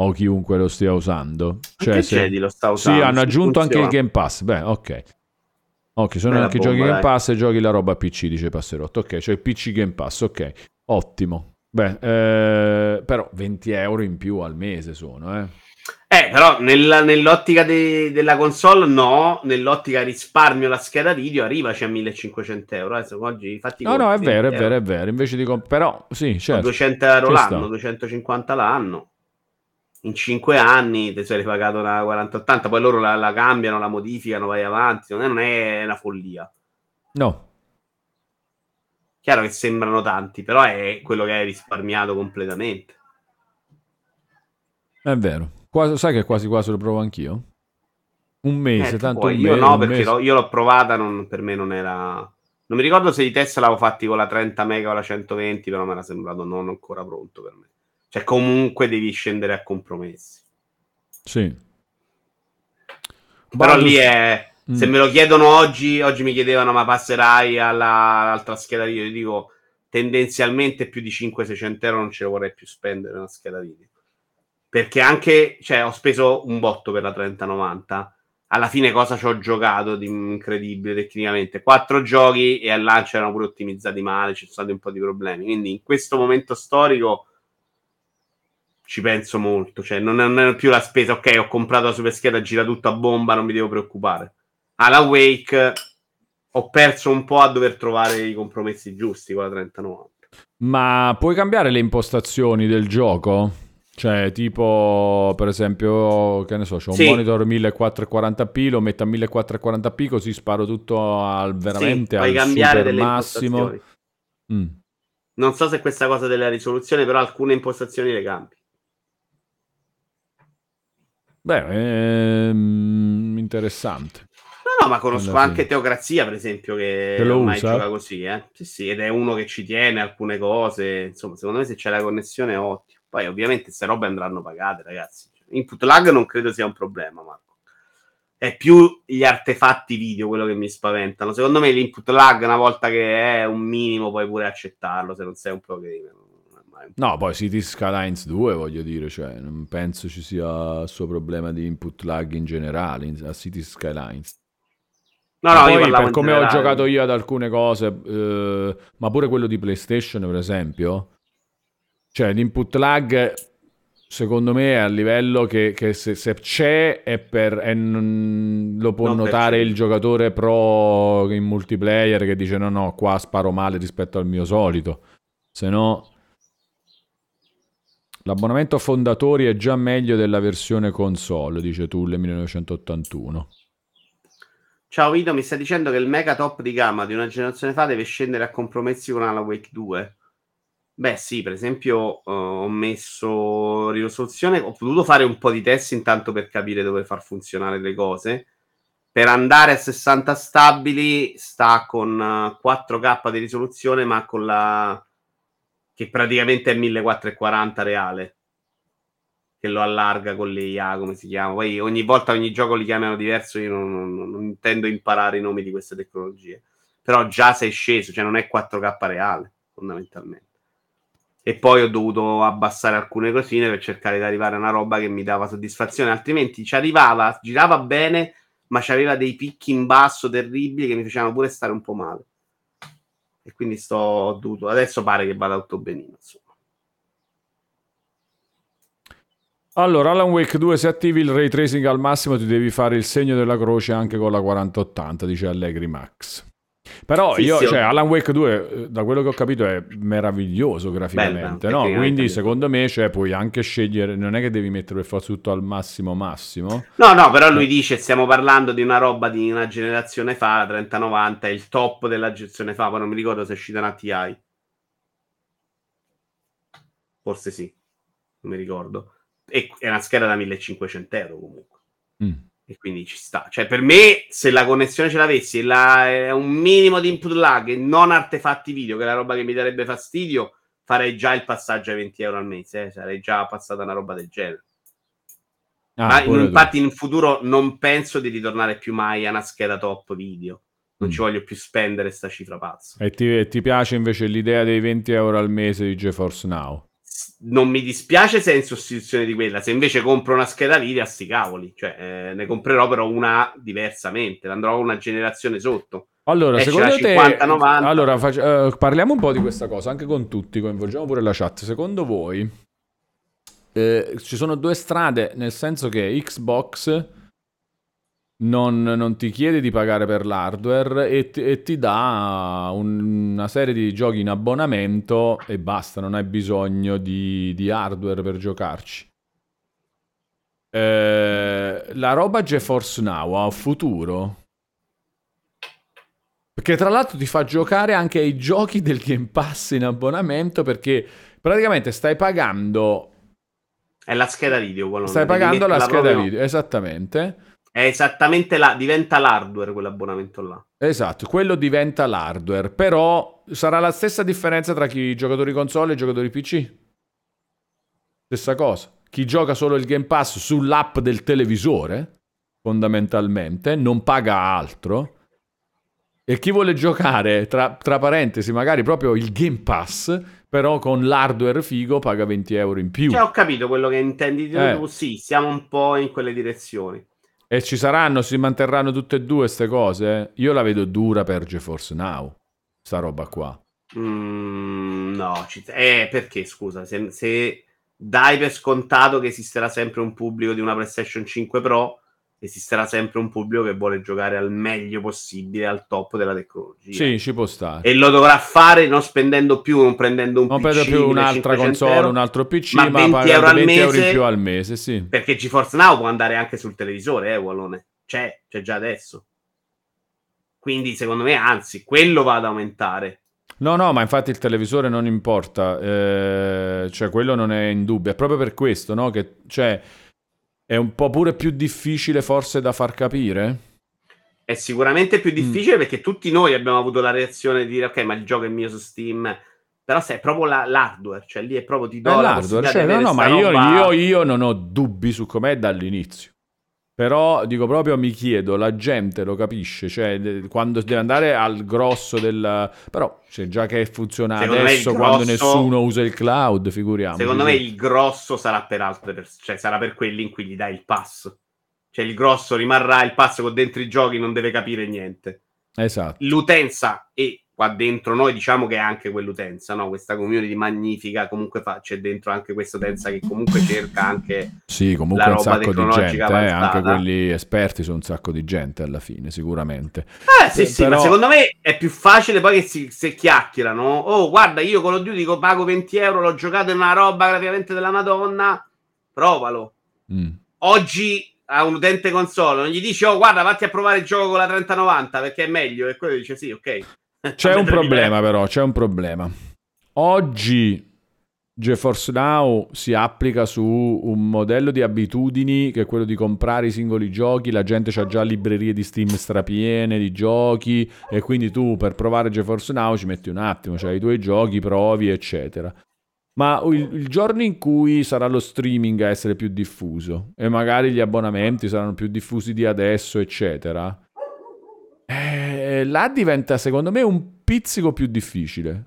O chiunque lo stia usando. Cioè, anche se... Jedi lo sta usando. Sì, hanno aggiunto funziona. anche il Game Pass. Beh, ok. Ok, sono Bella anche bomba, giochi Game Pass e giochi la roba PC, dice Passerotto. Ok, cioè il PC Game Pass, ok. Ottimo. Beh, eh, però 20 euro in più al mese sono, eh. Eh, però nella, nell'ottica de, della console no, nell'ottica risparmio la scheda video arrivaci a 1500 euro. Eh, oggi, infatti, no, no, è vero, è vero, è vero. Invece di comp- però sì, certo. 200 euro l'anno, sta. 250 l'anno in 5 anni ti sei pagato una 4080, poi loro la, la, cambiano, la modificano, vai avanti, non è, non è una follia. No. Chiaro che sembrano tanti, però è quello che hai risparmiato completamente. È vero. Quasi, sai che quasi quasi lo provo anch'io? Un mese, eh, tanto un Io mese, no, perché l'ho, io l'ho provata, non, per me non era... Non mi ricordo se i test l'avevo fatti con la 30 mega o la 120, però mi era sembrato non ancora pronto per me. Cioè, comunque devi scendere a compromessi. Sì. Però Baldus... lì è. Mm. Se me lo chiedono oggi, oggi mi chiedevano, ma passerai alla, all'altra scheda video? Io dico tendenzialmente più di 500-600 euro non ce lo vorrei più spendere una scheda video. Perché anche, cioè, ho speso un botto per la 3090. Alla fine cosa ci ho giocato di incredibile tecnicamente? Quattro giochi e al lancio erano pure ottimizzati male, ci sono stati un po' di problemi. Quindi in questo momento storico ci penso molto. Cioè, non è, non è più la spesa, ok, ho comprato la super scheda, gira tutto a bomba, non mi devo preoccupare. Alla Wake ho perso un po' a dover trovare i compromessi giusti con la 3090. Ma puoi cambiare le impostazioni del gioco? Cioè, tipo, per esempio, che ne so, c'ho un sì. monitor 1440p, lo metto a 1440p così sparo tutto al veramente sì, al super massimo. Mm. Non so se questa cosa della risoluzione, però alcune impostazioni le cambi. Beh, ehm, interessante. No, no, ma conosco anche Teocrazia, per esempio, che, lo ormai usa? gioca così, eh. Sì, sì, ed è uno che ci tiene alcune cose. Insomma, secondo me se c'è la connessione è ottimo. Poi ovviamente queste robe andranno pagate, ragazzi. Input lag non credo sia un problema, Marco. È più gli artefatti video quello che mi spaventano. Secondo me l'input lag, una volta che è un minimo, puoi pure accettarlo se non sei un programmer. No, poi City Skylines 2 voglio dire, cioè, non penso ci sia il suo problema di input lag in generale a City Skylines. No, no, poi per come ho giocato io ad alcune cose, eh, ma pure quello di PlayStation, per esempio, cioè l'input lag secondo me è a livello che, che se, se, c'è è per, è, non, lo può non notare il giocatore pro in multiplayer che dice no no qua sparo male rispetto al mio solito. Se no l'abbonamento fondatori è già meglio della versione console dice Tulle 1981 Ciao Vito, mi stai dicendo che il mega top di gamma di una generazione fa deve scendere a compromessi con Alan Wake 2? Beh, sì, per esempio, uh, ho messo risoluzione, ho potuto fare un po' di test intanto per capire dove far funzionare le cose. Per andare a 60 stabili sta con uh, 4K di risoluzione, ma con la che praticamente è 1440 reale che lo allarga con l'IA, come si chiama. Poi ogni volta, ogni gioco li chiamano diverso, io non, non, non intendo imparare i nomi di queste tecnologie. Però già sei sceso, cioè non è 4K reale, fondamentalmente. E poi ho dovuto abbassare alcune cosine per cercare di arrivare a una roba che mi dava soddisfazione, altrimenti ci arrivava, girava bene, ma c'aveva dei picchi in basso terribili che mi facevano pure stare un po' male. E quindi sto dovuto, adesso pare che vada tutto benino, insomma. Allora, Alan Wake 2, se attivi il ray tracing al massimo ti devi fare il segno della croce anche con la 4080, dice Allegri Max. Però sì, io, sì, cioè, Alan Wake 2, eh, da quello che ho capito, è meraviglioso graficamente, Bella, no? Quindi secondo me, cioè, puoi anche scegliere, non è che devi mettere per forza tutto al massimo massimo. No, no, però lui dice, stiamo parlando di una roba di una generazione fa, la 3090, è il top della generazione fa, poi non mi ricordo se è uscita una TI. Forse sì, non mi ricordo e è una scheda da 1500 euro comunque. Mm. E quindi ci sta. Cioè, per me, se la connessione ce l'avessi e la, un minimo di input lag e non artefatti video, che è la roba che mi darebbe fastidio, farei già il passaggio ai 20 euro al mese. Eh? Sarei già passata una roba del genere. Ah, Ma infatti, in futuro non penso di ritornare più mai a una scheda top video. Non mm. ci voglio più spendere sta cifra pazza. E ti, ti piace invece l'idea dei 20 euro al mese di GeForce Now? Non mi dispiace se è in sostituzione di quella. Se invece compro una scheda video, sti cavoli. Cioè, eh, ne comprerò però una diversamente. Andrò una generazione sotto. Allora, Esce secondo 50, te... 90. Allora, fac... uh, parliamo un po' di questa cosa, anche con tutti, coinvolgiamo pure la chat. Secondo voi eh, ci sono due strade, nel senso che Xbox non, non, ti chiede di pagare per l'hardware e ti, e ti dà un, una serie di giochi in abbonamento e basta, non hai bisogno di, di hardware per giocarci. Eh, la roba GeForce Now ha futuro? Perché tra l'altro ti fa giocare anche ai giochi del Game Pass in abbonamento perché praticamente stai pagando... È la scheda video. Stai pagando la scheda video, esattamente è esattamente la, diventa l'hardware quell'abbonamento là. Esatto, quello diventa l'hardware, però sarà la stessa differenza tra chi giocatori console e giocatori PC. Stessa cosa. Chi gioca solo il Game Pass sull'app del televisore, fondamentalmente, non paga altro. E chi vuole giocare, tra, tra parentesi, magari proprio il Game Pass, però con l'hardware figo paga 20 euro in più. Cioè, ho capito quello che intendi. Eh. Sì, siamo un po' in quelle direzioni. E ci saranno, si manterranno tutte e due queste cose? Io la vedo dura per GeForce Now, sta roba qua. Mm, no, ci... eh, perché scusa, se, se, dai per scontato che esisterà sempre un pubblico di una PlayStation 5 Pro, esisterà sempre un pubblico che vuole giocare al meglio possibile al top della tecnologia. Sì, ci può stare. E lo dovrà fare non spendendo più, non prendendo un non PC. Non più un'altra console, euro, un altro PC, ma, ma 20 euro, 20 euro in più al mese, sì. Perché GeForce Now può andare anche sul televisore, eh, Wallone. C'è, c'è già adesso. Quindi, secondo me, anzi, quello va ad aumentare. No, no, ma infatti il televisore non importa, eh, cioè quello non è in dubbio, è proprio per questo, no? Che, cioè, è un po' pure più difficile forse da far capire? È sicuramente più mm. difficile mm. perché tutti noi abbiamo avuto la reazione di dire ok, ma il gioco è mio su Steam. Però se è proprio la, l'hardware, cioè lì è proprio di do l'hardware, cioè, no, no, ma io, io, io non ho dubbi su com'è dall'inizio. Però dico proprio, mi chiedo, la gente lo capisce, cioè quando deve andare al grosso del... Però cioè, già che funziona secondo adesso grosso, quando nessuno usa il cloud, figuriamo. Secondo me il grosso sarà per altre persone, cioè sarà per quelli in cui gli dai il pass. Cioè il grosso rimarrà il pass con dentro i giochi, non deve capire niente. Esatto. L'utenza e qua dentro noi diciamo che è anche quell'utenza, no? questa community magnifica, comunque fa, c'è dentro anche questa utenza che comunque cerca anche Sì, comunque un sacco di gente, eh? anche quelli esperti sono un sacco di gente alla fine, sicuramente. Eh sì, sì, Però... ma secondo me è più facile poi che si, se chiacchierano. Oh, guarda, io con lo Duty pago 20 euro, l'ho giocato in una roba graficamente della Madonna, provalo. Mm. Oggi a un utente console, non gli dici oh guarda vatti a provare il gioco con la 3090 perché è meglio e quello dice sì ok c'è un problema però, c'è un problema. Oggi GeForce Now si applica su un modello di abitudini che è quello di comprare i singoli giochi, la gente ha già librerie di Steam strapiene di giochi e quindi tu per provare GeForce Now ci metti un attimo, cioè i tuoi giochi, provi eccetera. Ma il, il, giorno in cui sarà lo streaming a essere più diffuso e magari gli abbonamenti saranno più diffusi di adesso eccetera, eh, là diventa secondo me un pizzico più difficile.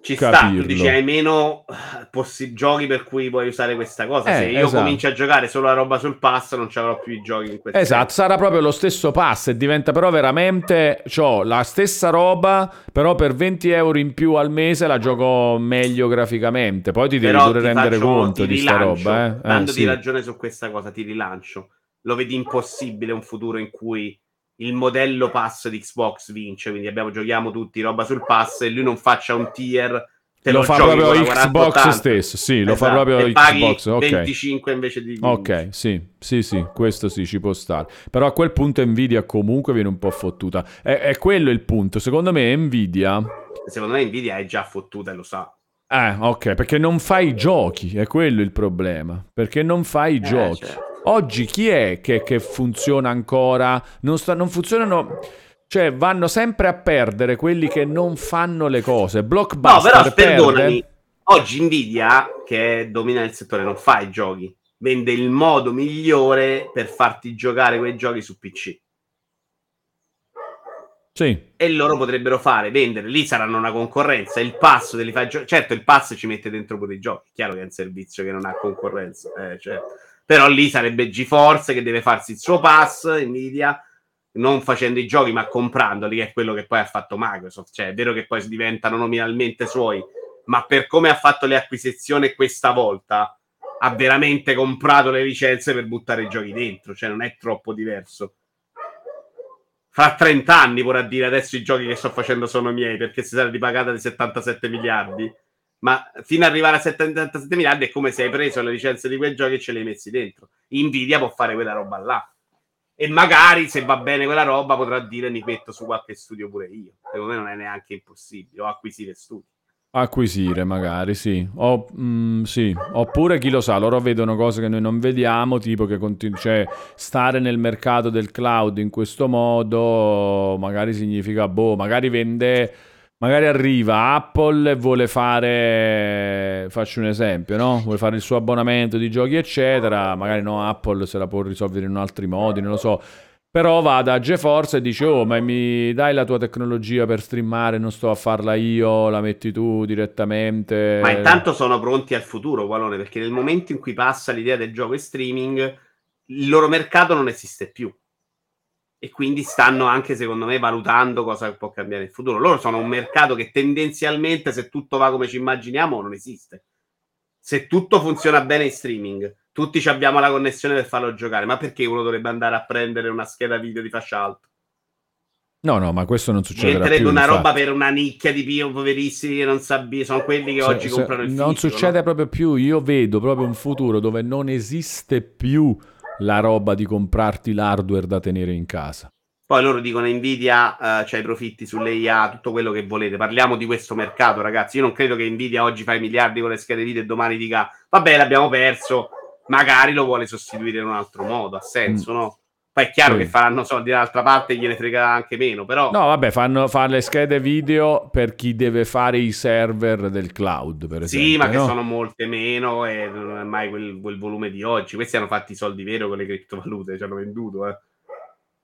Ci capirlo. sta, dici hai meno eh, possi- giochi per cui puoi usare questa cosa. Eh, Se io esatto. comincio a giocare solo la roba sul pass, non ci avrò più i giochi in questo Esatto, sarà proprio lo stesso pass e diventa però veramente ho la stessa roba, però per 20 euro in più al mese la gioco meglio graficamente. Poi ti devi però pure rendere faccio, conto di sta roba. Eh? Dandoti eh, sì. ragione su questa cosa, ti rilancio. Lo vedi impossibile un futuro in cui il modello pass di Xbox vince, quindi abbiamo giochiamo tutti roba sul pass e lui non faccia un tier te lo, lo fa proprio Xbox 40. stesso, sì, lo esatto. fa proprio e Xbox, ok. 25 invece di 15. Ok, sì, sì, sì, questo sì, ci può stare. Però a quel punto Nvidia comunque viene un po' fottuta. È, è quello il punto. Secondo me Nvidia... Secondo me Nvidia è già fottuta e lo sa. Eh, ok, perché non fai i giochi, è quello il problema. Perché non fai i eh, giochi. Certo. Oggi chi è che, che funziona ancora? Non, sta, non funzionano... Cioè, vanno sempre a perdere quelli che non fanno le cose. Blockbuster No, però perdonami. Perde... Oggi Nvidia, che domina il settore, non fa i giochi. Vende il modo migliore per farti giocare quei giochi su PC. Sì. E loro potrebbero fare, vendere, lì saranno una concorrenza. Il pass te li fai gio- Certo, il pass ci mette dentro pure i giochi. Chiaro che è un servizio che non ha concorrenza. Eh, cioè però lì sarebbe GeForce che deve farsi il suo pass, Nvidia, non facendo i giochi ma comprandoli, che è quello che poi ha fatto Microsoft. Cioè, è vero che poi diventano nominalmente suoi, ma per come ha fatto le acquisizioni questa volta, ha veramente comprato le licenze per buttare i giochi dentro, cioè non è troppo diverso. Fra 30 anni vorrà dire adesso i giochi che sto facendo sono miei perché si sarà ripagata di 77 miliardi ma fino ad arrivare a 77 miliardi è come se hai preso le licenze di quei giochi e ce le hai messi dentro. Nvidia può fare quella roba là. E magari se va bene quella roba potrà dire mi metto su qualche studio pure io. Secondo me non è neanche impossibile, o acquisire studi. Acquisire magari, sì. O, mm, sì. Oppure chi lo sa, loro vedono cose che noi non vediamo, tipo che continu- cioè, stare nel mercato del cloud in questo modo magari significa, boh, magari vende magari arriva Apple e vuole fare, faccio un esempio, no? Vuole fare il suo abbonamento di giochi, eccetera. Magari no, Apple se la può risolvere in altri modi, non lo so. Però va da GeForce e dice: Oh, ma mi dai la tua tecnologia per streamare? Non sto a farla io, la metti tu direttamente. Ma intanto sono pronti al futuro, Walone, perché nel momento in cui passa l'idea del gioco e streaming, il loro mercato non esiste più e quindi stanno anche, secondo me, valutando cosa può cambiare in futuro. Loro sono un mercato che tendenzialmente, se tutto va come ci immaginiamo, non esiste. Se tutto funziona bene in streaming, tutti abbiamo la connessione per farlo giocare, ma perché uno dovrebbe andare a prendere una scheda video di fascia alta? No, no, ma questo non succede. Diventerebbe una infatti. roba per una nicchia di pio poverissimi che non sa sono quelli che se, oggi se, comprano il Non fisico, succede no? proprio più. Io vedo proprio un futuro dove non esiste più la roba di comprarti l'hardware da tenere in casa. Poi loro dicono Nvidia uh, c'ha i profitti sulle IA, tutto quello che volete. Parliamo di questo mercato, ragazzi. Io non credo che Nvidia oggi fa i miliardi con le schede video e domani dica vabbè, l'abbiamo perso, magari lo vuole sostituire in un altro modo. Ha senso, mm. no? Poi è chiaro sì. che faranno soldi dall'altra parte gliene frega anche meno, però... No, vabbè, fanno, fanno le schede video per chi deve fare i server del cloud, per esempio. Sì, ma che no? sono molte meno e non è mai quel, quel, volume di oggi. Questi hanno fatto i soldi vero con le criptovalute, ci hanno venduto, eh.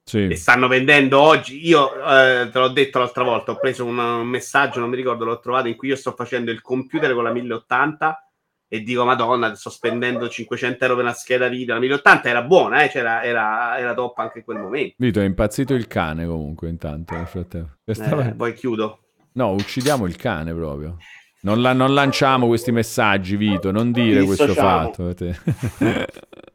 Sì. E stanno vendendo oggi. Io eh, te l'ho detto l'altra volta, ho preso un, un messaggio, non mi ricordo, l'ho trovato, in cui io sto facendo il computer con la 1080 e dico madonna sto spendendo 500 euro per una scheda video la 1080 era buona eh? C'era, era, era top anche in quel momento. Vito è impazzito il cane comunque intanto nel frattempo. Eh, poi chiudo. No uccidiamo il cane proprio. Non, la, non lanciamo questi messaggi Vito non dire questo fatto *laughs*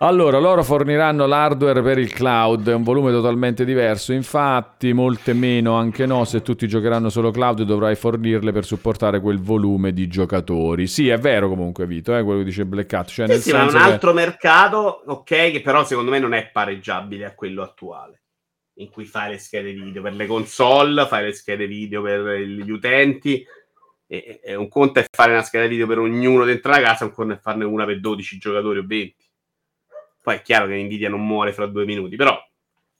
Allora, loro forniranno l'hardware per il cloud, è un volume totalmente diverso, infatti molte meno anche no, se tutti giocheranno solo cloud dovrai fornirle per supportare quel volume di giocatori. Sì, è vero comunque Vito, eh, quello che dice Black Hat. Cioè, sì, nel sì, senso ma è un che... altro mercato, ok, che però secondo me non è pareggiabile a quello attuale, in cui fai le schede video per le console, fai le schede video per gli utenti, e, e un conto è fare una scheda video per ognuno dentro la casa, un conto è farne una per 12 giocatori o 20. Poi è chiaro che Nvidia non muore fra due minuti, però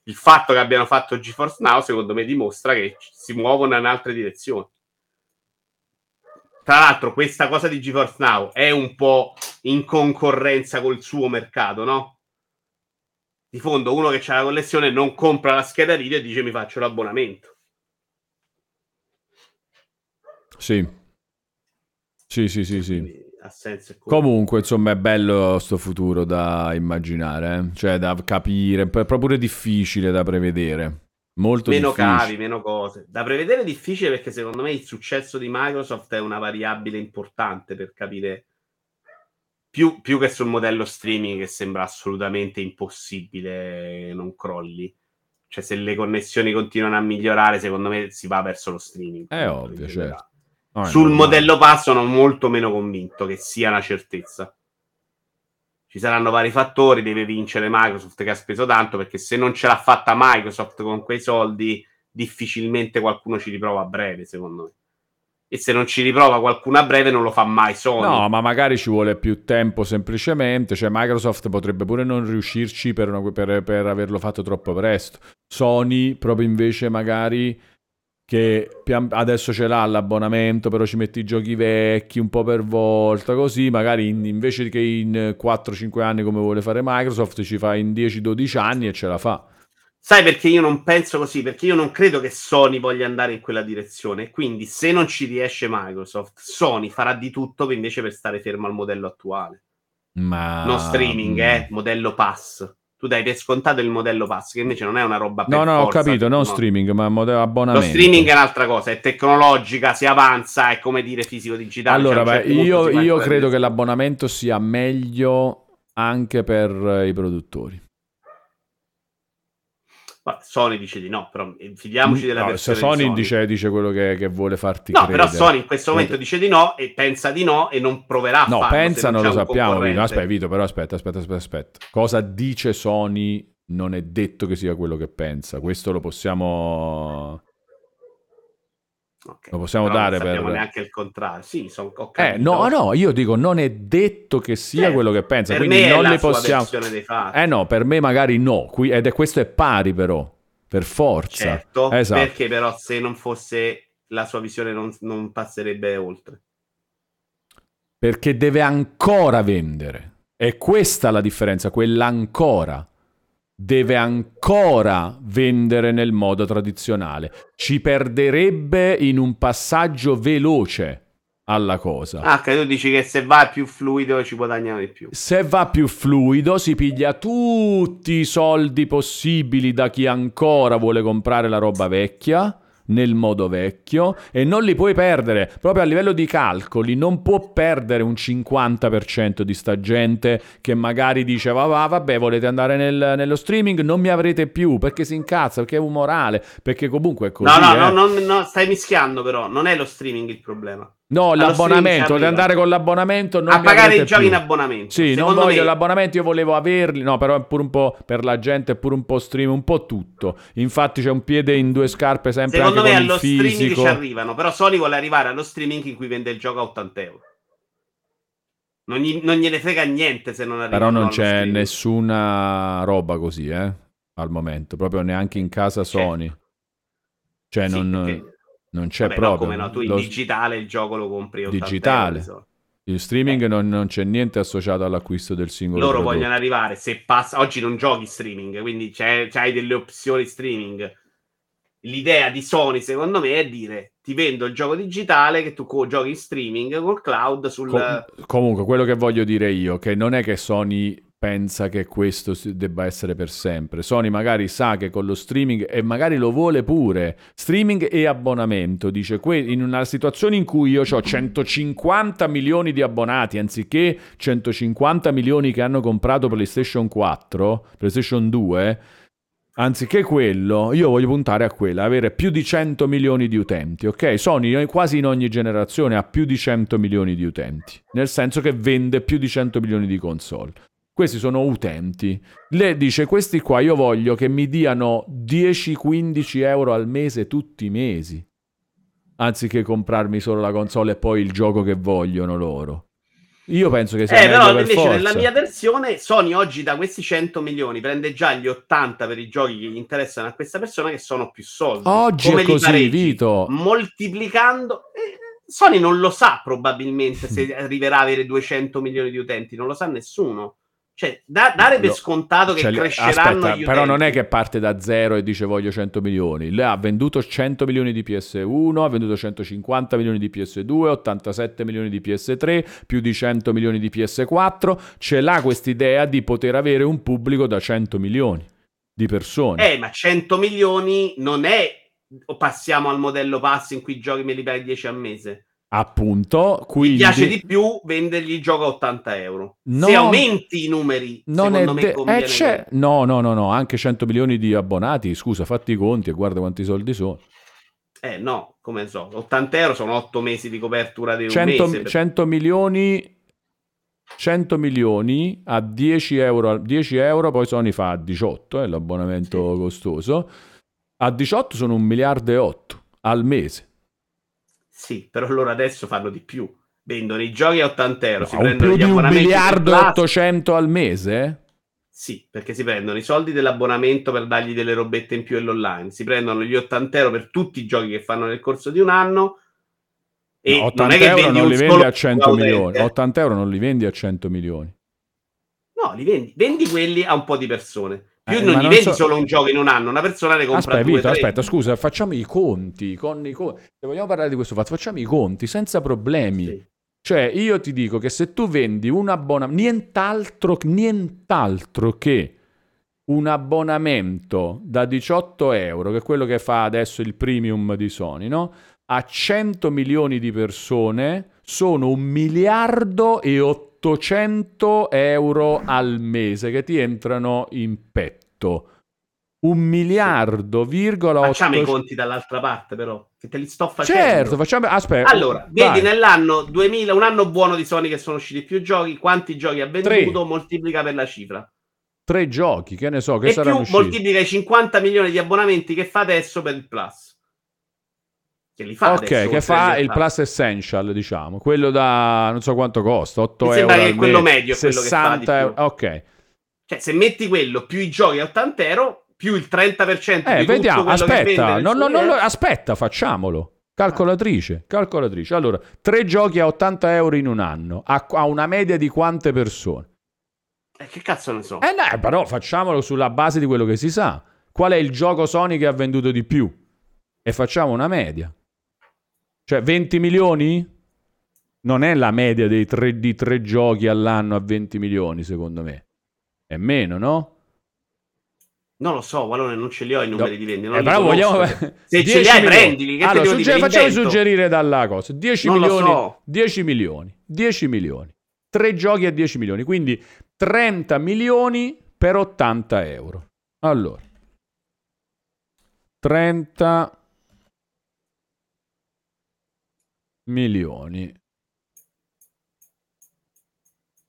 il fatto che abbiano fatto GeForce Now, secondo me, dimostra che si muovono in altre direzioni. Tra l'altro, questa cosa di GeForce Now è un po' in concorrenza col suo mercato, no? Di fondo, uno che ha la collezione non compra la scheda video e dice mi faccio l'abbonamento. Sì. Sì, sì, sì, sì senso. Comunque, insomma, è bello sto futuro da immaginare, eh? cioè da capire, è proprio difficile da prevedere. Molto meno difficile. cavi, meno cose. Da prevedere è difficile perché secondo me il successo di Microsoft è una variabile importante per capire più, più che sul modello streaming che sembra assolutamente impossibile non crolli. Cioè, se le connessioni continuano a migliorare, secondo me si va verso lo streaming. È ovvio, certo. Oh, Sul modello pass sono molto meno convinto che sia una certezza. Ci saranno vari fattori, deve vincere Microsoft che ha speso tanto, perché se non ce l'ha fatta Microsoft con quei soldi, difficilmente qualcuno ci riprova a breve, secondo me. E se non ci riprova qualcuno a breve non lo fa mai Sony. No, ma magari ci vuole più tempo semplicemente, cioè Microsoft potrebbe pure non riuscirci per, una, per, per averlo fatto troppo presto. Sony proprio invece magari che adesso ce l'ha l'abbonamento, però ci metti i giochi vecchi un po' per volta, così magari in, invece che in 4-5 anni come vuole fare Microsoft, ci fa in 10-12 anni e ce la fa. Sai perché io non penso così? Perché io non credo che Sony voglia andare in quella direzione. Quindi, se non ci riesce Microsoft, Sony farà di tutto invece per stare fermo al modello attuale. Ma... Non streaming, eh, modello pass tu dai per scontato il modello pass, che invece non è una roba per No, no, forza, ho capito, non no. streaming, ma modello abbonamento. Lo streaming è un'altra cosa, è tecnologica, si avanza, è come dire fisico-digitale. Allora, cioè, beh, io, io credo che l'abbonamento sia meglio anche per i produttori. Ma Sony dice di no, però fidiamoci della no, versione Sony, Sony. Dice, dice quello che, che, vuole farti no, credere. però Sony in questo momento dice di no e pensa di no e non proverà a farlo. No, pensa non lo sappiamo, Vito. Aspetta, Vito, però aspetta, aspetta, aspetta, aspetta. Cosa dice Sony non è detto che sia quello che pensa. Questo lo possiamo... Okay. Lo possiamo Però dare non per... neanche il contrario. Sì, sono, ho eh, no, no, io dico non è detto che sia certo. quello che pensa, quindi non è le possiamo... Dei fatti. Eh no, per me magari no, Qui, ed è questo è pari però, per forza. Certo, esatto. perché però se non fosse la sua visione non, non passerebbe oltre. Perché deve ancora vendere. È questa la differenza, quella ancora deve ancora vendere nel modo tradizionale. Ci perderebbe in un passaggio veloce alla cosa. Ah, tu dici che se va più fluido ci guadagnano di più. Se va più fluido si piglia tutti i soldi possibili da chi ancora vuole comprare la roba vecchia, nel modo vecchio e non li puoi perdere. Proprio a livello di calcoli non può perdere un 50% di sta gente che magari dice va, va vabbè volete andare nel, nello streaming non mi avrete più perché si incazza, perché è umorale, perché comunque è così. No, no, eh. no, no, no, stai mischiando però, non è lo streaming il problema. No, Allo l'abbonamento, di andare con l'abbonamento non a pagare i giochi più. in abbonamento. Sì, Secondo non voglio me... l'abbonamento, io volevo averli, no, però è pure un po' per la gente, è pure un po' stream, un po' tutto. Infatti c'è un piede in due scarpe sempre Secondo me allo streaming ci arrivano, però Sony vuole arrivare allo streaming in cui vende il gioco a 80 euro. Non, gli, non gliene frega niente se non arriva. Però non c'è streaming. nessuna roba così, eh, al momento, proprio neanche in casa Sony. Cioè, sì, non... Perché non c'è Vabbè, proprio. No, come no, tu in lo... digitale il gioco lo compri 80 digitale. Euro, il streaming eh. non, non, c'è niente associato all'acquisto del singolo Loro prodotto. vogliono arrivare, se passa... Oggi non giochi streaming, quindi c'è, c'hai delle opzioni streaming. L'idea di Sony, secondo me, è dire ti vendo il gioco digitale che tu co- giochi in streaming col cloud sul... Com- comunque, quello che voglio dire io, che non è che Sony pensa che questo debba essere per sempre. Sony magari sa che con lo streaming e magari lo vuole pure, streaming e abbonamento, dice in una situazione in cui io ho 150 milioni di abbonati anziché 150 milioni che hanno comprato PlayStation 4, PlayStation 2, Anziché quello, io voglio puntare a quella, avere più di 100 milioni di utenti, ok? Sony quasi in ogni generazione ha più di 100 milioni di utenti, nel senso che vende più di 100 milioni di console. Questi sono utenti. Lei dice: Questi qua io voglio che mi diano 10-15 euro al mese tutti i mesi. Anziché comprarmi solo la console e poi il gioco che vogliono loro. Io penso che sia eh, però invece forza. nella mia versione Sony oggi da questi 100 milioni prende già gli 80 per i giochi che gli interessano a questa persona che sono più soldi. Oggi Come è così, Vito. Moltiplicando eh, Sony non lo sa probabilmente se *laughs* arriverà a avere 200 milioni di utenti, non lo sa nessuno. Cioè, da, dare per scontato che cioè, cresceranno aspetta, Però non è che parte da zero e dice voglio 100 milioni. Lei ha venduto 100 milioni di PS1, ha venduto 150 milioni di PS2, 87 milioni di PS3, più di 100 milioni di PS4. Ce l'ha quest'idea di poter avere un pubblico da 100 milioni di persone. Eh, ma 100 milioni non è... O passiamo al modello pass in cui giochi me li paghi 10 al mese. Appunto, quindi... Mi piace di più vendergli il gioco a 80 euro. Non... Se aumenti i numeri, non secondo me de... eh, c'è... No, no, no, no, anche 100 milioni di abbonati, scusa, fatti i conti e guarda quanti soldi sono. Eh no, come so, 80 euro sono 8 mesi di copertura di un 100, mese. Per... 100 milioni... 100 milioni a 10 euro, 10 euro poi Sony fa a 18, è eh, l'abbonamento sì. costoso. A 18 sono un miliardo e 8 al mese. Sì, però loro adesso fanno di più. Vendono i giochi a 80 euro. No, si prendono gli di un miliardo e 800 al mese? Sì, perché si prendono i soldi dell'abbonamento per dargli delle robette in più e l'online. Si prendono gli 80 euro per tutti i giochi che fanno nel corso di un anno. E no, 80 non euro non li vendi a 100 milioni. 80 euro non li vendi a 100 milioni. No, li vendi. Vendi quelli a un po' di persone. Più eh, non gli vendi so... solo un gioco in un anno, una persona ne compra aspetta, due, Vito, aspetta, scusa, facciamo i conti, con i conti. Se vogliamo parlare di questo fatto, facciamo i conti senza problemi. Sì. Cioè, io ti dico che se tu vendi un abbonamento, nient'altro, nient'altro che un abbonamento da 18 euro, che è quello che fa adesso il premium di Sony, no? A 100 milioni di persone sono un miliardo e 8 800 euro al mese che ti entrano in petto. Un miliardo, virgola Facciamo 8... i conti dall'altra parte, però, che te li sto facendo. Certo, facciamo... Aspetta. Allora, vai. vedi nell'anno 2000, un anno buono di Sony che sono usciti più giochi, quanti giochi ha venduto, Tre. moltiplica per la cifra. Tre giochi, che ne so, che e saranno più usciti. moltiplica i 50 milioni di abbonamenti che fa adesso per il Plus che li fa. Ok, adesso, che fa il Plus Essential, diciamo, quello da non so quanto costa, 8 Mi euro. Sembra che è quello medio, 60 euro. Ok. Cioè, se metti quello più i giochi a 80 euro, più il 30% eh, di vediamo, aspetta, no, no, no, aspetta, facciamolo. Calcolatrice, calcolatrice. Allora, tre giochi a 80 euro in un anno, a, a una media di quante persone? Eh, che cazzo ne so? Eh, no, però facciamolo sulla base di quello che si sa. Qual è il gioco Sony che ha venduto di più? E facciamo una media. Cioè 20 milioni? Non è la media dei tre, di tre giochi all'anno a 20 milioni, secondo me. È meno, no? Non lo so, Valone, non ce li ho i numeri no. di vendita. Eh, però vogliamo... Se ce li hai, prendili. Che allora, sugger- facciamo suggerire dalla cosa. 10 milioni, so. 10 milioni, 10 milioni. Tre giochi a 10 milioni, quindi 30 milioni per 80 euro. Allora, 30 milioni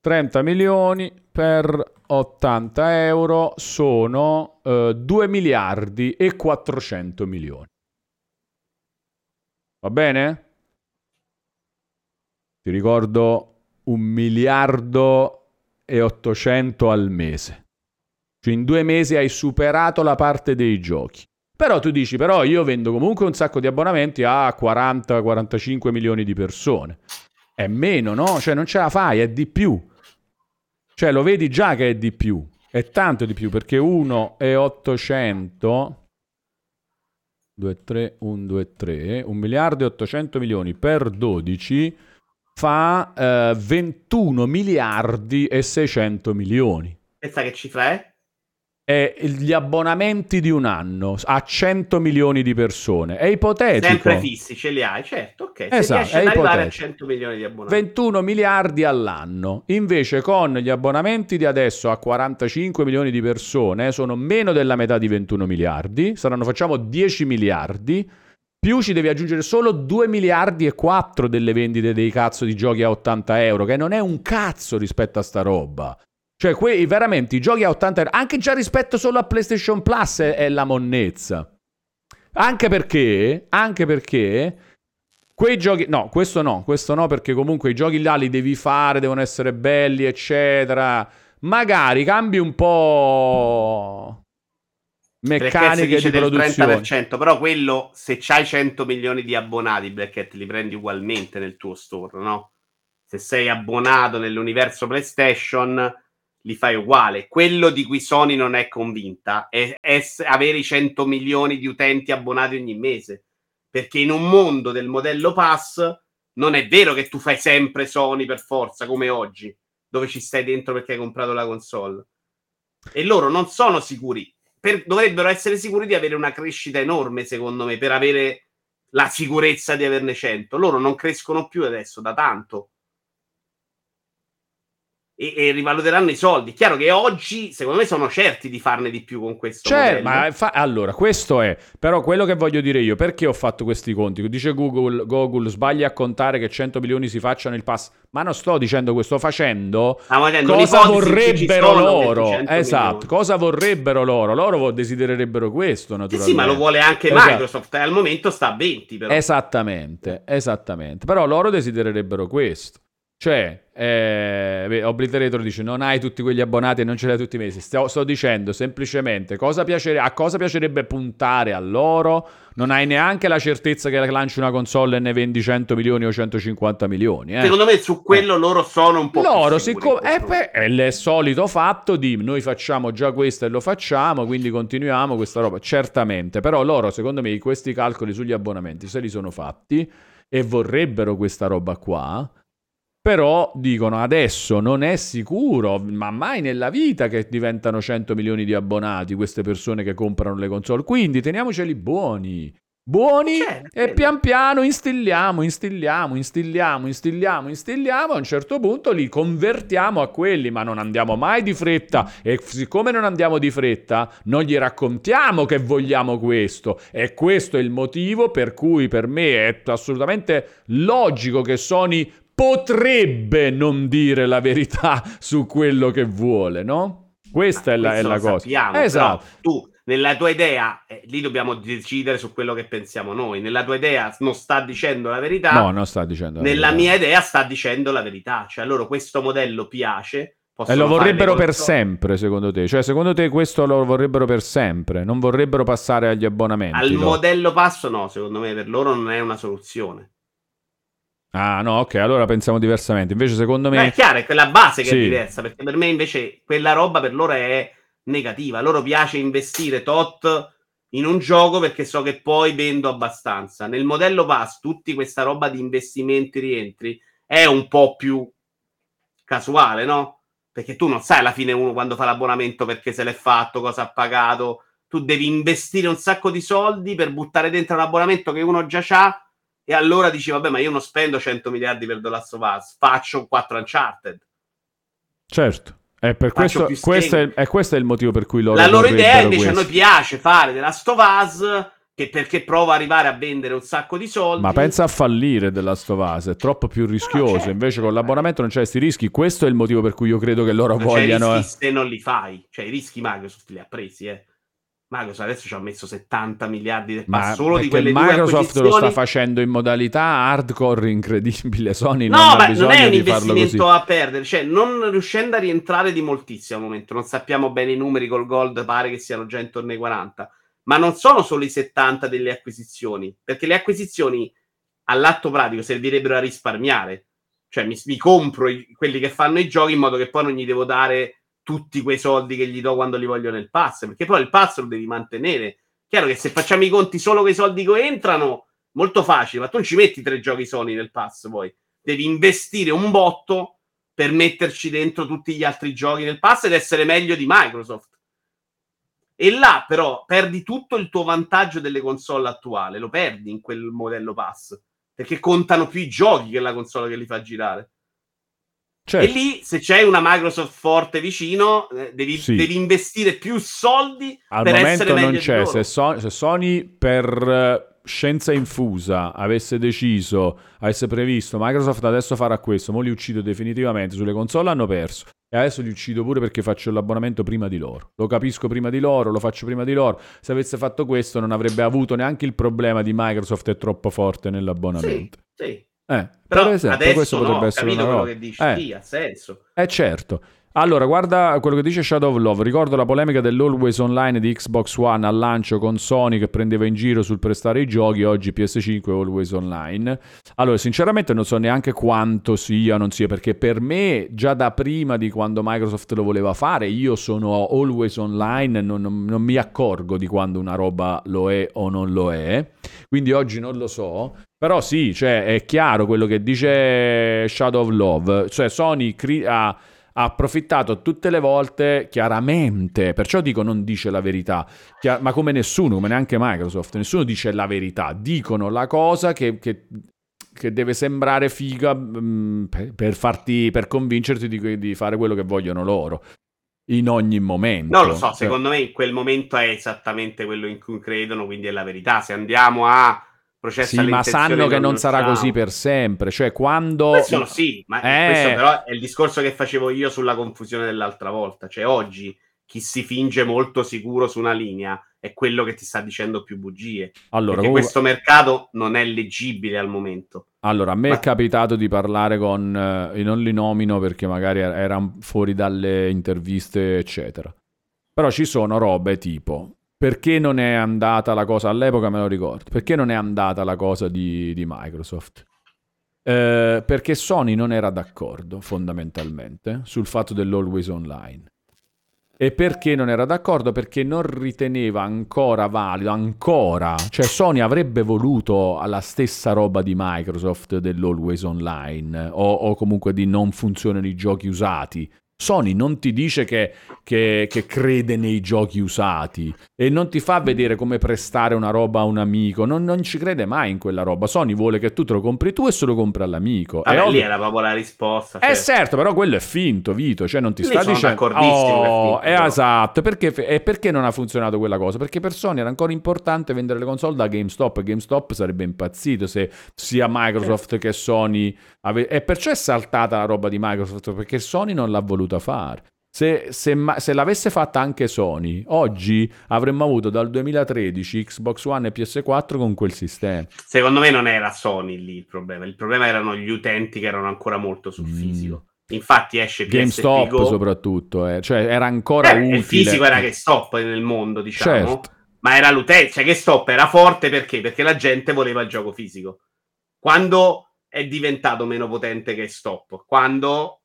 30 milioni per 80 euro sono eh, 2 miliardi e 400 milioni. Va bene? Ti ricordo un miliardo e 800 al mese. Cioè in due mesi hai superato la parte dei giochi. Però tu dici, però io vendo comunque un sacco di abbonamenti a 40-45 milioni di persone. È meno, no? Cioè non ce la fai, è di più. Cioè lo vedi già che è di più, è tanto di più perché 1 è 800, 2, 3, 1, 2, 3, 1 miliardo e 800 milioni per 12 fa eh, 21 miliardi e 600 milioni. Pensa che cifra è? È gli abbonamenti di un anno a 100 milioni di persone. È ipotetico. Sempre fissi, ce li hai, certo, ok. Esatto, Se riesci arrivare a 100 milioni di abbonamenti. 21 miliardi all'anno. Invece con gli abbonamenti di adesso a 45 milioni di persone, sono meno della metà di 21 miliardi, saranno facciamo 10 miliardi, più ci devi aggiungere solo 2 miliardi e 4 delle vendite dei cazzo di giochi a 80 euro, che non è un cazzo rispetto a sta roba. Cioè, quei, veramente i giochi a 80 euro, anche già rispetto solo a PlayStation Plus è, è la monnezza. Anche perché, anche perché quei giochi, no, questo no, questo no, perché comunque i giochi là li devi fare, devono essere belli, eccetera. Magari cambi un po' meccaniche di produzione. 30%, però quello, se c'hai 100 milioni di abbonati, Black Hat li prendi ugualmente nel tuo store, no? Se sei abbonato nell'universo PlayStation li fai uguale. Quello di cui Sony non è convinta è, è avere i 100 milioni di utenti abbonati ogni mese. Perché in un mondo del modello pass non è vero che tu fai sempre Sony per forza, come oggi, dove ci stai dentro perché hai comprato la console. E loro non sono sicuri. Per, dovrebbero essere sicuri di avere una crescita enorme, secondo me, per avere la sicurezza di averne 100. Loro non crescono più adesso da tanto e, e, rivaluteranno i soldi. Chiaro che oggi, secondo me, sono certi di farne di più con questo. Certo, ma fa- allora, questo è. Però quello che voglio dire io, perché ho fatto questi conti? Dice Google, Google sbaglia a contare che 100 milioni si facciano il pass. Ma non sto dicendo questo, sto facendo cosa vorrebbero loro. Esatto, milioni. cosa vorrebbero loro. Loro desidererebbero questo, naturalmente. Sì, sì, ma lo vuole anche esatto. Microsoft. Al momento sta a 20, però. Esattamente, esattamente. Però loro desidererebbero questo. Cioè, eh, Obliterator dice non hai tutti quegli abbonati e non ce li hai tutti i mesi. Sto, sto dicendo semplicemente cosa piacere, a cosa piacerebbe puntare a loro. Non hai neanche la certezza che lanci una console e ne vendi 100 milioni o 150 milioni. Eh. Secondo me su quello eh. loro sono un po' loro, siccome è, eh, è il solito fatto di noi facciamo già questo e lo facciamo, quindi continuiamo questa roba. Certamente, però loro, secondo me, questi calcoli sugli abbonamenti se li sono fatti e vorrebbero questa roba qua però dicono adesso non è sicuro, ma mai nella vita che diventano 100 milioni di abbonati queste persone che comprano le console. Quindi teniamoceli buoni. Buoni certo. e pian piano instilliamo, instilliamo, instilliamo, instilliamo, instilliamo. A un certo punto li convertiamo a quelli, ma non andiamo mai di fretta. E siccome non andiamo di fretta, non gli raccontiamo che vogliamo questo. E questo è il motivo per cui per me è assolutamente logico che Sony potrebbe non dire la verità su quello che vuole, no? Questa è la, è la cosa. Sappiamo, esatto. Tu, nella tua idea, eh, lì dobbiamo decidere su quello che pensiamo noi. Nella tua idea non sta dicendo la verità. No, non sta dicendo la Nella verità. mia idea sta dicendo la verità. Cioè, loro questo modello piace. E lo vorrebbero per sempre, secondo te? Cioè, secondo te questo lo vorrebbero per sempre? Non vorrebbero passare agli abbonamenti? Al no? modello passo no, secondo me per loro non è una soluzione. Ah, no, ok, allora pensiamo diversamente. Invece, secondo me. Ma è chiaro, è quella base che sì. è diversa. Perché per me, invece, quella roba per loro è negativa. A loro piace investire tot in un gioco perché so che poi vendo abbastanza. Nel modello pass, tutti questa roba di investimenti rientri è un po' più casuale, no? Perché tu non sai alla fine uno quando fa l'abbonamento perché se l'è fatto, cosa ha pagato. Tu devi investire un sacco di soldi per buttare dentro un abbonamento che uno già ha e allora dici, vabbè, ma io non spendo 100 miliardi per The Last of Us, faccio 4 Uncharted. Certo. È per questo, questo, è, è, questo è il motivo per cui loro La loro idea invece questo. a noi piace fare The Last of Us che perché prova ad arrivare a vendere un sacco di soldi. Ma pensa a fallire della Stovase, è troppo più rischioso. Certo. Invece con l'abbonamento non c'è questi rischi. Questo è il motivo per cui io credo che loro non vogliano. C'è rischi se non li fai, cioè i rischi Microsoft li ha presi, eh. Microsoft adesso ci ha messo 70 miliardi del ma solo di quelle Microsoft lo sta facendo in modalità hardcore incredibile. Sony no, non ma non è un investimento a perdere cioè non riuscendo a rientrare di moltissimo al momento non sappiamo bene i numeri col gold pare che siano già intorno ai 40 ma non sono solo i 70 delle acquisizioni perché le acquisizioni all'atto pratico servirebbero a risparmiare. Cioè mi, mi compro i, quelli che fanno i giochi in modo che poi non gli devo dare tutti quei soldi che gli do quando li voglio nel pass, perché poi il pass lo devi mantenere. Chiaro che se facciamo i conti solo con i soldi che entrano, molto facile, ma tu non ci metti tre giochi Sony nel pass poi. Devi investire un botto per metterci dentro tutti gli altri giochi nel pass ed essere meglio di Microsoft. E là però perdi tutto il tuo vantaggio delle console attuali, lo perdi in quel modello pass, perché contano più i giochi che la console che li fa girare. Certo. E lì, se c'è una Microsoft forte vicino, eh, devi, sì. devi investire più soldi Al per momento non c'è. Se, so- se, Sony per eh, scienza infusa avesse deciso, avesse previsto, Microsoft adesso farà questo, mo li uccido definitivamente, sulle console hanno perso. E adesso li uccido pure perché faccio l'abbonamento prima di loro. Lo capisco prima di loro, lo faccio prima di loro. Se avesse fatto questo non avrebbe avuto neanche il problema di Microsoft è troppo forte nell'abbonamento. Sì, sì. Eh, Però per esempio, questo no, potrebbe essere una quello che dici, eh. sì, ha senso. Eh certo. Allora, guarda quello che dice Shadow of Love. Ricordo la polemica dell'Always Online di Xbox One al lancio con Sony che prendeva in giro sul prestare i giochi. Oggi PS5 è Always Online. Allora, sinceramente non so neanche quanto sia o non sia, perché per me, già da prima di quando Microsoft lo voleva fare, io sono Always Online, non, non, non mi accorgo di quando una roba lo è o non lo è. Quindi oggi non lo so. Però sì, cioè, è chiaro quello che dice Shadow of Love. Cioè, Sony cri- ha ha approfittato tutte le volte chiaramente, perciò dico non dice la verità, Chiar- ma come nessuno, come neanche Microsoft, nessuno dice la verità, dicono la cosa che, che, che deve sembrare figa mh, mm, per, per, farti, per convincerti di, di, fare quello che vogliono loro. In ogni momento. Non lo so, cioè... secondo me in quel momento è esattamente quello in cui credono, quindi è la verità. Se andiamo a processa sì, ma sanno che non sarà così per sempre. Cioè, quando. Questo sì, ma eh... questo però è il discorso che facevo io sulla confusione dell'altra volta. Cioè, oggi chi si finge molto sicuro su una linea è quello che ti sta dicendo più bugie. Allora, comunque... questo mercato non è leggibile al momento. Allora, a me ma... è capitato di parlare con. Eh, non li nomino perché magari er-, erano fuori dalle interviste, eccetera. Però ci sono robe tipo perché non è andata la cosa all'epoca, me lo ricordo, perché non è andata la cosa di, di Microsoft? Eh, perché Sony non era d'accordo fondamentalmente sul fatto dell'always online. E perché non era d'accordo? Perché non riteneva ancora valido, ancora, cioè Sony avrebbe voluto la stessa roba di Microsoft dell'always online o, o comunque di non funzionano i giochi usati, Sony non ti dice che, che, che, crede nei giochi usati e non ti fa vedere come prestare una roba a un amico, non, non, ci crede mai in quella roba. Sony vuole che tu te lo compri tu e se lo compri all'amico. Vabbè, e lì era proprio la risposta. Cioè... Eh certo, però quello è finto, Vito, cioè non ti lì sta dicendo... Oh, è, è esatto, perché, e perché non ha funzionato quella cosa? Perché per Sony era ancora importante vendere le console da GameStop, GameStop sarebbe impazzito se sia Microsoft che Sony... Ave... E perciò è saltata la roba di Microsoft, perché Sony non l'ha voluta voluta fare. Se, se, se, l'avesse fatta anche Sony, oggi avremmo avuto dal 2013 Xbox One e PS4 con quel sistema. Secondo me non era Sony lì il problema, il problema erano gli utenti che erano ancora molto sul mm. fisico. Infatti esce PSP GameStop Go. soprattutto, eh. cioè era ancora eh, utile. Il fisico era che stop nel mondo, diciamo. Certo. Ma era l'utente, cioè che stop era forte perché? Perché la gente voleva il gioco fisico. Quando è diventato meno potente che stop? Quando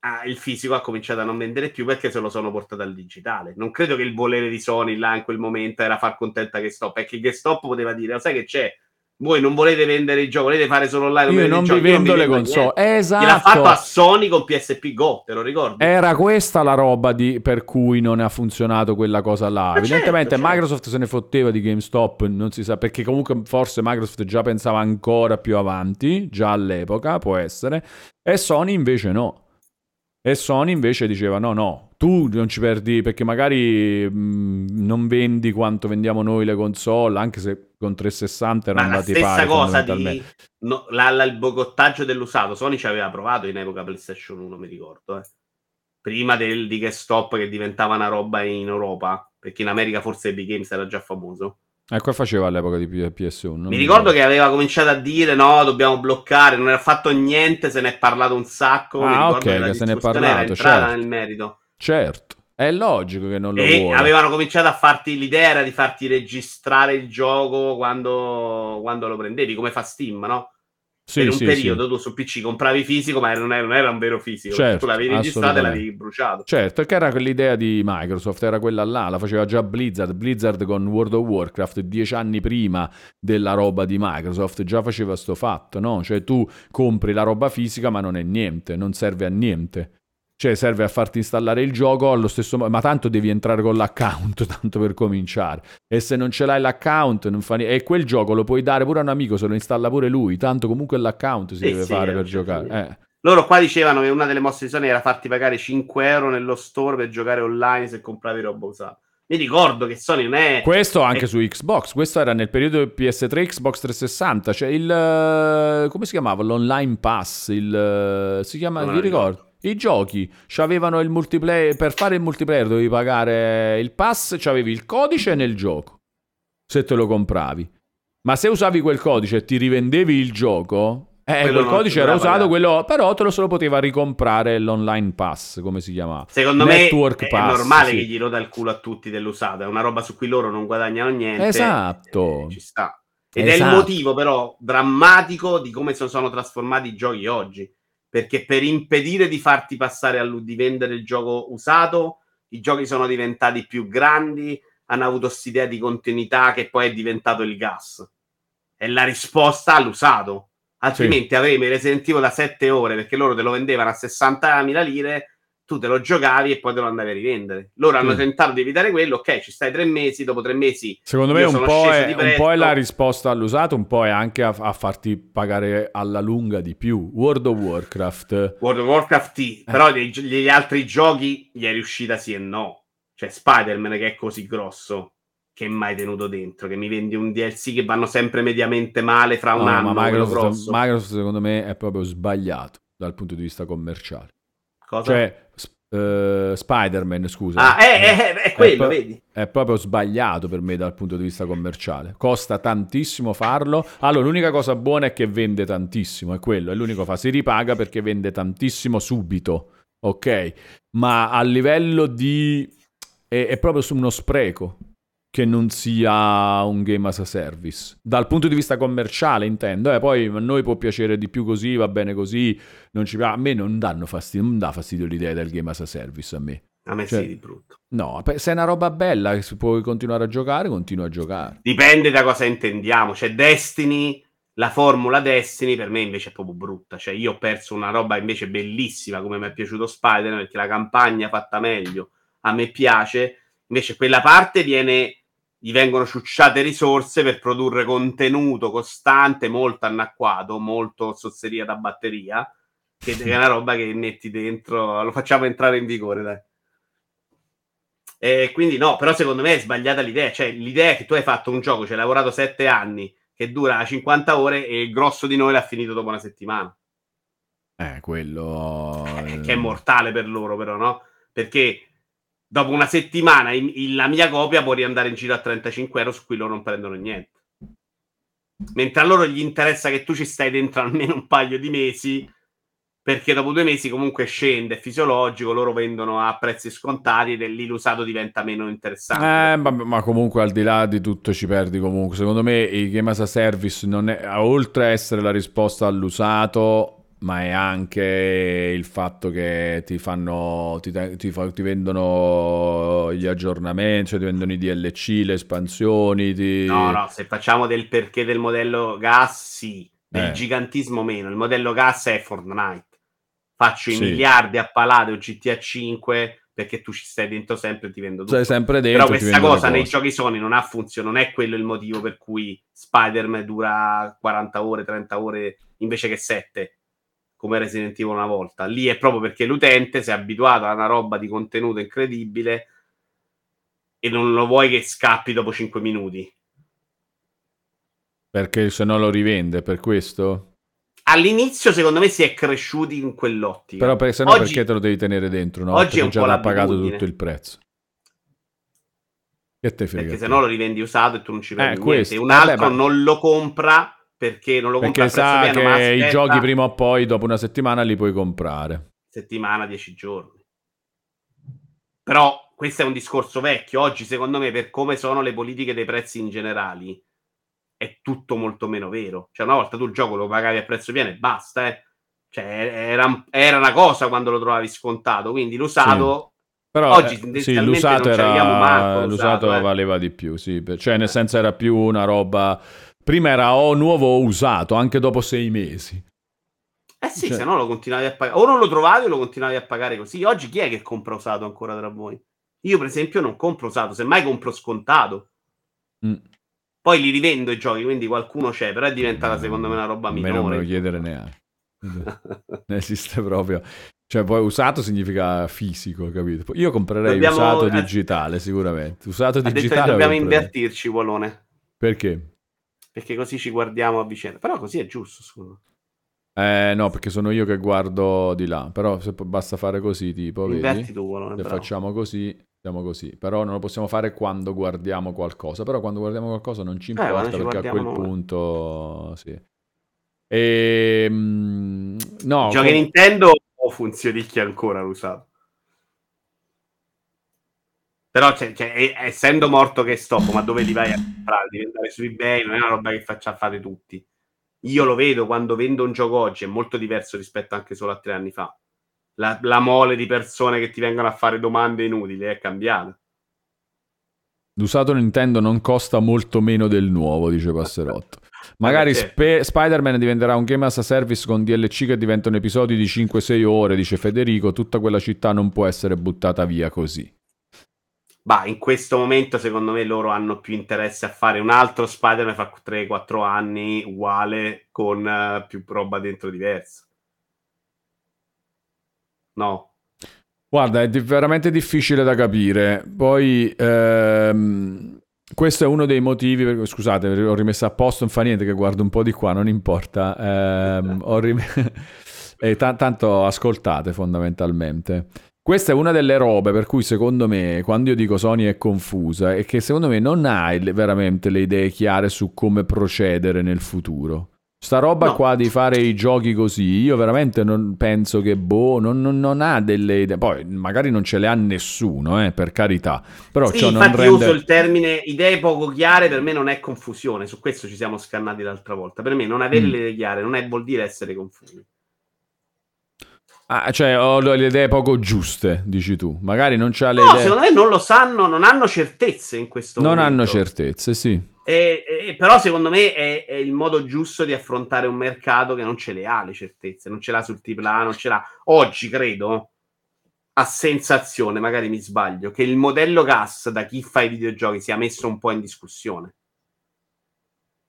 ah, il fisico ha cominciato a non vendere più perché se lo sono portato al digitale. Non credo che il volere di Sony là in quel momento era far contenta GameStop, perché GameStop poteva dire, sai che c'è? voi non volete vendere il gioco, volete fare solo online. Io non vi vendo le console. Esatto. L'ha fatto a Sony con PSP Go, te lo ricordi? Era questa la roba di, per cui non ha funzionato quella cosa là. Ma certo, Evidentemente certo, Microsoft certo. se ne fotteva di GameStop, non si sa, perché comunque forse Microsoft già pensava ancora più avanti, già all'epoca, può essere, e Sony invece no. E Sony invece diceva no, no, tu non ci perdi perché magari mh, non vendi quanto vendiamo noi le console, anche se con 360 erano andati pari. La stessa cosa di no, la, la, il bogottaggio dell'usato, Sony ci aveva provato in epoca PlayStation 1, mi ricordo, eh. Prima del, di GameStop che diventava una roba in Europa, perché in America forse Epic Games era già famoso. E eh, qua faceva all'epoca di PS1. Mi, mi ricordo che aveva cominciato a dire no, dobbiamo bloccare, non era fatto niente, se ne è parlato un sacco. Ah, ok, che, che se ne è parlato, certo. nel merito. Certo. È logico che non lo e vuole. avevano cominciato a farti l'idea era di farti registrare il gioco quando, quando lo prendevi, come fa Steam, no? Sì, per un sì, periodo sì. tu su PC compravi fisico, ma non era, non era un vero fisico. Certo, tu l'avevi registrato e l'avevi bruciato. Certo, che era quell'idea di Microsoft, era quella là, la faceva già Blizzard. Blizzard con World of Warcraft dieci anni prima della roba di Microsoft già faceva sto fatto, no? Cioè tu compri la roba fisica ma non è niente, non serve a niente. Cioè serve a farti installare il gioco allo stesso modo, ma tanto devi entrare con l'account, *laughs* tanto per cominciare. E se non ce l'hai l'account, non fa niente. E quel gioco lo puoi dare pure a un amico, se lo installa pure lui, tanto comunque l'account si sì, deve sì, fare per giocare. Eh. Loro qua dicevano che una delle mosse di Sony era farti pagare 5 euro nello store per giocare online se compravi roba usata. Mi ricordo che Sony non è. Questo anche è... su Xbox. Questo era nel periodo PS3 Xbox 360. Cioè il. come si chiamava? L'online pass. Il. Si chiama. Non vi ricordo. I giochi avevano il multiplayer. Per fare il multiplayer dovevi pagare il pass, c'avevi il codice nel gioco. Se te lo compravi. Ma se usavi quel codice e ti rivendevi il gioco, eh, quello quel codice era usato, quello, però te lo solo poteva ricomprare l'online pass, come si chiama? Secondo Network me è, pass, è normale sì. che gli roda il culo a tutti dell'usato, è una roba su cui loro non guadagnano niente. Esatto. Eh, ci sta. Ed esatto. è il esatto. motivo però drammatico di come sono trasformati i giochi oggi perché per impedire di farti passare a di vendere il gioco usato, i giochi sono diventati più grandi, hanno avuto quest'idea di continuità che poi è diventato il gas. È la risposta all'usato. Altrimenti sì. avremo il Resident Evil da 7 ore perché loro te lo vendevano a 60.000 lire tu te lo giocavi e poi te lo andavi a rivendere. Loro hanno mm. tentato di evitare quello, ok, ci stai tre mesi, dopo tre mesi... Secondo me un po, è, un po', è, la risposta all'usato, un po' è anche a, a, farti pagare alla lunga di più. World of Warcraft... World of Warcraft sì, eh. però gli, gli, altri giochi gli è riuscita sì e no. Cioè Spider-Man che è così grosso, che mai tenuto dentro, che mi vendi un DLC che vanno sempre mediamente male fra un no, anno. Ma Microsoft, Microsoft secondo me è proprio sbagliato dal punto di vista commerciale. Cosa? Cioè, uh, Spider-Man, scusa. Ah, è, è, è quello, è vedi? È proprio sbagliato per me dal punto di vista commerciale. Costa tantissimo farlo. Allora, l'unica cosa buona è che vende tantissimo, è quello, è l'unico fa. Si ripaga perché vende tantissimo subito, ok? Ma a livello di... è, è proprio su uno spreco che non sia un game as a service. Dal punto di vista commerciale intendo, eh, poi a noi può piacere di più così, va bene così, non ci... a me non danno fastidio, non dà fastidio l'idea del game as a service a me. A me cioè, sì, di brutto. No, se è una roba bella che puoi continuare a giocare, continua a giocare. Dipende da cosa intendiamo. Cioè, Destiny, la formula Destiny per me invece è proprio brutta. Cioè, io ho perso una roba invece bellissima come mi è piaciuto Spider, perché la campagna fatta meglio a me piace. Invece quella parte viene gli vengono ciucciate risorse per produrre contenuto costante, molto anacquato, molto sozzeria da batteria, che è una roba che metti dentro, lo facciamo entrare in vigore, dai. E quindi no, però secondo me è sbagliata l'idea, cioè l'idea è che tu hai fatto un gioco, ci hai lavorato sette anni, che dura 50 ore e il grosso di noi l'ha finito dopo una settimana. Eh, quello... Eh, che è mortale per loro però, no? Perché dopo una settimana in, in, la mia copia può riandare in giro a 35 euro su cui loro non prendono niente. Mentre a loro gli interessa che tu ci stai dentro almeno un paio di mesi, perché dopo due mesi comunque scende, è fisiologico, loro vendono a prezzi scontati e lì l'usato diventa meno interessante. Eh, ma, ma, comunque al di là di tutto ci perdi comunque. Secondo me i Game as a Service, non è, oltre a essere la risposta all'usato, ma è anche il fatto che ti fanno, ti, ti, ti, vendono gli aggiornamenti, cioè ti vendono i DLC, le espansioni. No, no, se facciamo del perché del modello gas, sì, del eh. gigantismo meno. Il modello gas è Fortnite. Faccio i miliardi a Paladeo GTA 5 perché tu ci stai dentro sempre e ti vendo tutto. Sei sempre dentro. Però questa cosa nei giochi Sony non ha funzione, non è quello il motivo per cui Spider-Man dura 40 ore, 30 ore invece che 7 come Resident Evil una volta. Lì è proprio perché l'utente si è abituato a una roba di contenuto incredibile e non lo vuoi che scappi dopo 5 minuti. Perché se no lo rivende, per questo? all'inizio secondo me si è cresciuti in quell'ottica. Però per, se no oggi, perché te lo devi tenere dentro? No? Oggi è già l'ha pagato tutto il prezzo. Che te frega? Perché se no lo rivendi usato e tu non ci prendi eh, niente. Un altro Vabbè, ma... non lo compra perché non lo compra perché sa pieno, che aspetta... i giochi prima o poi dopo una settimana li puoi comprare. Settimana, dieci giorni. Però questo è un discorso vecchio. Oggi secondo me per come sono le politiche dei prezzi in generali è tutto molto meno vero. Cioè, una volta tu il gioco lo pagavi a prezzo pieno e basta, eh. Cioè, era, era una cosa quando lo trovavi scontato, quindi l'usato... Sì. Però oggi eh, sì, l'usato, era, manco, l'usato, l'usato eh. valeva di più, sì. Cioè, nel senso era più una roba... Prima era o nuovo o usato, anche dopo sei mesi. Eh sì, cioè... se no lo continuavi a pagare. O non lo trovavi o lo continuavi a pagare così. Oggi chi è che compra usato ancora tra voi? Io, per esempio, non compro usato, semmai compro scontato. Mm. Poi li rivendo i giochi, quindi qualcuno c'è, però è diventata secondo me una roba minore. non me lo chiedere neanche. *laughs* non esiste proprio. Cioè, poi usato significa fisico, capito? Io comprerei dobbiamo... usato digitale, sicuramente. Usato ha digitale. dobbiamo invertirci, Volone. Perché? Perché così ci guardiamo a vicenda. Però così è giusto, scusa. Eh no, perché sono io che guardo di là. Però se basta fare così, tipo, vedi? tu, Volone. Se bravo. facciamo così, siamo così, però non lo possiamo fare quando guardiamo qualcosa. Però quando guardiamo qualcosa non ci eh, importa eh, perché a quel noi. punto sì. E, ehm, no, Giochi com- Nintendo o funzionicchia ancora l'usato? Però cioè, cioè, essendo morto che stop, ma dove li vai a comprare? Devi andare su eBay, non è una roba che faccia fare tutti. Io lo vedo quando vendo un gioco oggi, è molto diverso rispetto anche solo a tre anni fa la, la mole di persone che ti vengono a fare domande inutili è cambiata. L'usato Nintendo non costa molto meno del nuovo, dice Passerotto. *laughs* Magari Sp- Spider-Man diventerà un game as a service con DLC che diventano episodi di 5-6 ore, dice Federico. Tutta quella città non può essere buttata via così. Bah, in questo momento secondo me loro hanno più interesse a fare un altro Spider-Man fra 3-4 anni uguale con uh, più roba dentro diversa. No. Guarda, è di- veramente difficile da capire. Poi, ehm, questo è uno dei motivi, per... scusate, ho rimesso a posto, non fa niente che guardo un po' di qua, non importa. Ehm, ho rim... *laughs* t- tanto ascoltate fondamentalmente. Questa è una delle robe per cui secondo me, quando io dico Sony è confusa, è che secondo me non hai veramente le idee chiare su come procedere nel futuro. Sta roba no. qua di fare i giochi così, io veramente non penso che boh, non, non, non, ha delle idee. Poi magari non ce le ha nessuno, eh, per carità. Però sì, ciò infatti rende... uso il termine idee poco chiare, per me non è confusione. Su questo ci siamo scannati l'altra volta. Per me non avere mm. le idee chiare non è, vuol dire essere confusi. Ah, cioè ho le idee poco giuste, dici tu. Magari non c'ha le no, idee. secondo me non lo sanno, non hanno certezze in questo non momento. Non hanno certezze, sì. E, e, però secondo me è, è, il modo giusto di affrontare un mercato che non ce le ha le certezze, non ce l'ha sul AAA, non ce l'ha. Oggi credo, a sensazione, magari mi sbaglio, che il modello gas da chi fa i videogiochi sia messo un po' in discussione.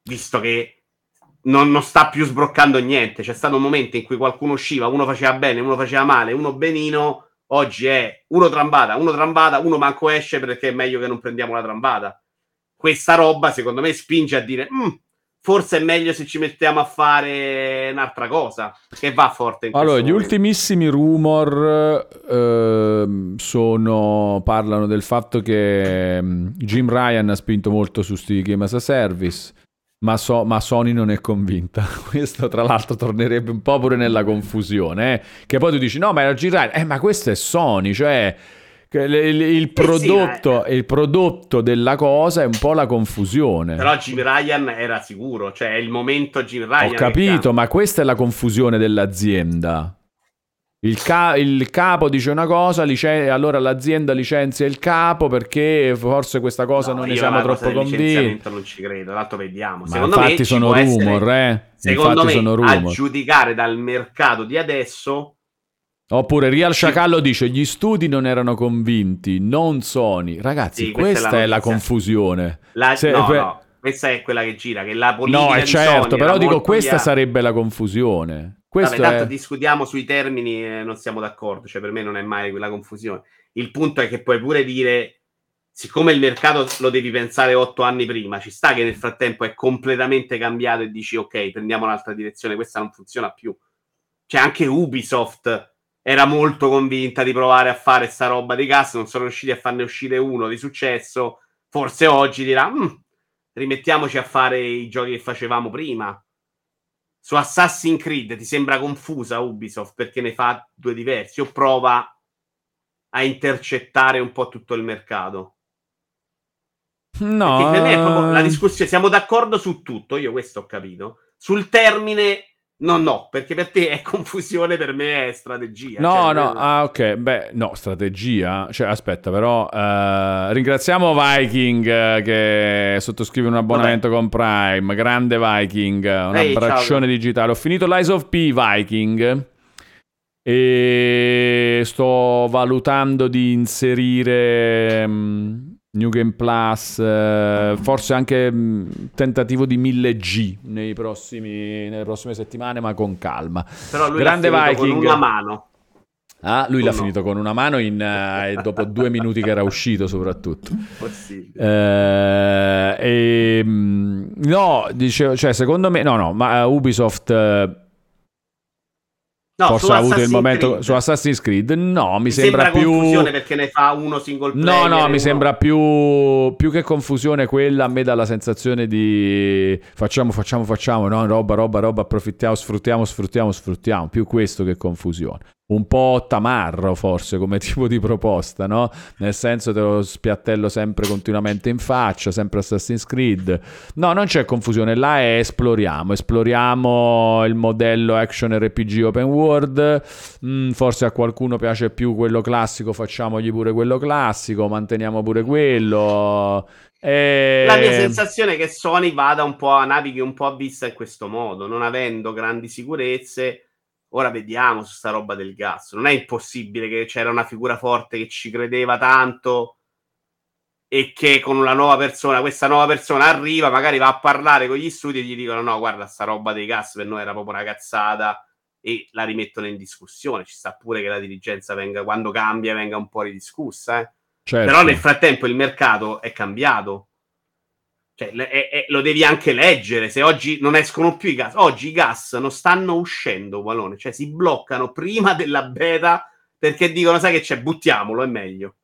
Visto che non, non sta più sbroccando niente. C'è stato un momento in cui qualcuno usciva, uno faceva bene, uno faceva male, uno benino. Oggi è uno trambata, uno trambata, uno manco esce perché è meglio che non prendiamo la trambata questa roba secondo me spinge a dire mm, forse è meglio se ci mettiamo a fare un'altra cosa che va forte allora gli momento. ultimissimi rumor eh, sono parlano del fatto che um, Jim Ryan ha spinto molto su Steve Game as a Service ma, so, ma, Sony non è convinta. *laughs* Questo, tra l'altro, tornerebbe un po' pure nella confusione. Eh? Che poi tu dici: no, ma era Ryan. Eh, ma questo è Sony, cioè il, il, prodotto, sì, il, prodotto, della cosa è un po' la confusione. Però Jim Ryan era sicuro, cioè è il momento Jim Ryan. Ho capito, ma questa è la confusione dell'azienda. Il, ca- il, capo dice una cosa, licen- allora l'azienda licenzia il capo perché forse questa cosa no, non ne siamo troppo convinti. Non ci credo, l'altro vediamo. Ma secondo infatti me sono rumor, essere, eh? Secondo infatti me, sono rumor. a giudicare dal mercato di adesso... Oppure Real Sciacallo dice gli studi non erano convinti, non Sony. Ragazzi, sì, questa, questa, è la, è la confusione. La... Se, no, per... no, questa è quella che gira, che la politica No, è certo, Sony però dico questa via... sarebbe la confusione. Questo Vabbè, tanto è... discutiamo sui termini e non siamo d'accordo, cioè per me non è mai quella confusione. Il punto è che puoi pure dire, siccome il mercato lo devi pensare otto anni prima, ci sta che nel frattempo è completamente cambiato e dici ok, prendiamo un'altra direzione, questa non funziona più. Cioè anche Ubisoft era molto convinta di provare a fare sta roba di gas, non sono riusciti a farne uscire uno di successo, forse oggi dirà, rimettiamoci a fare i giochi che facevamo prima su Assassin's Creed ti sembra confusa Ubisoft perché ne fa due diversi o prova a intercettare un po' tutto il mercato? No, proprio la discussione. Siamo d'accordo su tutto, io questo ho capito. Sul termine No, no, perché per te è confusione, per me è strategia. No, cioè, no, ah, ok, beh, no, strategia. Cioè, aspetta, però, uh, ringraziamo Viking uh, che sottoscrive un abbonamento Vabbè. con Prime. Grande Viking, un Ehi, abbraccione ciao. digitale. Ho finito l'Eyes of P, Viking. E sto valutando di inserire... Um, New Game Plus, eh, forse anche mh, mm, tentativo di 1000G nei prossimi, nelle prossime settimane, ma con calma. Però lui Grande l'ha Viking. con una mano. Ah, lui o l'ha no. finito con una mano in, uh, dopo due minuti che era uscito soprattutto. Possibile. Eh, e, mm, no, dicevo, cioè secondo me, no, no, ma uh, Ubisoft... No, Forse ha avuto il momento Creed. su Assassin's Creed. No, mi, mi sembra, sembra, più confusione perché ne fa uno single player. No, no, mi uno... sembra più più che confusione quella a me dà la sensazione di facciamo, facciamo, facciamo, no, roba, roba, roba, approfittiamo, sfruttiamo, sfruttiamo, sfruttiamo, più questo che confusione un po' tamarro forse come *laughs* tipo di proposta, no? Nel senso te lo spiattello sempre continuamente in faccia, sempre Assassin's Creed. No, non c'è confusione, là è esploriamo, esploriamo il modello action RPG open world, mm, forse a qualcuno piace più quello classico, facciamogli pure quello classico, manteniamo pure quello. E... La mia sensazione è che Sony vada un po' a navighi un po' a vista in questo modo, non avendo grandi sicurezze Ora vediamo su sta roba del gas. Non è impossibile che c'era una figura forte che ci credeva tanto e che con una nuova persona, questa nuova persona arriva, magari va a parlare con gli studi e gli dicono no, guarda, sta roba dei gas per noi era proprio una cazzata e la rimettono in discussione. Ci sta pure che la dirigenza venga, quando cambia, venga un po' ridiscussa. Eh? Certo. Però nel frattempo il mercato è cambiato cioè, è, è, lo devi anche leggere. Se oggi non escono più i gas, oggi i gas non stanno uscendo, Valone, cioè si bloccano prima della beta perché dicono: Sai che c'è, buttiamolo, è meglio.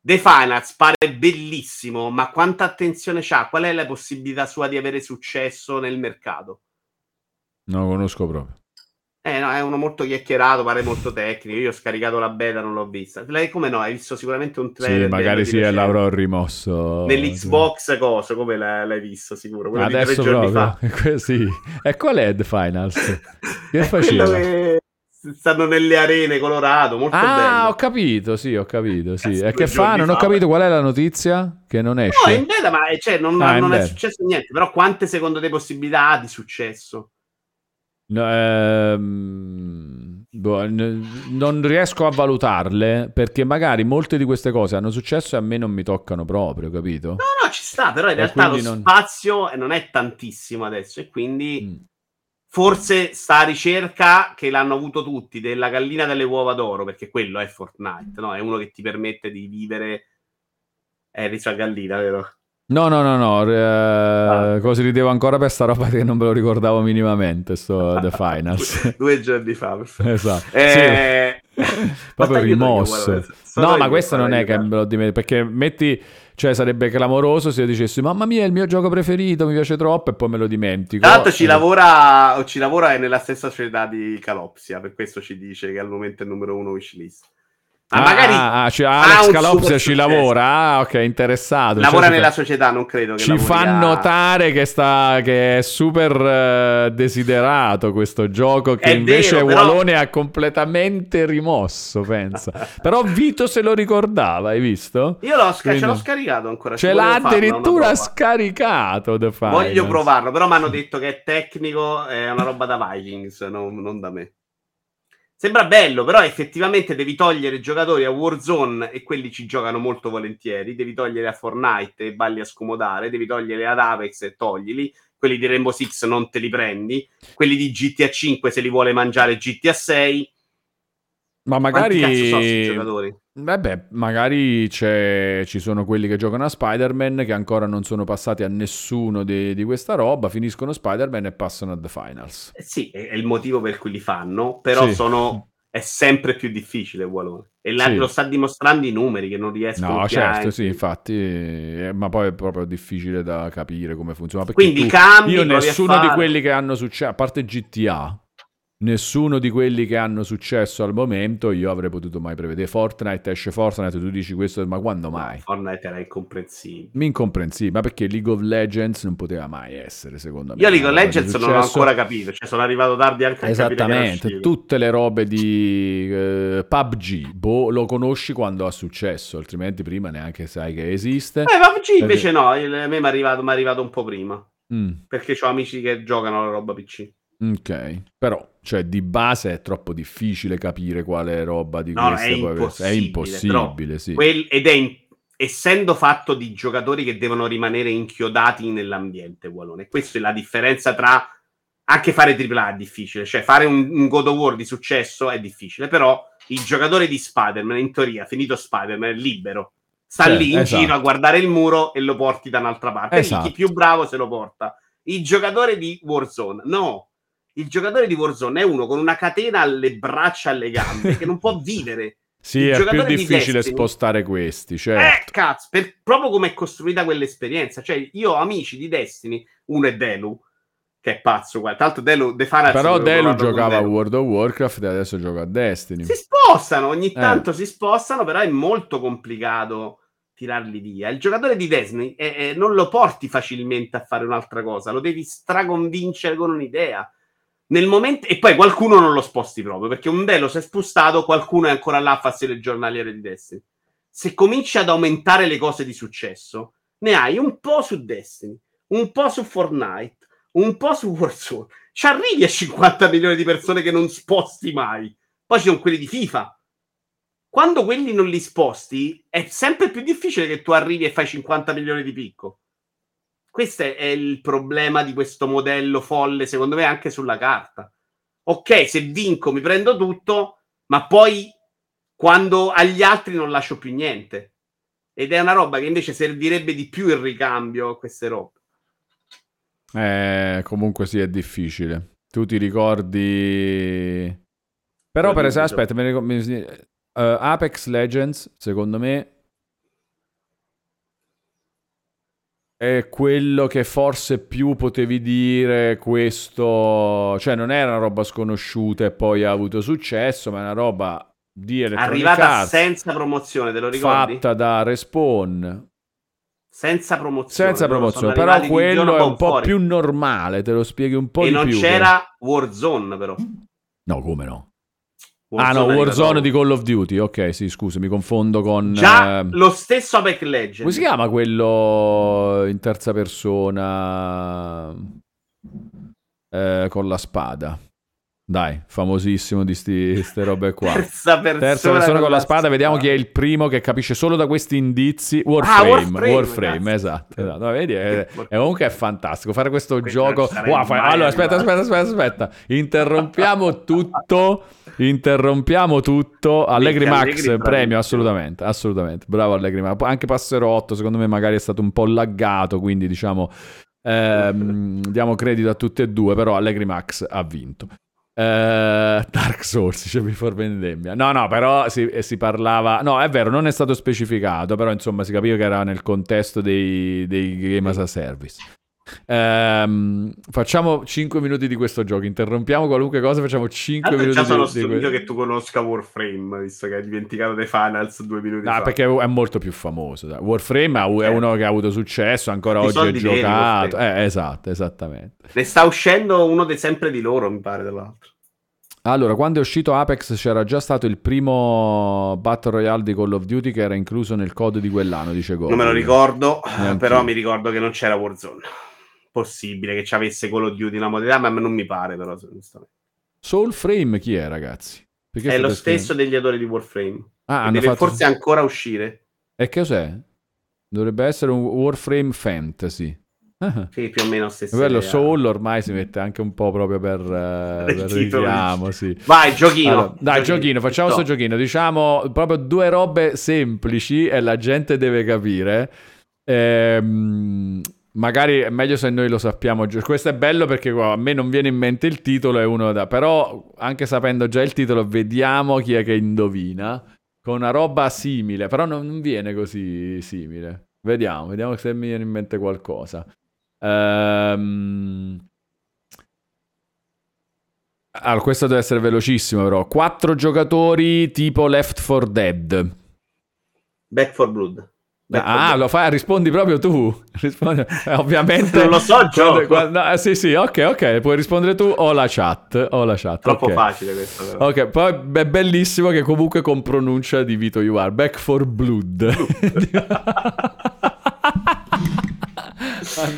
The Finance pare bellissimo, ma quanta attenzione c'ha? Qual è la possibilità sua di avere successo nel mercato? Non lo conosco proprio. Eh, no, è uno molto chiacchierato, pare molto tecnico. Io ho scaricato la beta, non l'ho vista. Lei come no? Hai visto sicuramente un trailer? Sì, magari sì, l'avrò rimosso. Nell'Xbox cosa? Come l'hai, l'hai visto sicuro? Quello Adesso proprio. *laughs* sì. E qual è The Finals? *laughs* Che faceva? Che stanno nelle arene Colorado, molto ah, bello. ho capito, sì, ho capito, sì. E che fa? Non fa, ho capito qual è la notizia che non esce. No, in beta, ma cioè, non, ah, non è successo niente. Però quante secondo te possibilità ha di successo? No, ehm, boh, non riesco a valutarle perché magari molte di queste cose hanno successo e a me non mi toccano proprio, capito? No, no, ci sta, però in e realtà lo non... spazio non è tantissimo adesso e quindi mm. forse sta ricerca che l'hanno avuto tutti della gallina delle uova d'oro, perché quello è Fortnite, no? È uno che ti permette di vivere... È eh, a gallina, vero? No, no, no, no, eh, ah. così ridevo ancora per sta roba che non me lo ricordavo minimamente, sto The Finals. *laughs* Due giorni fa. Esatto. Eh... Sì. *laughs* Proprio rimosso. No, ma questo non è che me lo dimentico, perché metti... Cioè sarebbe clamoroso se io dicessi mamma mia è il mio gioco preferito, mi piace troppo e poi me lo dimentico. Tra l'altro ci, eh. lavora, ci lavora nella stessa società di Calopsia, per questo ci dice che al momento è il numero uno wishlist. Ah, magari ah, cioè Alex Calops ci lavora, ah, ok, interessato. Lavora cioè, nella società, non credo che Ci fa notare che, sta, che è super uh, desiderato questo gioco che è invece vero, Walone però... ha completamente rimosso, pensa. *laughs* però Vito se lo ricordava, hai visto? Io l'ho, sca- Quindi... ce l'ho scaricato ancora. Ce l'ha addirittura scaricato, The Voglio provarlo, però mi hanno detto che è tecnico, è una roba da Vikings, non, non da me. Sembra bello, però effettivamente devi togliere giocatori a Warzone e quelli ci giocano molto volentieri. Devi togliere a Fortnite e balli a scomodare. Devi togliere ad Apex e toglili. Quelli di Rainbow Six non te li prendi. Quelli di GTA 5 se li vuole mangiare GTA 6. Ma magari... Vabbè, magari ci sono quelli che giocano a Spider-Man che ancora non sono passati a nessuno di, di questa roba, finiscono Spider-Man e passano a The Finals. Eh sì, è, il motivo per cui li fanno, però sì. sono, è sempre più difficile Walone. E la, sì. lo sta dimostrando i numeri che non riescono No, certo, sì, infatti, eh, ma poi è proprio difficile da capire come funziona. Quindi tu, cambi, io nessuno di quelli che hanno successo, a parte GTA, nessuno di quelli che hanno successo al momento io avrei potuto mai prevedere. Fortnite esce Fortnite, tu dici questo, ma quando mai? Fortnite era incomprensibile. Incomprensibile, ma perché League of Legends non poteva mai essere, secondo me. Io League of Legends non ho ancora capito, cioè sono arrivato tardi anche a Esattamente, tutte le robe di uh, PUBG, boh, lo conosci quando ha successo, altrimenti prima neanche sai che esiste. Eh, PUBG invece no, a me mi è arrivato, arrivato, un po' prima. Mm. Perché ho amici che giocano la roba PC. Ok, però cioè di base è troppo difficile capire quale roba di no, queste è impossibile, è impossibile, sì. Quel, ed è in, essendo fatto di giocatori che devono rimanere inchiodati nell'ambiente, Wallone. Questa è la differenza tra anche fare AAA è difficile, cioè fare un, un, God of War di successo è difficile, però il giocatore di Spider-Man, in teoria, finito Spider-Man, è libero. Sta sì, lì in esatto. giro a guardare il muro e lo porti da un'altra parte. Esatto. Chi più bravo se lo porta. Il giocatore di Warzone, no, il giocatore di Warzone è uno con una catena alle braccia e alle gambe che non può *laughs* vivere. Sì, il è più difficile Destiny, spostare questi, certo. Eh, cazzo, per, proprio come è costruita quell'esperienza. Cioè, io ho amici di Destiny, uno è Delu, che è pazzo, guarda. Tra l'altro Delu, De Fanaz, Però Delu giocava a World of Warcraft e adesso gioca a Destiny. Si spostano, ogni eh. tanto eh. si spostano, però è molto complicato tirarli via. Il giocatore di Destiny eh, eh, non lo porti facilmente a fare un'altra cosa, lo devi straconvincere con un'idea nel momento e poi qualcuno non lo sposti proprio perché un Delo si è spostato, qualcuno è ancora là a farsi il giornaliere di Destiny. Se cominci ad aumentare le cose di successo, ne hai un po' su Destiny, un po' su Fortnite, un po' su Warzone. Ci arrivi a 50 milioni di persone che non sposti mai. Poi ci sono quelli di FIFA. Quando quelli non li sposti, è sempre più difficile che tu arrivi e fai 50 milioni di picco. Questo è il problema di questo modello folle, secondo me, anche sulla carta. Ok, se vinco mi prendo tutto, ma poi quando agli altri non lascio più niente. Ed è una roba che invece servirebbe di più il ricambio a queste robe. Eh, comunque sì, è difficile. Tu ti ricordi... Però per esempio, aspetta, ricordo, uh, Apex Legends, secondo me, è quello che forse più potevi dire questo, cioè non era una roba sconosciuta e poi ha avuto successo, ma è una roba di Arrivata Arts, senza promozione, te lo ricordi? Fatta da Respawn. Senza promozione. Senza promozione, però quello è un po' fuori. più normale, te lo spieghi un po' e di più. E non c'era Warzone però. No, come no? Warzone ah no, Warzone di Call of Duty, ok, sì, scusa, mi confondo con... Già eh... lo stesso Apex Legends. Come si chiama quello in terza persona eh, con la spada? Dai, famosissimo di queste robe qua. *laughs* Terza persona, Terza persona con la spada, spada, vediamo chi è il primo che capisce solo da questi indizi. Warframe, ah, Warframe, Warframe esatto. esatto. vedi, è, è, comunque è fantastico fare questo questo gioco. Wow, fai... Allora, aspetta, aspetta, aspetta, aspetta. Interrompiamo tutto. Interrompiamo tutto. Allegri Max, Allegri premio, assolutamente, assolutamente. Bravo Allegri Max. Anche Passerotto, secondo me magari è stato un po' laggato, quindi diciamo... Ehm, diamo credito a tutte e due, però Allegri Max ha vinto. Uh, Dark Souls, cioè Before Vendemmia. No, no, però si, eh, si, parlava... No, è vero, non è stato specificato, però insomma si capiva che era nel contesto dei, dei game as a service. Ehm, facciamo 5 minuti di questo gioco. Interrompiamo qualunque cosa. Facciamo 5 allora, minuti già sono di, stupito che tu conosca Warframe, visto che hai dimenticato dei Finals due minuti no, fa. perché è molto più famoso. Warframe è uno che ha avuto successo, ancora I oggi è giocato. Eh, esatto, esattamente. Ne sta uscendo uno dei sempre di loro, mi pare, dall'altro. Allora, quando è uscito Apex c'era già stato il primo Battle Royale di Call of Duty che era incluso nel code di quell'anno, dice Go. Non me lo ricordo, Neanche. però mi ricordo che non c'era Warzone. Possibile che ci avesse Call of Duty una modalità, ma non mi pare però. Soulframe chi è, ragazzi? Perché è lo stesso degli autori di Warframe. Ah, deve fatto... forse ancora uscire. E che cos'è? Dovrebbe essere un Warframe Fantasy. *laughs* Sì, più o meno stessa Quello idea. Soul ormai si mette anche un po' proprio per, uh, *laughs* per richiamo, sì. Vai, giochino. Allora, dai, giochino, giochino facciamo questo no. giochino. Diciamo proprio due robe semplici e la gente deve capire. Ehm, magari è meglio se noi lo sappiamo. Questo è bello perché a me non viene in mente il titolo e uno da... Però anche sapendo già il titolo vediamo chi è che indovina. Con una roba simile, però non viene così simile. Vediamo, vediamo se mi viene in mente qualcosa. Ehm... Allora, questo deve essere velocissimo, però. Quattro giocatori tipo Left 4 Dead. Back 4 Blood. Ah, for lo fai, rispondi proprio tu. *laughs* Rispondi, eh, ovviamente. non lo so. Quando, no, eh, sì, sì, ok, ok. Puoi rispondere tu o la chat. O la chat. Troppo okay. facile questo. Però. Ok, poi è bellissimo che comunque con pronuncia di Vito You Are. Back 4 Blood. *laughs*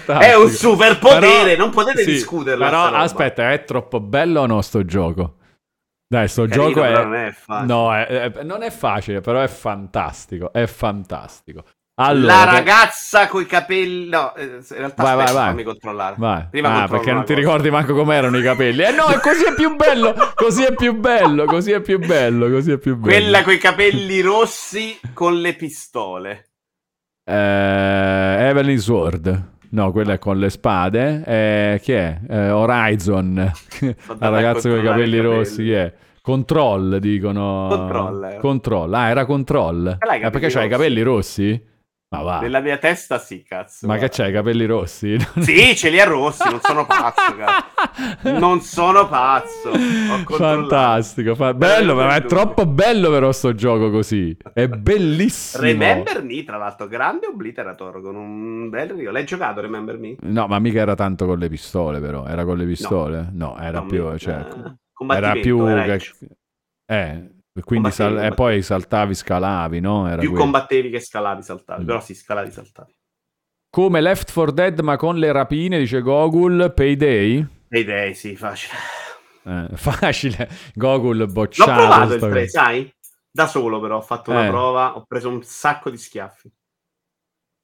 È un superpotere, però, non potete sì, discuterlo. Però aspetta, è troppo bello o no sto gioco? Dai, sto Carino, gioco è... Non è facile. No, è, è, non è facile, però è fantastico. È fantastico. Allora, la ragazza coi capelli. No, eh, in realtà vai, aspetta, vai, fammi controllare. Vai. Prima ah, perché non ti cosa. ricordi manco com'erano i capelli. Eh no, così è più bello. Così è più bello. Così è più bello. Così è più bello. Quella coi capelli rossi con le pistole. Eh, Evelyn Sword. No, quella è con le spade. Eh, chi è? Eh, Horizon. *laughs* La ragazza con i capelli rossi. Chi è? Control, dicono. Control. Eh. Control. Ah, era Control. Eh, perché c'hai i capelli rossi? Ma va. Nella mia testa sì, cazzo. Ma guarda. che c'hai, i capelli rossi? Sì, ce li ha rossi, non sono pazzo, cazzo. Non sono pazzo. Fantastico, fa... bello, ma è troppo bello però sto gioco così. È bellissimo. Remember Me, tra l'altro, grande obliterator con un bel rio. L'hai giocato Remember Me? No, ma mica era tanto con le pistole però, era con le pistole? No, no era no, più, cioè, era più... Era. Eh, quindi sal- e poi saltavi, scalavi, no? Era Più quello. combattevi che scalavi, saltavi. Mm. Però sì, scalavi, saltavi. Come Left 4 Dead, ma con le rapine, dice Gogul, Payday? Payday, sì, facile. Eh, *laughs* facile. Gogul bocciato. L'ho provato il 3, sai? Da solo però, ho fatto una eh. prova, ho preso un sacco di schiaffi.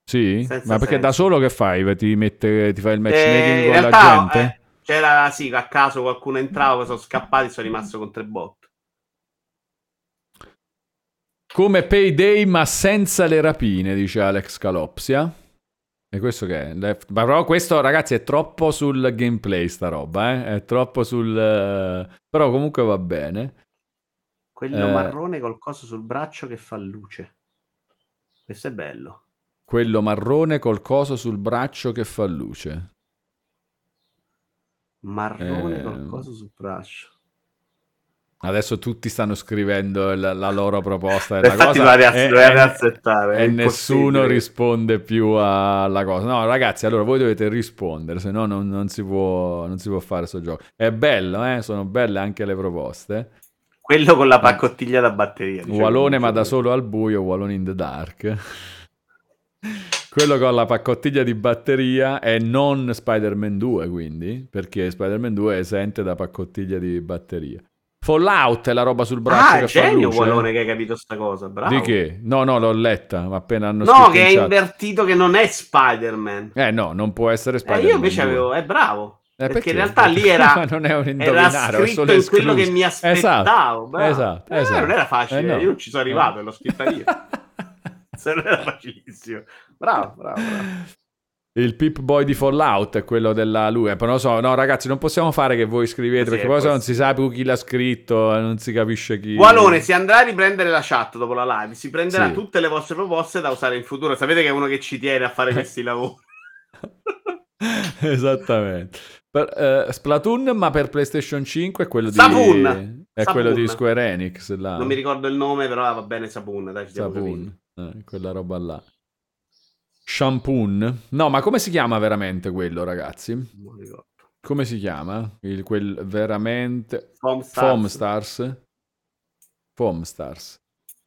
Sì? Senza ma perché senso. da solo che fai? Ti, mette, ti fai il matchmaking eh, con realtà, la gente? Eh, c'era, sì, a caso qualcuno entrava, sono scappati, sono rimasto con tre bot. Come Payday ma senza le rapine, dice Alex Calopsia. E questo che è? Ma però questo, ragazzi, è troppo sul gameplay sta roba, eh? È troppo sul... Uh... Però comunque va bene. Quello eh... marrone col coso sul braccio che fa luce. Questo è bello. Quello marrone col coso sul braccio che fa luce. Marrone eh... col coso sul braccio. Adesso tutti stanno scrivendo la, la loro proposta della cosa e, e, e nessuno risponde più alla cosa. No, ragazzi, allora voi dovete rispondere, se no non, non, si può, non si può fare questo gioco. È bello, eh? sono belle anche le proposte. Quello con la paccottiglia da batteria. Diciamo, Walone ma da solo al buio, Walone in the dark. Quello con la paccottiglia di batteria è non Spider-Man 2, quindi, perché Spider-Man 2 è esente da paccottiglia di batteria. Fallout è la roba sul braccio. Ah, che genio Wallone che hai capito sta cosa. Bravo. Di che? No, no, l'ho letta, ma appena hanno No, che è invertito, che non è Spider-Man. Eh no, non può essere Spider-Man. Eh, io invece 2. avevo... È bravo. Eh, perché, perché, in realtà lì era, *laughs* non è un indovinare, era scritto in quello che mi aspettavo. Esatto, esatto, eh, esatto. non era facile, eh, no. io non ci sono arrivato, eh. l'ho scritta io. Se *laughs* non era facilissimo. Bravo, bravo, bravo. Il Pip Boy di Fallout è quello della lui. Però non so, no, ragazzi, non possiamo fare che voi scrivete, sì, perché poi non si sa più chi l'ha scritto, non si capisce chi. Walone si andrà a riprendere la chat dopo la live. Si prenderà sì. tutte le vostre proposte da usare in futuro. Sapete che è uno che ci tiene a fare questi *laughs* lavori. Esattamente. Per, uh, Splatoon, ma per PlayStation 5 è quello di, Saboon. è quello di Square Enix. Là. Non mi ricordo il nome, però va bene Saboon. Dai, Saboon, eh, quella roba là. Shampoon? No, ma come si chiama veramente quello, ragazzi? Non ricordo. Come si chiama? Il, quel veramente... Foam Stars. Foam Stars. Foam Stars.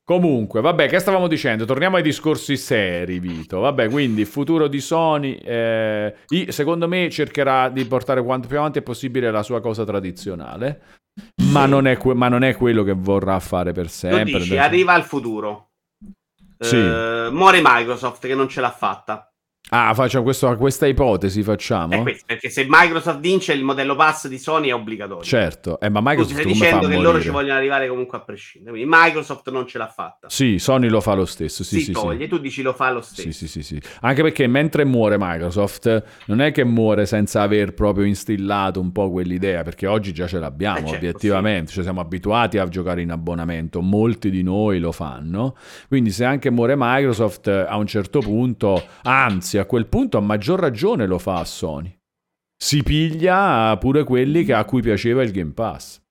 Comunque, vabbè, che stavamo dicendo? Torniamo ai discorsi seri, Vito. Vabbè, quindi il futuro di Sony, eh, secondo me, cercherà di portare quanto più avanti è possibile la sua cosa tradizionale, ma, non è, ma non è quello che vorrà fare per sempre. Dici, arriva al futuro. Sì. Eh, muore Microsoft che non ce l'ha fatta. Ah, facciamo questo, questa ipotesi, facciamo? Questo, perché se Microsoft vince il modello pass di Sony è obbligatorio. Certo, eh, ma Microsoft tu stai dicendo che loro ci vogliono arrivare comunque a prescindere. Quindi Microsoft non ce l'ha fatta. Sì, Sony lo fa lo stesso. Sì, si sì, toglie, sì. tu dici lo fa lo stesso. Sì, sì, sì, sì. Anche perché mentre muore Microsoft, non è che muore senza aver proprio instillato un po' quell'idea, perché oggi già ce l'abbiamo, eh certo, obiettivamente. Cioè, siamo abituati a giocare in abbonamento, molti di noi lo fanno. Quindi se anche muore Microsoft, a un certo punto, anzi, a quel punto a maggior ragione lo fa a Sony. Si piglia pure quelli a cui piaceva il Game Pass.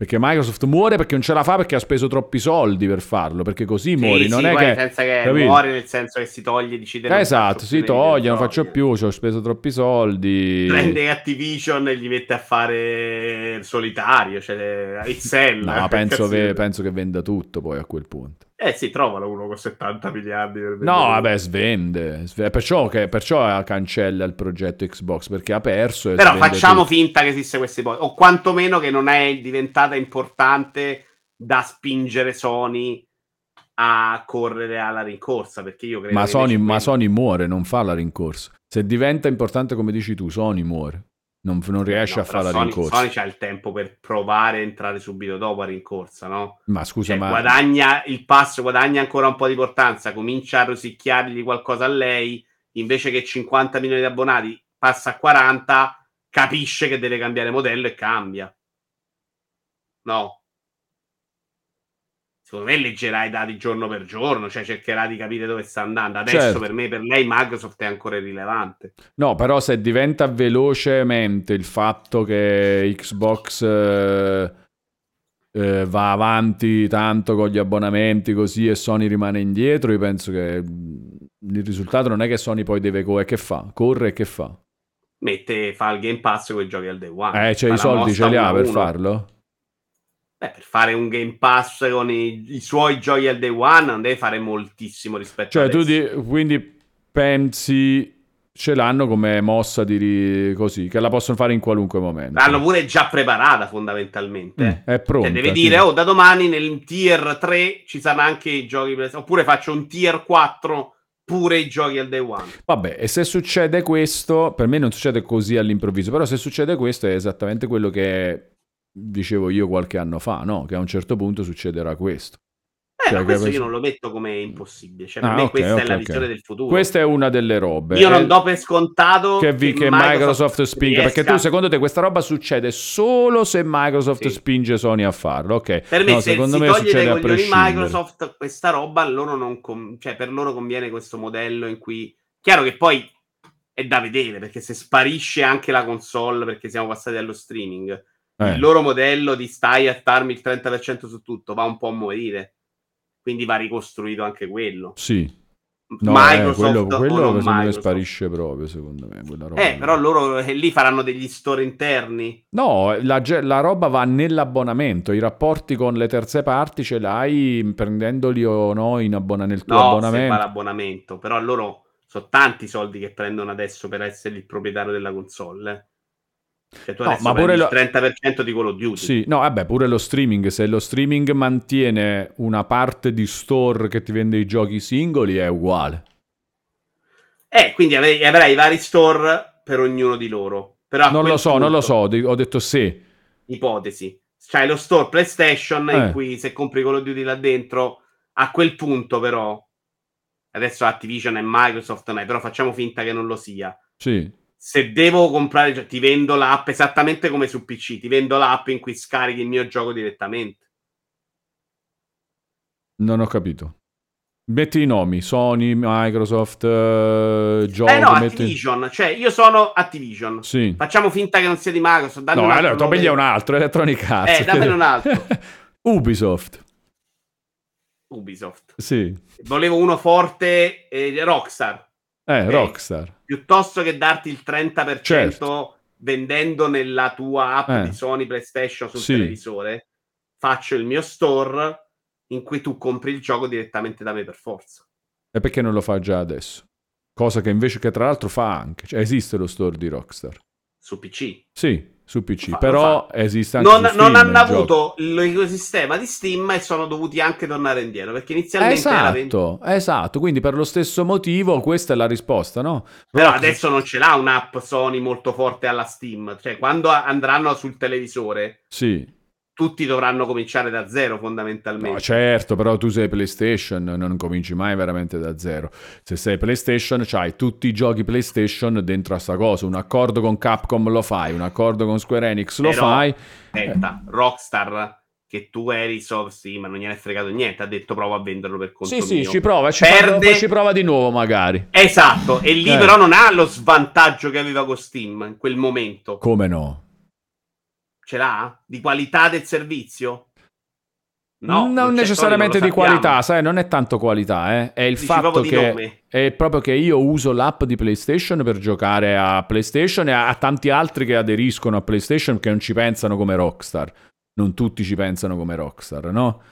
Perché Microsoft muore perché non ce la fa perché ha speso troppi soldi per farlo, perché così sì, muori, non sì, è che... senza che capito? muore nel senso che si toglie, decide Esatto, si toglie, non faccio più, ci ho speso troppi soldi. Prende Activision e gli mette a fare solitario, cioè Excel. no, penso, che, penso che venda tutto poi a quel punto. Eh sì, trovalo uno con 70 miliardi. Per no, vabbè, svende. svende. Perciò, che, perciò cancella il progetto Xbox, perché ha perso. Però facciamo tutto. finta che esiste questa ipotesi. O quantomeno che non è diventata importante da spingere Sony a correre alla rincorsa. Perché io credo ma, Sony, ma Sony muore, non fa la rincorsa. Se diventa importante come dici tu, Sony muore. Non, non riesce no, a fare la Sony, rincorsa. Sony c'ha il tempo per provare a entrare subito dopo a rincorsa, no? Ma scusa, cioè, ma... Guadagna il passo, guadagna ancora un po' di importanza, comincia a rosicchiargli qualcosa a lei, invece che 50 milioni di abbonati passa a 40, capisce che deve cambiare modello e cambia. No, secondo me leggerà i dati giorno per giorno, cioè cercherà di capire dove sta andando. Adesso certo. per me, per lei, Microsoft è ancora irrilevante. No, però se diventa velocemente il fatto che Xbox eh, eh, va avanti tanto con gli abbonamenti così e Sony rimane indietro, io penso che mm, il risultato non è che Sony poi deve co- che fa? Corre e che fa? Mette, fa il Game Pass con i giochi al day one. Eh, cioè i soldi ce li ha per farlo? Beh, per fare un Game Pass con i, i, suoi giochi al day one non deve fare moltissimo rispetto cioè, a tu di, quindi pensi ce l'hanno come mossa di così, che la possono fare in qualunque momento. L'hanno pure già preparata fondamentalmente. Mm, è pronta. Cioè, deve dire, oh, da domani nel tier 3 ci saranno anche i giochi, oppure faccio un tier 4 pure i giochi al day one. Vabbè, e se succede questo, per me non succede così all'improvviso, però se succede questo è esattamente quello che dicevo io qualche anno fa, no? Che a un certo punto succederà questo. Eh, cioè, questo io non lo metto come impossibile. Cioè, per ah, me okay, questa okay, è la visione del futuro. Questa è una delle robe. Io non do per scontato che, vi, che, Microsoft, Microsoft spinga. Perché tu, secondo te, questa roba succede solo se Microsoft sì. spinge Sony a farlo. Ok. Per me, no, se secondo si me toglie dai coglioni Microsoft questa roba, loro non com- cioè, per loro conviene questo modello in cui. Chiaro che poi è da vedere perché se sparisce anche la console perché siamo passati allo streaming eh. il loro modello di stai a farmi il 30% su tutto va un po' a morire. Quindi va ricostruito anche quello. Sì. No, Microsoft eh, quello, quello secondo me sparisce proprio, secondo me. eh, però loro eh, lì faranno degli store interni. No, la, la, roba va nell'abbonamento. I rapporti con le terze parti ce l'hai prendendoli o no in abbona- nel tuo no, abbonamento. No, l'abbonamento. Però loro sono tanti soldi che prendono adesso per essere il proprietario della console. Eh. Cioè, tu no, ma pure lo... il 30% di Call of Duty. Sì, no, vabbè, pure lo streaming. Se lo streaming mantiene una parte di store che ti vende i giochi singoli, è uguale. Eh, quindi avrai, avrai vari store per ognuno di loro. Però non lo so, punto, non lo so, ho detto sì. Ipotesi. C'hai lo store PlayStation eh. in cui se compri Call of Duty là dentro, a quel punto però, adesso Activision e Microsoft, no, però facciamo finta che non lo sia. Sì se devo comprare, cioè, ti vendo l'app esattamente come su PC, ti vendo l'app in cui scarichi il mio gioco direttamente. Non ho capito. Metti i nomi, Sony, Microsoft, uh, giochi... Eh no, Activision, metti... cioè io sono Activision. Sì. Facciamo finta che non sia di Microsoft. No, un allora togli un altro, Electronic Arts. Eh, dammene un altro. *laughs* Ubisoft. Ubisoft. Sì. Volevo uno forte, eh, Rockstar. Eh, okay? Rockstar. Piuttosto che darti il 30% certo. vendendo nella tua app eh. di Sony PlayStation sul sì. televisore, faccio il mio store in cui tu compri il gioco direttamente da me per forza. E perché non lo fa già adesso? Cosa che invece che tra l'altro fa anche. Cioè, esiste lo store di Rockstar. Su PC? Sì, su PC, fa, però esiste anche non, su Steam, non hanno avuto l'ecosistema di Steam e sono dovuti anche tornare indietro, perché inizialmente esatto, era... esatto, quindi per lo stesso motivo questa è la risposta, no? Però Rockstar... adesso non ce l'ha un'app Sony molto forte alla Steam, cioè quando andranno sul televisore... Sì tutti dovranno cominciare da zero fondamentalmente. No, certo, però tu sei PlayStation, non cominci mai veramente da zero. Se sei PlayStation, c'hai tutti i giochi PlayStation dentro a sta cosa. Un accordo con Capcom lo fai, un accordo con Square Enix lo però, fai. Aspetta, Rockstar che tu eri so, sì, ma non gliene è fregato niente. Ha detto prova a venderlo per conto Sì, mio. sì, ci prova, ci, Perde... prova, ci prova di nuovo magari. Esatto, e lì eh. però non ha lo svantaggio che aveva con Steam in quel momento. Come no? Ce l'ha? Di qualità del servizio? No, non, non necessariamente di qualità, sai, non è tanto qualità, eh. è il Dici fatto che è proprio che io uso l'app di PlayStation per giocare a PlayStation e a, a, tanti altri che aderiscono a PlayStation che non ci pensano come Rockstar. Non tutti ci pensano come Rockstar, no?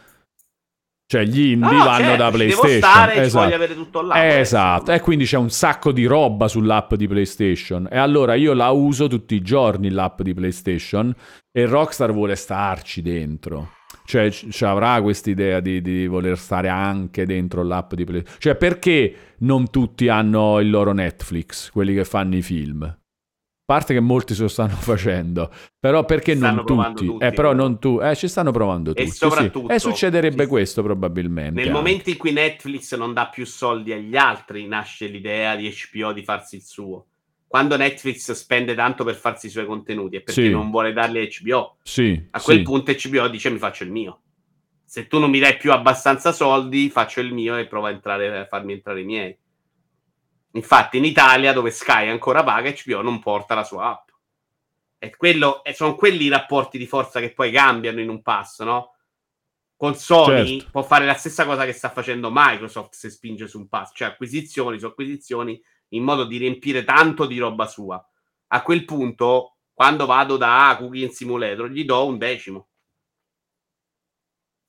Cioè gli indie no, vanno certo, da PlayStation. Devo stare, esatto. voglio avere tutto là. Esatto, e quindi c'è un sacco di roba sull'app di PlayStation. E allora io la uso tutti i giorni l'app di PlayStation e Rockstar vuole starci dentro. Cioè ci avrà questa idea di, di, voler stare anche dentro l'app di PlayStation. Cioè perché non tutti hanno il loro Netflix, quelli che fanno i film? Parte che molti se lo stanno *laughs* facendo, però perché non tutti? tutti? Eh, però non tu, eh, ci stanno provando tutti. E soprattutto, sì. E succederebbe sì. questo probabilmente. Nel anche. momento in cui Netflix non dà più soldi agli altri, nasce l'idea di HBO di farsi il suo. Quando Netflix spende tanto per farsi i suoi contenuti è perché sì. non vuole darli a HBO. Sì, a quel punto HBO dice mi faccio il mio. Se tu non mi dai più abbastanza soldi, faccio il mio e provo a, entrare, a farmi entrare i miei. Infatti in Italia, dove Sky ancora paga, HBO non porta la sua app. E, quello, e sono quelli i rapporti di forza che poi cambiano in un passo, no? Con Sony certo. può fare la stessa cosa che sta facendo Microsoft se spinge su un passo, cioè acquisizioni su acquisizioni in modo di riempire tanto di roba sua. A quel punto, quando vado da Cooking Simulator, gli do un decimo.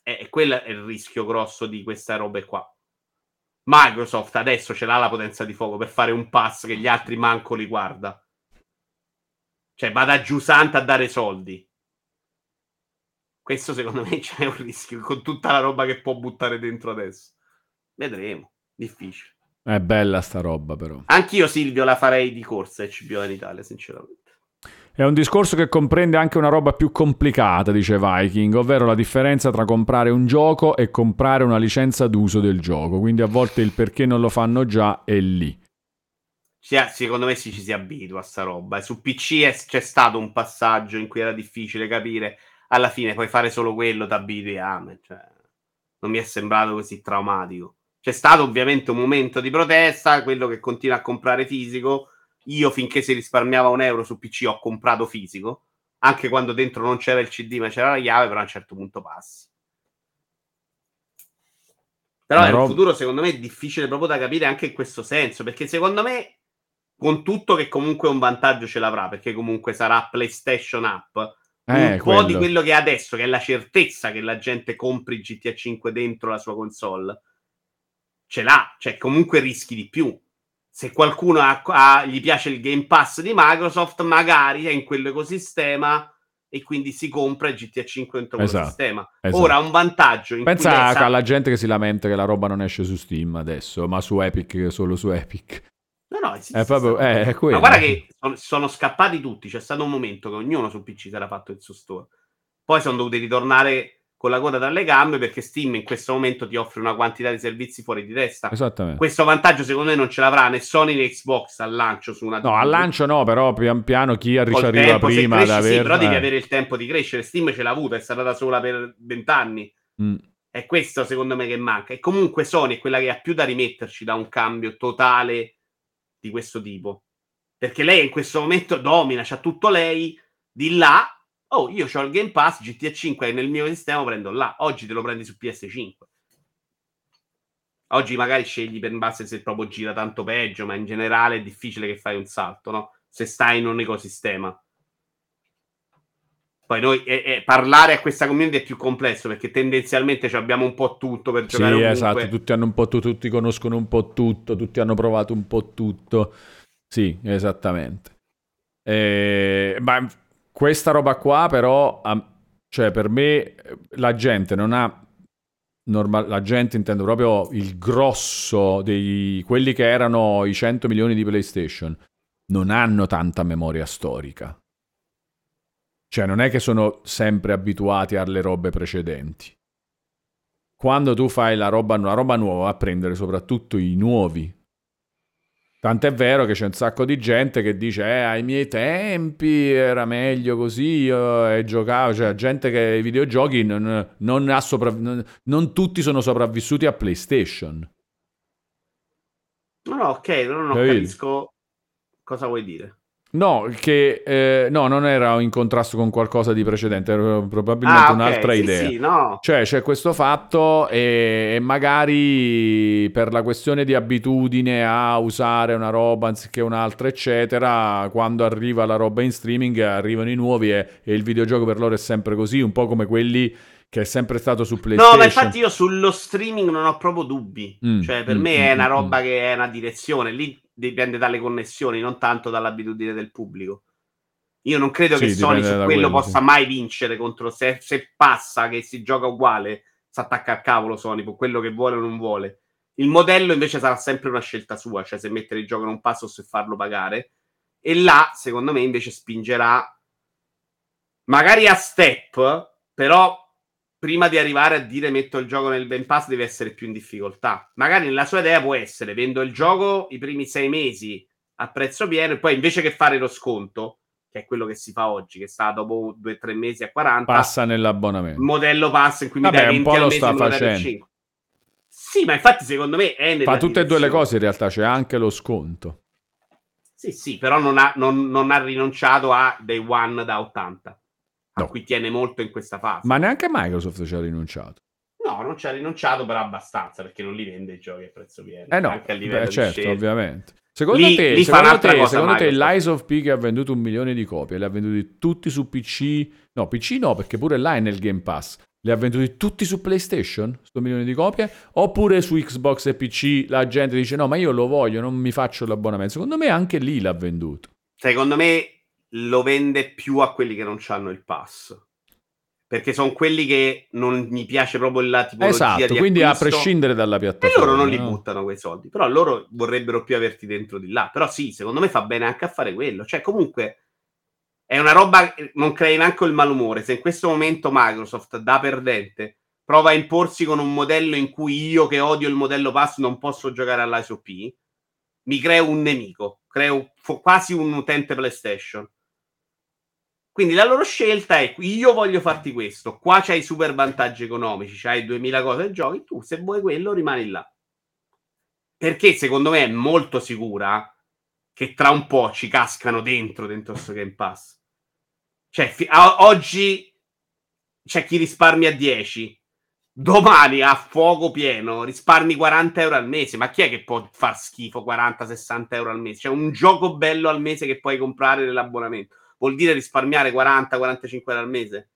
E, e quello è il rischio grosso di queste robe qua. Microsoft adesso ce l'ha la potenza di fuoco per fare un pass che gli altri manco li guarda. Cioè, vada giù santa a dare soldi. Questo secondo me *laughs* c'è un rischio con tutta la roba che può buttare dentro adesso. Vedremo. Difficile. È bella sta roba, però. Anch'io, Silvio, la farei di corsa HBO in Italia, sinceramente. È un discorso che comprende anche una roba più complicata, dice Viking, ovvero la differenza tra comprare un gioco e comprare una licenza d'uso del gioco. Quindi a volte il perché non lo fanno già è lì. secondo me sì, ci si abitua a sta roba. Su PC è, c'è stato un passaggio in cui era difficile capire. Alla fine puoi fare solo quello, ti abitui me. Cioè, non mi è sembrato così traumatico. C'è stato ovviamente un momento di protesta, quello che continua a comprare fisico io finché si risparmiava un euro su PC ho comprato fisico, anche quando dentro non c'era il CD ma c'era la chiave, però a un certo punto passi. Però nel rob... futuro secondo me è difficile proprio da capire anche in questo senso, perché secondo me con tutto che comunque un vantaggio ce l'avrà, perché comunque sarà PlayStation App, eh, un quello. po' di quello che è adesso, che è la certezza che la gente compri GTA 5 dentro la sua console, ce l'ha, cioè comunque rischi di più se qualcuno ha, ha, gli piace il Game Pass di Microsoft, magari è in quell'ecosistema e quindi si compra il GTA 5 dentro esatto, quel sistema. Esatto. Ora un vantaggio. In Pensa sa... alla gente che si lamenta che la roba non esce su Steam adesso, ma su Epic, solo su Epic. No, no, esiste, è proprio, è, è ma guarda che sono, sono, scappati tutti. C'è stato un momento che ognuno su PC si era fatto il suo store. Poi sono dovuti ritornare con la coda dalle gambe perché Steam in questo momento ti offre una quantità di servizi fuori di testa. Esattamente. Questo vantaggio secondo me non ce l'avrà né Sony né Xbox al lancio su una No, al lancio no, però pian piano chi arriva tempo, prima cresci, ad aver... Sì, però devi avere il tempo di crescere. Steam ce l'ha avuta, è stata da sola per vent'anni. Mm. È questo secondo me che manca. E comunque Sony è quella che ha più da rimetterci da un cambio totale di questo tipo. Perché lei in questo momento domina, c'ha tutto lei, di là, oh, io ho il Game Pass, GTA 5 nel mio sistema prendo là, oggi te lo prendi su PS5. Oggi magari scegli per base se proprio gira tanto peggio, ma in generale è difficile che fai un salto, no? Se stai in un ecosistema. Poi noi eh, eh, parlare a questa community è più complesso perché tendenzialmente abbiamo un po' tutto per giocare. Sì, esatto, tutti hanno un po' tutto, tutti conoscono un po' tutto, tutti hanno provato un po' tutto. Sì, esattamente. Eh, ma questa roba qua però, cioè per me la gente non ha normal, la gente intendo proprio il grosso di quelli che erano i 100 milioni di PlayStation, non hanno tanta memoria storica. Cioè, non è che sono sempre abituati alle robe precedenti. Quando tu fai la roba, la roba nuova, a prendere soprattutto i nuovi Tant'è vero che c'è un sacco di gente che dice, eh, ai miei tempi era meglio così, io e giocavo, cioè gente che i videogiochi non, non, sopravv- non, non tutti sono sopravvissuti a PlayStation. No, no, ok, non, non capisco cosa vuoi dire. No, che eh, no, non era in contrasto con qualcosa di precedente, era probabilmente ah, okay, un'altra sì, idea. Sì, no. Cioè, c'è questo fatto e, e, magari per la questione di abitudine a usare una roba anziché un'altra, eccetera, quando arriva la roba in streaming arrivano i nuovi e, e il videogioco per loro è sempre così, un po' come quelli che è sempre stato su PlayStation. No, ma infatti io sullo streaming non ho proprio dubbi. Mm, cioè, per mm, me mm, è una mm, roba mm. che è una direzione. Lì dipende dalle connessioni, non tanto dall'abitudine del pubblico. Io non credo sì, che Sony su quello, quello possa sì. mai vincere contro se, se, passa che si gioca uguale, si attacca al cavolo Sony, con quello che vuole o non vuole. Il modello invece sarà sempre una scelta sua, cioè se mettere il gioco in un passo o se farlo pagare. E là, secondo me, invece spingerà magari a step, però prima di arrivare a dire metto il gioco nel Ben Pass deve essere più in difficoltà. Magari nella sua idea può essere vendo il gioco i primi sei mesi a prezzo pieno e poi invece che fare lo sconto, che è quello che si fa oggi, che sta dopo due o tre mesi a 40, passa nell'abbonamento. Modello pass in cui Vabbè, mi dai 20 un po' lo sta facendo. Sì, ma infatti secondo me è nella Fa tutte e due le cose in realtà, c'è anche lo sconto. Sì, sì, però non ha, non, non ha rinunciato a Day One da 80 no. a cui tiene molto in questa fase. Ma neanche Microsoft ci ha rinunciato. No, non ci ha rinunciato, però abbastanza perché non li vende i giochi a prezzo pieno. Eh no, anche a livello beh, certo, scelta. ovviamente. Secondo lì, te, lì secondo te, secondo te Lies of P che ha venduto un milione di copie, le ha venduti tutti su PC? No, PC no, perché pure là è nel Game Pass. Le ha venduti tutti su PlayStation, sto milione di copie? Oppure su Xbox e PC la gente dice no, ma io lo voglio, non mi faccio l'abbonamento. Secondo me anche lì l'ha venduto. Secondo me lo vende più a quelli che non hanno il pass perché sono quelli che non mi piace proprio la tipologia esatto, quindi a prescindere dalla piattaforma. E loro non li buttano quei soldi, però loro vorrebbero più averti dentro di là. Però sì, secondo me fa bene anche a fare quello. Cioè, comunque è una roba non crei neanche il malumore. Se in questo momento Microsoft da perdente prova a imporsi con un modello in cui io che odio il modello pass non posso giocare all'ISOP, mi creo un nemico, creo quasi un utente PlayStation quindi la loro scelta è io voglio farti questo, qua c'hai super vantaggi economici, c'hai 2000 cose e giochi, tu se vuoi quello rimani là. Perché secondo me è molto sicura che tra un po' ci cascano dentro, dentro questo Game Pass. Cioè, fi- a- oggi c'è chi risparmia 10, domani a fuoco pieno risparmi 40 euro al mese. Ma chi è che può far schifo 40-60 euro al mese? C'è un gioco bello al mese che puoi comprare nell'abbonamento vuol dire risparmiare 40-45 euro al mese.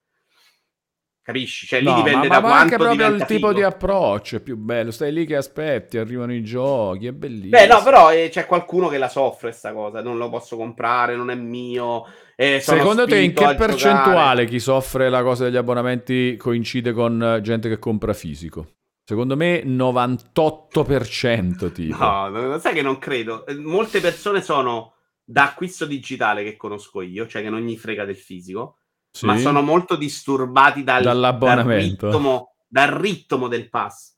Capisci? Cioè, lì no, dipende ma, da ma quanto anche proprio il tipo figo. di approccio è più bello. Stai lì che aspetti, arrivano i giochi, è bellissimo. Beh, no, però eh, c'è qualcuno che la soffre questa cosa. Non lo posso comprare, non è mio. Eh, Secondo te, in che percentuale giocare? chi soffre la cosa degli abbonamenti coincide con gente che compra fisico? Secondo me 98% tipo. No, no, sai che non credo. Eh, molte persone sono da acquisto digitale che conosco io, cioè che non gli frega del fisico, sì. ma sono molto disturbati dal, dall'abbonamento. Dal ritmo, dal ritmo del pass.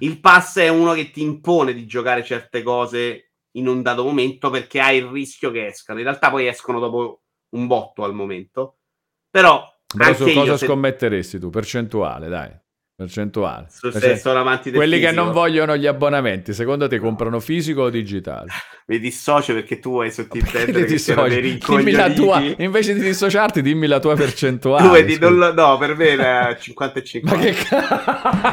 Il pass è uno che ti impone di giocare certe cose in un dato momento perché hai il rischio che escano. In realtà poi escono dopo un botto al momento. Però, Però su cosa scommetteresti tu? Percentuale, dai. Percentuale. Su, se sono amanti del Quelli fisico. che non vogliono gli abbonamenti, secondo te comprano fisico o digitale? Mi dissocio perché tu hai sottintendere che siano dei dimmi la tua, *laughs* Invece di dissociarti, dimmi la tua percentuale. Tu vedi, lo, no, per me è 50 e 50. *laughs* Ma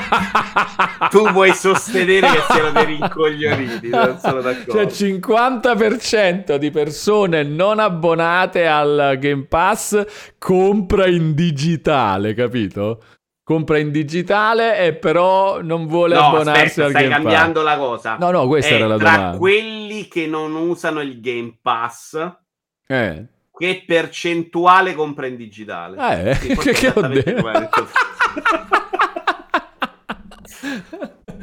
che tu vuoi sostenere che siano dei *laughs* rincoglioniti, non sono d'accordo. Cioè 50% di persone non abbonate al Game Pass compra in digitale, capito? Compra in digitale e però non vuole no, abbonarsi aspetta, al Game Pass. stai cambiando la cosa. No, no, questa è era la tra domanda. Tra quelli che non usano il Game Pass, eh. che percentuale compra in digitale? Eh, sì, *laughs* che, che ho detto?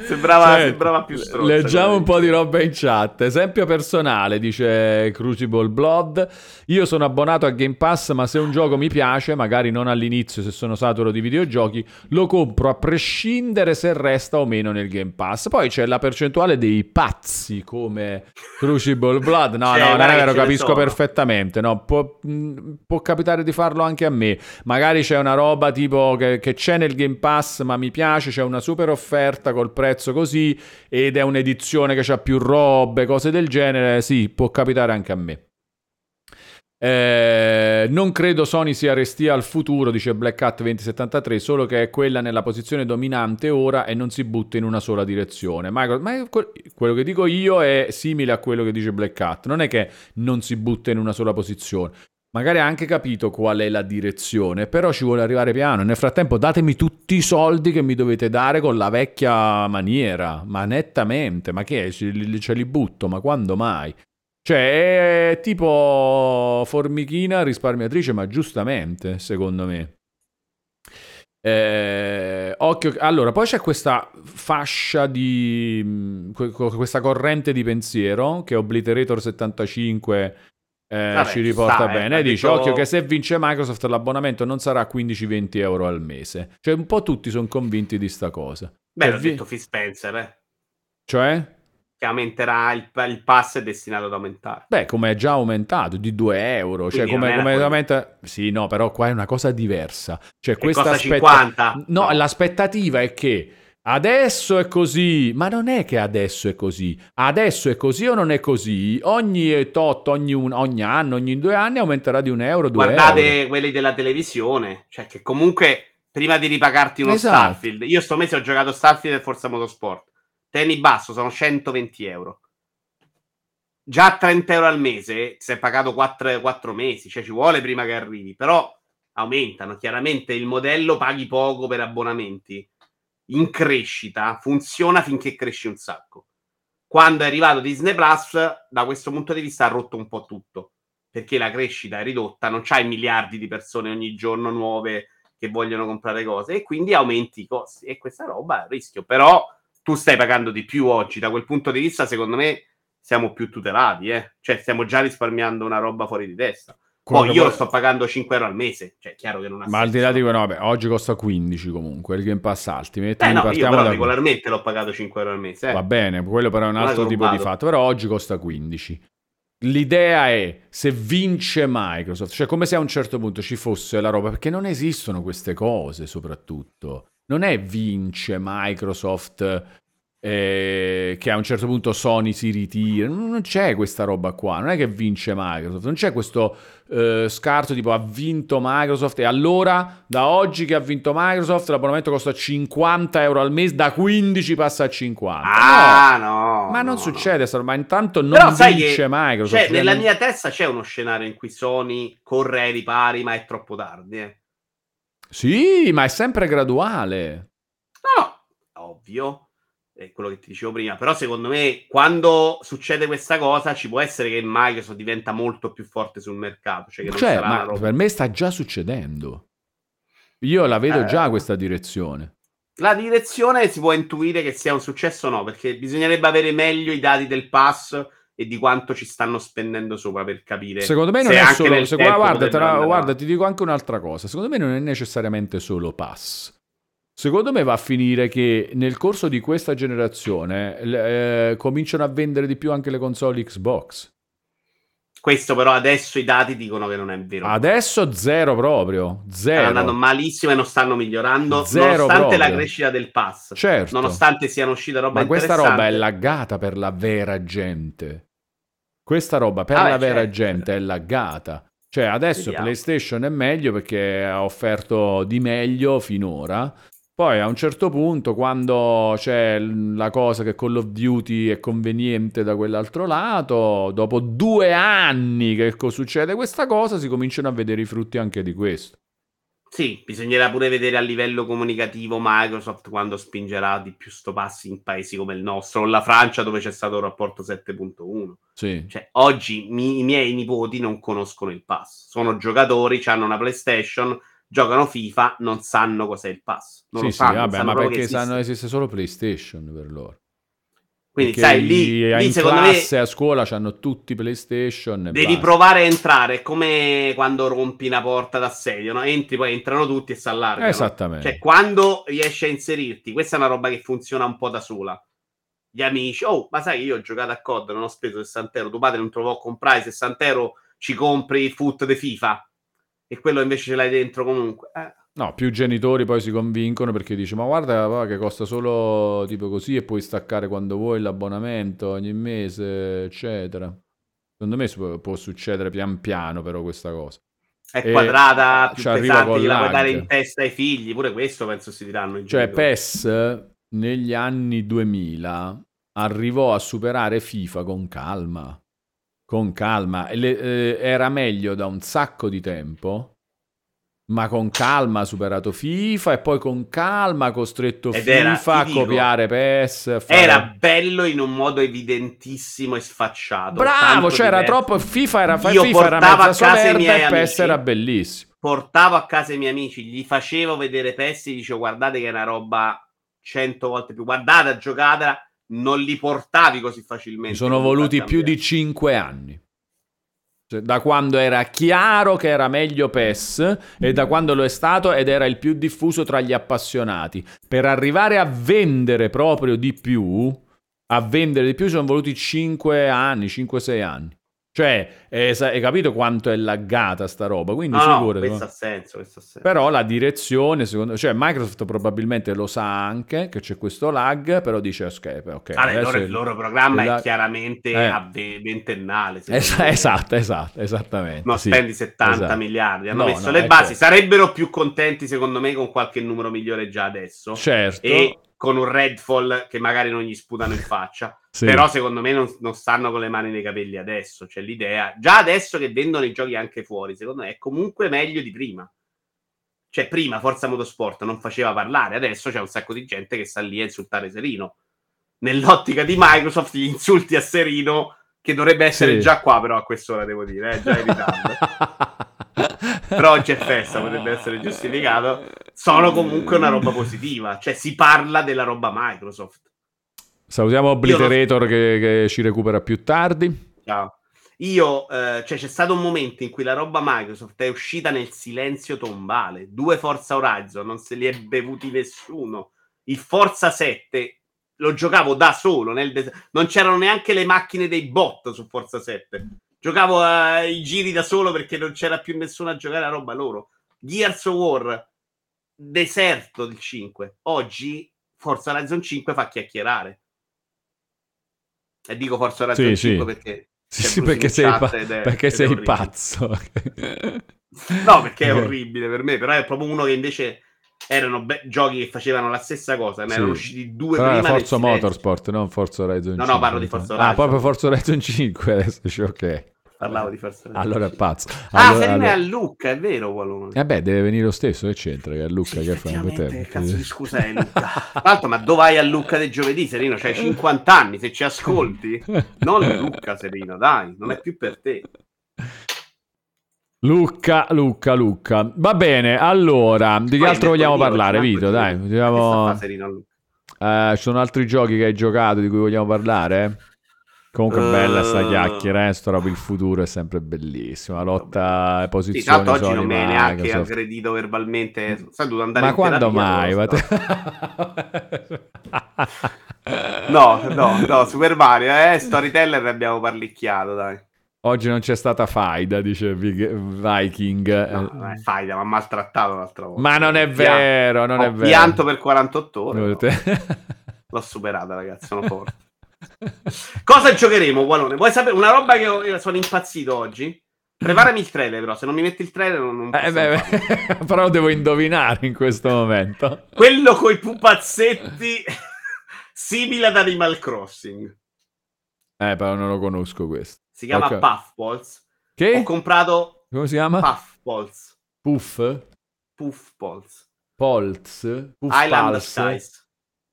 Sembrava, certo. sembrava più stronzo. Leggiamo un po' di roba in chat. Esempio personale, dice Crucible Blood. Io sono abbonato a Game Pass, ma se un gioco mi piace, magari non all'inizio se sono saturo di videogiochi, lo compro a prescindere se resta o meno nel Game Pass. Poi c'è la percentuale dei pazzi come Crucible Blood. No, *laughs* cioè, no, non è vero, capisco perfettamente. No, può, può, capitare di farlo anche a me. Magari c'è una roba tipo che, che c'è nel Game Pass, ma mi piace, c'è una super offerta col prezzo prezzo così ed è un'edizione che ha più robe, cose del genere, sì, può capitare anche a me. Eh, non credo Sony sia restia al futuro, dice Black Hat 2073, solo che è quella nella posizione dominante ora e non si butta in una sola direzione. Ma, ma quello che dico io è simile a quello che dice Black Hat, non è che non si butta in una sola posizione. Magari ha anche capito qual è la direzione, però ci vuole arrivare piano. Nel frattempo datemi tutti i soldi che mi dovete dare con la vecchia maniera, ma nettamente, ma che è? Ce li, butto, ma quando mai? Cioè, è tipo formichina risparmiatrice, ma giustamente, secondo me. Eh, occhio, allora, poi c'è questa fascia di questa corrente di pensiero che Obliterator 75 eh, Vabbè, ci riporta sta, eh, bene. Eh, dice: detto... Occhio, che se vince Microsoft l'abbonamento non sarà 15-20 euro al mese. Cioè, un po' tutti sono convinti di sta cosa. Beh, l'ha vi... detto Phil Spencer, eh. Cioè? Che aumenterà il, il pass è destinato ad aumentare. Beh, come è già aumentato di 2 euro. Cioè, come, come aumenta. Sì, no, però qua è una cosa diversa. Cioè, e questa aspetta... No, no, l'aspettativa è che Adesso è così, ma non è che adesso è così. Adesso è così o non è così? Ogni tot, ogni, un, ogni anno, ogni due anni aumenterà di un euro, due Guardate euro. quelli della televisione, cioè che comunque prima di ripagarti uno esatto. Starfield, io sto mese ho giocato Starfield e Forza Motorsport. Tieni basso, sono 120 euro. Già 30 euro al mese, si è pagato 4, 4 mesi, cioè ci vuole prima che arrivi, però aumentano. Chiaramente il modello paghi poco per abbonamenti in crescita funziona finché cresce un sacco. Quando è arrivato Disney Plus, da questo punto di vista ha rotto un po' tutto, perché la crescita è ridotta, non c'hai miliardi di persone ogni giorno nuove che vogliono comprare cose e quindi aumenti i costi e questa roba è un rischio, però tu stai pagando di più oggi, da quel punto di vista secondo me siamo più tutelati, eh? cioè stiamo già risparmiando una roba fuori di testa. Poi io lo sto pagando 5 euro al mese, cioè chiaro che non ha Ma al di là di quello, vabbè, oggi costa 15 comunque, il Game Pass Ultimate. Eh no, io però da... regolarmente l'ho pagato 5 euro al mese. Eh. Va bene, quello però è un altro tipo di fatto, però oggi costa 15. L'idea è se vince Microsoft, cioè come se a un certo punto ci fosse la roba, perché non esistono queste cose soprattutto. Non è vince Microsoft eh, che a un certo punto Sony si ritira. Non c'è questa roba qua, non è che vince Microsoft, non c'è questo eh, scarto tipo ha vinto Microsoft e allora da oggi che ha vinto Microsoft l'abbonamento costa 50 euro al mese, da 15 passa a 50. Ah no, no ma non no, succede, no. ma intanto non Però vince Microsoft. Cioè, nella non... mia testa c'è uno scenario in cui Sony corre ai ripari ma è troppo tardi. Eh. Sì, ma è sempre graduale. No, ovvio è quello che ti dicevo prima. Però secondo me quando succede questa cosa ci può essere che Microsoft diventa molto più forte sul mercato. Cioè, cioè ma roba... per me sta già succedendo. Io la vedo eh, già questa direzione. La direzione si può intuire che sia un successo o no, perché bisognerebbe avere meglio i dati del pass e di quanto ci stanno spendendo sopra per capire. Secondo me non è solo. Secondo, guarda, guarda, ti dico anche un'altra cosa. Secondo me non è necessariamente solo pass. Secondo me va a finire che nel corso di questa generazione eh, cominciano a vendere di più anche le console Xbox. Questo però adesso i dati dicono che non è vero. Adesso zero proprio, zero. Stanno andando malissimo e non stanno migliorando, zero nonostante proprio. la crescita del pass. Certo. Nonostante siano uscite roba Ma questa roba è laggata per la vera gente. Questa roba per ah, la vera certo. gente è laggata. Cioè adesso Vediamo. PlayStation è meglio perché ha offerto di meglio finora. Poi a un certo punto, quando c'è la cosa che Call of Duty è conveniente da quell'altro lato, dopo due anni che succede questa cosa, si cominciano a vedere i frutti anche di questo. Sì, bisognerà pure vedere a livello comunicativo Microsoft quando spingerà di più sto passi in paesi come il nostro, o la Francia dove c'è stato il rapporto 7.1. Sì. Cioè, oggi mi, i miei nipoti non conoscono il pass, sono giocatori, hanno una PlayStation, giocano FIFA, non sanno cos'è il pass. Non sì, lo sanno, sì, vabbè, ma perché esiste. sanno esiste solo PlayStation per loro. Quindi, perché sai, lì, lì in secondo classe, me, a scuola hanno tutti PlayStation. Devi basta. provare a entrare, come quando rompi una porta d'assedio, no? Entri, poi entrano tutti e si allargano. Esattamente. Cioè, quando riesci a inserirti, questa è una roba che funziona un po' da sola. Gli amici, oh, ma sai, io ho giocato a COD, non ho speso 60 euro, tuo padre non trovò a comprare 60 euro, ci compri il foot di FIFA e quello invece ce l'hai dentro comunque. Eh. No, più genitori poi si convincono perché dice ma guarda va, che costa solo tipo così e puoi staccare quando vuoi l'abbonamento ogni mese, eccetera. Secondo me può succedere pian piano però questa cosa. È e quadrata, più pesante, la puoi dare in testa ai figli, pure questo penso si diranno. Cioè genitori. PES negli anni 2000 arrivò a superare FIFA con calma con calma. Le, eh, era meglio da un sacco di tempo, ma con calma ha superato FIFA e poi con calma ha costretto Ed FIFA era, a dico, copiare PES. Fare... Era bello in un modo evidentissimo e sfacciato. Bravo, cioè troppo FIFA era, Io FIFA era mezza solerda e PES era bellissimo. Portavo a casa i miei amici, gli facevo vedere PES e dicevo guardate che è una roba cento volte più, guardate, giocatela non li portavi così facilmente. Sono voluti più di cinque anni. Cioè, da quando era chiaro che era meglio PES e da quando lo è stato ed era il più diffuso tra gli appassionati. Per arrivare a vendere proprio di più, a vendere di più ci sono voluti 5 anni, 5-6 anni. Cioè, hai capito quanto è laggata sta roba? Quindi no, figurati. No, questo ha senso, questo ha senso. Però la direzione, secondo cioè Microsoft probabilmente lo sa anche che c'è questo lag, però dice ok, ok. Ah, il, loro, il loro programma il è chiaramente eh. a ventennale. Es- esatto, esatto, esattamente. Non sì, spendi 70 esatto. miliardi, hanno no, messo no, le basi, certo. sarebbero più contenti secondo me con qualche numero migliore già adesso. Certo. E con un Redfall che magari non gli sputano in faccia. Sì. Però secondo me non, non, stanno con le mani nei capelli adesso. C'è l'idea, già adesso che vendono i giochi anche fuori, secondo me è comunque meglio di prima. Cioè, prima Forza Motorsport non faceva parlare, adesso c'è un sacco di gente che sta lì a insultare Serino. Nell'ottica di Microsoft, gli insulti a Serino, che dovrebbe essere sì. già qua, però a quest'ora devo dire, eh, già in ritardo. *laughs* però oggi è festa, potrebbe essere giustificato, sono comunque una roba positiva, cioè si parla della roba Microsoft. Salutiamo Obliterator non... che, che, ci recupera più tardi. Ciao. Io, eh, cioè c'è stato un momento in cui la roba Microsoft è uscita nel silenzio tombale, due Forza Horizon, non se li è bevuti nessuno, il Forza 7 lo giocavo da solo, des- non c'erano neanche le macchine dei bot su Forza 7 giocavo ai giri da solo perché non c'era più nessuno a giocare a roba loro. Gears of War, deserto del 5. Oggi Forza Horizon 5 fa chiacchierare. E dico Forza Horizon sì, 5 sì. perché... Sì, sì perché sei, pa- è, perché sei pazzo. no, perché è orribile per me, però è proprio uno che invece erano be- giochi che facevano la stessa cosa, ne sì. erano usciti due Però prima. Forza Motorsport, non Forza Horizon no, 5. No, parlo di Forza Horizon. Ah, proprio Forza Horizon 5 adesso dice ok. Parlavo di Forza Horizon. Allora è pazzo. Ah, allora, Serena allora... è a Lucca, è vero Qualone. Eh beh, deve venire lo stesso, che c'entra che è a Lucca sì, che fa un Che cazzo di scusa è Lucca? L'altro, ma dove vai a Lucca del giovedì, Serino? C'hai 50 anni, se ci ascolti. Non Lucca, Serino, dai, non è più per te. Luca, Luca, Luca. Va bene, allora, di che altro vogliamo parlare, Vito? Dai, vogliamo... Eh, ci sono altri giochi che hai giocato di cui vogliamo parlare? Comunque uh... bella sta chiacchiera, eh? sto roba il futuro è sempre bellissimo. La lotta e posizioni sì, tanto oggi non mi hai neanche aggredito verbalmente. Sai, andare Ma quando mai? *laughs* no, no, no, Super Mario, eh, Storyteller abbiamo parlicchiato, dai. Oggi non c'è stata faida, dice Viking. No, è faida, ma maltrattato l'altra volta. Ma non è vero, non è vero. pianto per 48 ore. No. *laughs* L'ho superata, ragazzi, sono forte. Cosa giocheremo, Gualone? Vuoi sapere una roba che io sono impazzito oggi? Preparami il trailer, però. Se non mi metti il trailer, non, non eh, beh, beh, *laughs* Però devo indovinare in questo momento. Quello coi pupazzetti *laughs* simile ad Animal Crossing. Eh, però non lo conosco questo. Si chiama okay. Puffballs. Che? Ho comprato... Come si chiama? Puffballs. Puff? Puffballs. Polz? Puff Island Pulse. Skies.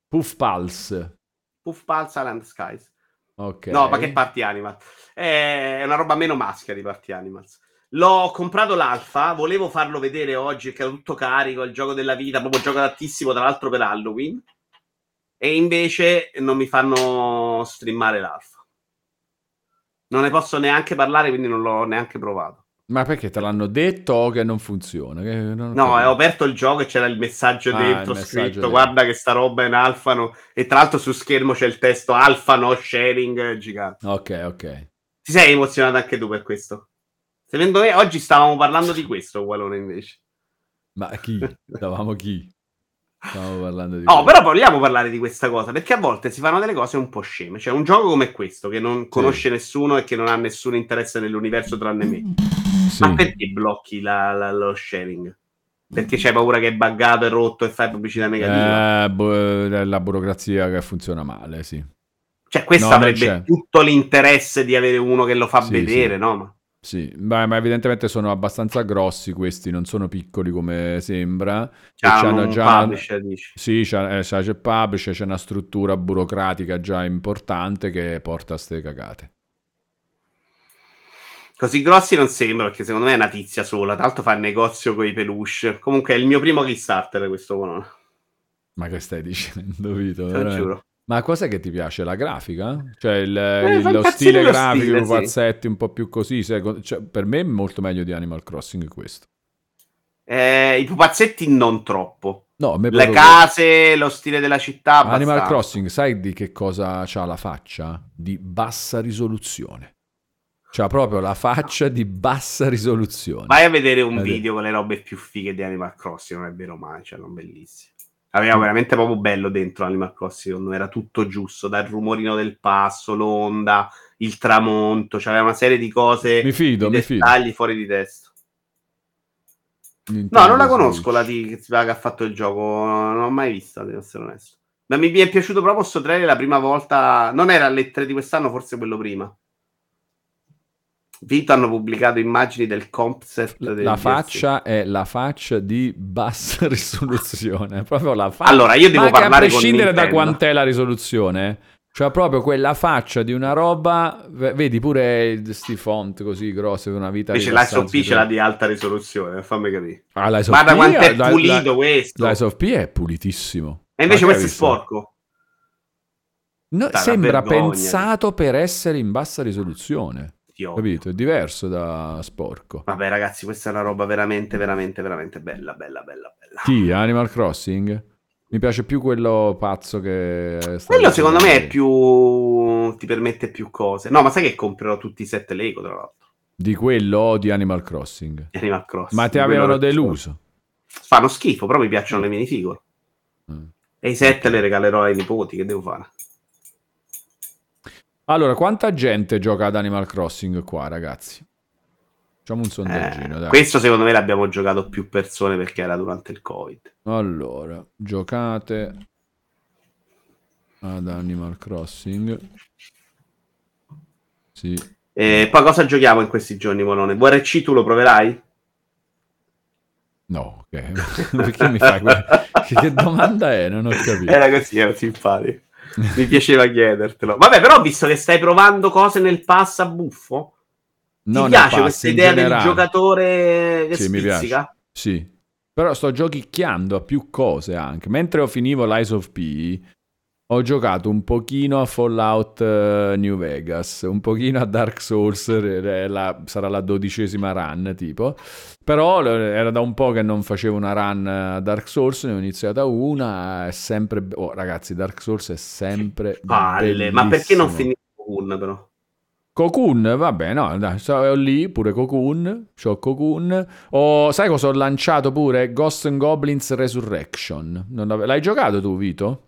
Puff Pulse. Puff Pulse Island Skies. Ok. No, ma che Party Animal? È una roba meno maschia di Party Animals. L'ho comprato l'alfa, volevo farlo vedere oggi che è tutto carico, il gioco della vita, proprio giocatissimo tra l'altro per Halloween. E invece non mi fanno streamare l'alfa. Non ne posso neanche parlare, quindi non l'ho neanche provato. Ma perché te l'hanno detto che non funziona? Che non no, ho aperto il gioco e c'era il messaggio ah, dentro il messaggio scritto: dentro. Guarda che sta roba è in alfa. No. E tra l'altro su schermo c'è il testo alfa no sharing gigante. Ok, ok. Ti sei emozionato anche tu per questo? Secondo me oggi stavamo parlando di *laughs* questo, Walone invece. Ma chi? Stavamo chi? Stiamo parlando di... No, però vogliamo parlare di questa cosa, perché a volte si fanno delle cose un po' sceme. Cioè, un gioco come questo, che non conosce sì. nessuno e che non ha nessun interesse nell'universo tranne me. Sì. Ma perché blocchi la, la, lo sharing? Perché c'hai paura che è buggato, è rotto e fai pubblicità negativa? Eh, bu- la burocrazia che funziona male, sì. Cioè, questo no, avrebbe tutto l'interesse di avere uno che lo fa sì, vedere, no? Sì, beh, ma evidentemente sono abbastanza grossi questi, non sono piccoli come sembra. C'hanno già publisher, dici. Sì, c'è, eh, c'è il publisher, c'è una struttura burocratica già importante che porta a ste cagate. Così grossi non sembra, perché secondo me è una tizia sola. Tra l'altro fa il negozio con i peluche. Comunque è il mio primo Kickstarter questo colore. Ma che stai dicendo, Vito? Te lo giuro. Ma cos'è che ti piace? La grafica? Cioè il, eh, lo stile grafico, i pupazzetti sì. un po' più così? Cioè, per me è molto meglio di Animal Crossing questo. Eh, I pupazzetti non troppo. No, Le case, che... lo stile della città. Abbastanza. Animal Crossing, sai di che cosa ha la faccia? Di bassa risoluzione. C'ha proprio la faccia di bassa risoluzione. Vai a vedere un Vedete. video con le robe più fighe di Animal Crossing, non è vero mai, cioè non bellissime. Aveva veramente proprio bello dentro Animal Crossing, secondo me era tutto giusto, dal rumorino del passo, l'onda, il tramonto, c'aveva una serie di cose, mi fido, mi dettagli fido. fuori di testa. Nintendo no, non la conosco la di che ha fatto il gioco, non l'ho mai vista, devo essere onesto. Ma mi è piaciuto proprio questo trailer la prima volta, non era alle 3 di quest'anno, forse quello prima. Vito hanno pubblicato immagini del concept. Del la faccia è la faccia di bassa *laughs* risoluzione. proprio la faccia. Allora, io devo Ma parlare a prescindere da quant'è la risoluzione, cioè proprio quella faccia di una roba, vedi pure questi font così grossi una vita Invece l'ISOP ce l'ha di alta risoluzione, fammi capire. Ah, Guarda quanto è pulito la, questo. L'ISOP è pulitissimo. E invece questo è sporco. No, sembra pensato per essere in bassa risoluzione ti odio. Capito? È diverso da sporco. Vabbè, ragazzi, questa è una roba veramente, veramente, veramente bella, bella, bella, bella. Chi? Animal Crossing? Mi piace più quello pazzo che... Quello secondo me è più... ti permette più cose. No, ma sai che comprerò tutti i set Lego, tra l'altro. Di quello o di Animal Crossing? Animal Crossing. Ma ti avevano deluso? Fanno schifo, però mi piacciono le minifigure. Mm. E i set le regalerò ai nipoti, che devo fare? Allora, quanta gente gioca ad Animal Crossing qua, ragazzi? Facciamo un sondaggino. Eh, questo secondo me l'abbiamo giocato più persone perché era durante il Covid. Allora, giocate ad Animal Crossing. Sì. E poi cosa giochiamo in questi giorni, Molone? VRC tu lo proverai? No, ok. *laughs* perché mi fai que... *laughs* che domanda è? Non ho capito. Era così, era simpatico. Mi piaceva chiedertelo. Vabbè, però visto che stai provando cose nel pass a buffo, no, ti piace pass, questa idea del giocatore che sì, spizzica? Mi piace. Sì, però sto giochicchiando a più cose anche. Mentre ho finivo l'Eyes of P, ho giocato un pochino a Fallout uh, New Vegas, un pochino a Dark Souls, la, sarà la dodicesima run tipo, però era da un po' che non facevo una run a Dark Souls, ne ho iniziata una, è sempre... Oh ragazzi, Dark Souls è sempre... Palle, ma perché non finire una però? Cocoon, vabbè, no, dai, so, lì pure Cocoon, c'ho Cocoon. O sai cosa ho lanciato pure? Ghost and Goblins Resurrection. L'hai giocato tu, Vito?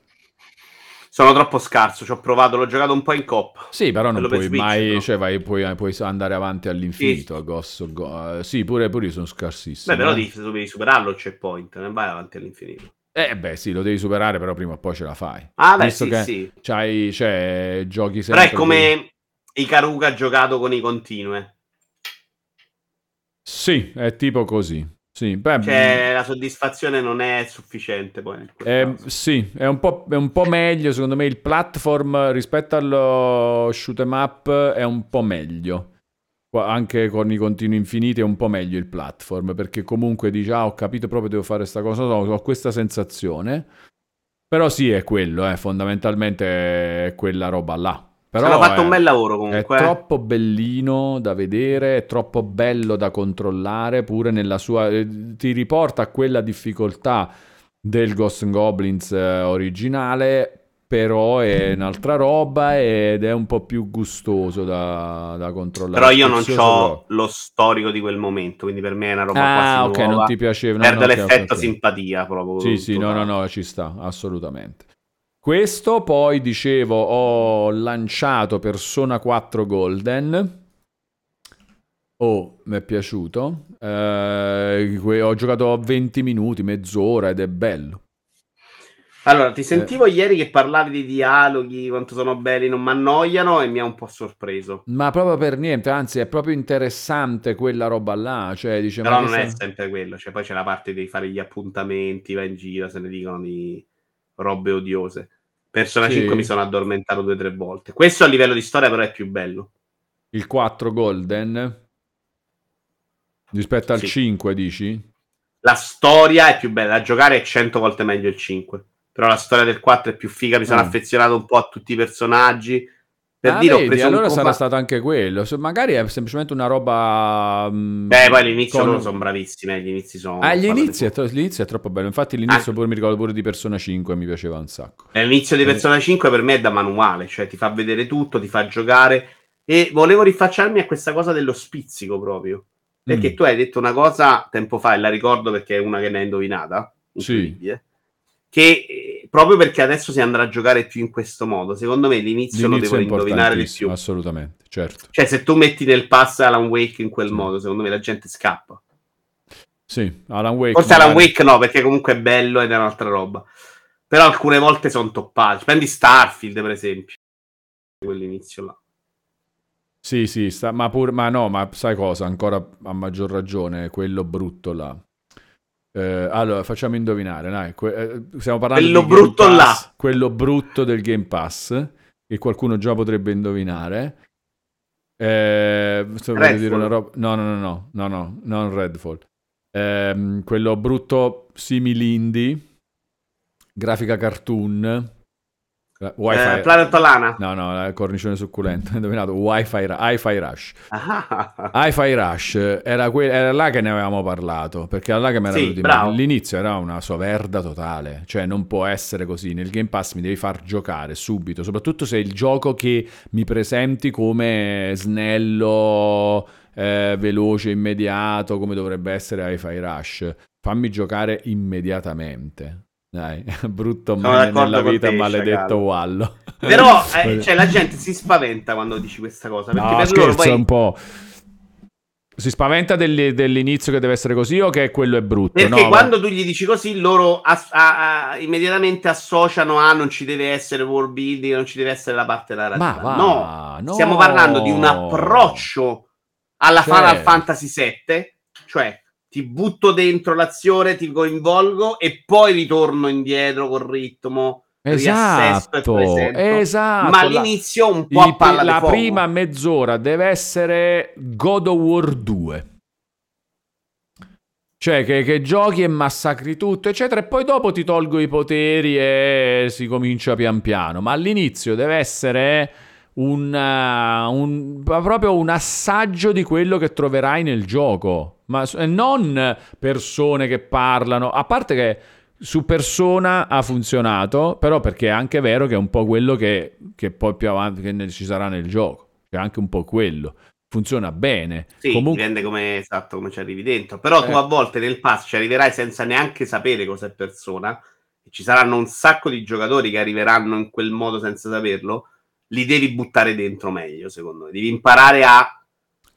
Sono troppo scarso, ci ho provato, l'ho giocato un po' in coppa. Sì, però non puoi Switch, mai, no? cioè vai, puoi, puoi, andare avanti all'infinito sì. a Ghost Go- sì, pure, pure io sono scarsissimo. Beh, però eh. devi, devi superarlo il checkpoint, non vai avanti all'infinito. Eh beh sì, lo devi superare, però prima o poi ce la fai. Ah beh Visto sì, che sì. C'hai, cioè, giochi sempre... Però è come i Ikaruga giocato con i continue. Sì, è tipo così. Sì, beh, cioè, la soddisfazione non è sufficiente poi. Eh, sì, è un, è un, po', meglio, secondo me il platform rispetto allo shoot 'em up è un po' meglio. Anche con i continui infiniti è un po' meglio il platform, perché comunque dici, ah, ho capito proprio devo fare questa cosa, no, ho questa sensazione. Però sì, è quello, eh, fondamentalmente è quella roba là. Però Hanno fatto è, un bel lavoro comunque. È eh. troppo bellino da vedere, è troppo bello da controllare, pure nella sua... Eh, ti riporta a quella difficoltà del Ghost Goblins eh, originale, però è *clears throat* un'altra roba ed è un po' più gustoso da, da controllare. Però io non ho lo storico di quel momento, quindi per me è una roba ah, quasi ok, nuova. non ti piaceva. Perde no, l'effetto okay, simpatia proprio. Sì, sì, no, no, no, ci sta, assolutamente. Questo poi dicevo ho lanciato Persona 4 Golden. Oh, mi è piaciuto. Eh, ho giocato 20 minuti, mezz'ora ed è bello. Allora, ti sentivo eh. ieri che parlavi di dialoghi, quanto sono belli, non mi annoiano e mi ha un po' sorpreso. Ma proprio per niente, anzi è proprio interessante quella roba là. Cioè, dice, Però non è sempre quello, cioè, poi c'è la parte di fare gli appuntamenti, va in giro, se ne dicono di robe odiose. Persona sì. 5 mi sono addormentato due o tre volte. Questo a livello di storia però è più bello. Il 4 Golden? Rispetto al sì. 5 dici? La storia è più bella, a giocare è 100 volte meglio il 5. Però la storia del 4 è più figa, mi sono mm. affezionato un po' a tutti i personaggi per ah, dire, vedi, ho preso allora sarà stato anche quello. Magari è semplicemente una roba. Mh, Beh, poi all'inizio con... sono bravissimi. Eh, gli inizi sono. Ah, inizi è, l'inizio è troppo bello. Infatti, l'inizio ah. pure mi ricordo pure di Persona 5 mi piaceva un sacco. L'inizio di Persona 5 per me è da manuale, cioè ti fa vedere tutto, ti fa giocare. E volevo rifacciarmi a questa cosa dello spizzico proprio. Perché mm. tu hai detto una cosa tempo fa, e la ricordo perché è una che ne ha indovinata. Sì che eh, proprio perché adesso si andrà a giocare più in questo modo, secondo me l'inizio, l'inizio lo devo indovinare di più. Assolutamente, certo. Cioè, se tu metti nel pass Alan Wake in quel sì. modo, secondo me la gente scappa. Sì, Alan Wake. Forse magari... Alan Wake no, perché comunque è bello ed è un'altra roba. Però alcune volte sono toppati. Prendi Starfield, per esempio. Quell'inizio là. Sì, sì, sta... ma, pur... ma no, ma sai cosa? Ancora a maggior ragione, quello brutto là eh, allora, facciamo indovinare, dai. Que- eh, stiamo parlando quello brutto Pass, là. Quello brutto del Game Pass, che qualcuno già potrebbe indovinare. Eh, dire una roba... No, no, no, no, no, no, non Redfall. Eh, quello brutto similindi, grafica cartoon, Wi-Fi. Eh, Planet. No, no, la cornicione succulenta. *laughs* Indovinato, Wi-Fi, Hi-Fi Rush. Ah. Hi-Fi Rush era, que- era, là che ne avevamo parlato, perché era là che mi era sì, venuto All'inizio era una soverda totale, cioè non può essere così. Nel Game Pass mi devi far giocare subito, soprattutto se è il gioco che mi presenti come snello, eh, veloce, immediato, come dovrebbe essere Hi-Fi Rush. Fammi giocare immediatamente. Dai, *laughs* brutto male nella vita, te, maledetto Wallo. *laughs* Però *laughs* eh, cioè, la gente si spaventa quando dici questa cosa. Perché no, per loro poi... un po'. Si spaventa dell'inizio che deve essere così o che quello è brutto? Perché no, quando tu gli dici così, loro as- a- a- immediatamente associano a non ci deve essere world building, non ci deve essere la parte narrativa. Va, no, no, stiamo parlando di un approccio alla certo. Final Fantasy VII, cioè ti butto dentro l'azione, ti coinvolgo e poi ritorno indietro col ritmo. Esatto, esatto. Ma all'inizio un po' a palla La prima mezz'ora deve essere God of War 2. Cioè che, che, giochi e massacri tutto, eccetera, e poi dopo ti tolgo i poteri e si comincia pian piano. Ma all'inizio deve essere un, uh, un, proprio un assaggio di quello che troverai nel gioco, ma non persone che parlano, a parte che su persona ha funzionato, però perché è anche vero che è un po' quello che, che poi più avanti che ci sarà nel gioco. c'è anche un po' quello. Funziona bene. Sì, Comunque... dipende come, esatto, come ci arrivi dentro. Però eh. tu a volte nel pass ci arriverai senza neanche sapere cosa è persona. Ci saranno un sacco di giocatori che arriveranno in quel modo senza saperlo. Li devi buttare dentro meglio, secondo me. Devi imparare a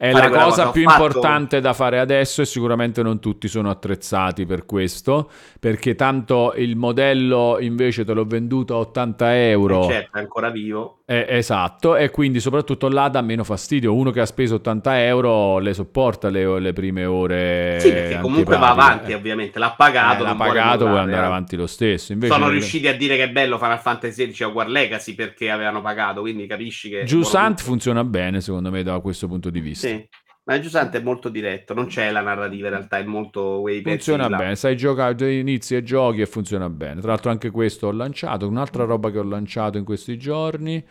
è la cosa, più fatto... importante da fare adesso e sicuramente non tutti sono attrezzati per questo, perché tanto il modello invece te l'ho venduto a 80 euro. Eh certo, è ancora vivo. Eh, esatto, e quindi soprattutto là dà meno fastidio. Uno che ha speso 80 euro le sopporta le, le prime ore. Sì, perché comunque va avanti, ovviamente. L'ha pagato. Eh, l'ha pagato, vuole andare avanti lo stesso. Invece Sono riusciti a dire che è bello Final Fantasy XVI a War Legacy perché avevano pagato, quindi capisci che... Giusant funziona bene, secondo me, da questo punto di vista. Sì. Ma il Giuseppe è molto diretto, non c'è la narrativa in realtà, è molto way Funziona bene, sai giocare, inizi e giochi e funziona bene. Tra l'altro anche questo ho lanciato, un'altra roba che ho lanciato in questi giorni.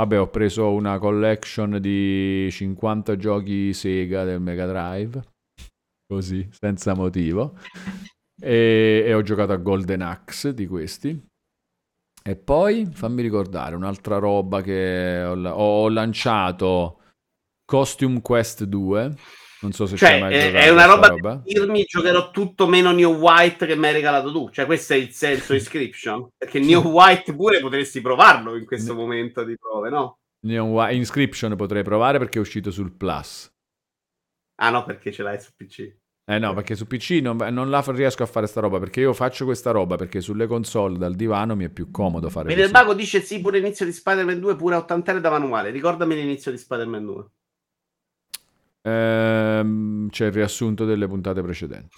Vabbè, ho preso una collection di 50 giochi Sega del Mega Drive, così, senza motivo. E, e ho giocato a Golden Axe di questi. E poi, fammi ricordare, un'altra roba che ho, ho lanciato Costume Quest 2. Non so se cioè, c'è mai è, è una roba, roba. dirmi giocherò tutto meno New White che mi hai regalato tu. Cioè, questo è il senso *laughs* Inscription. Perché New White pure potresti provarlo in questo ne... momento di prove, no? New White Inscription potrei provare perché è uscito sul Plus. Ah no, perché ce l'hai su PC. Eh no, perché su PC non, non la riesco a fare sta roba, perché io faccio questa roba, perché sulle console dal divano mi è più comodo fare Vede il Bago dice sì, pure l'inizio di Spider-Man 2, pure a 80 da manuale. Ricordami l'inizio di Spider-Man 2. Ehm, c'è il riassunto delle puntate precedenti.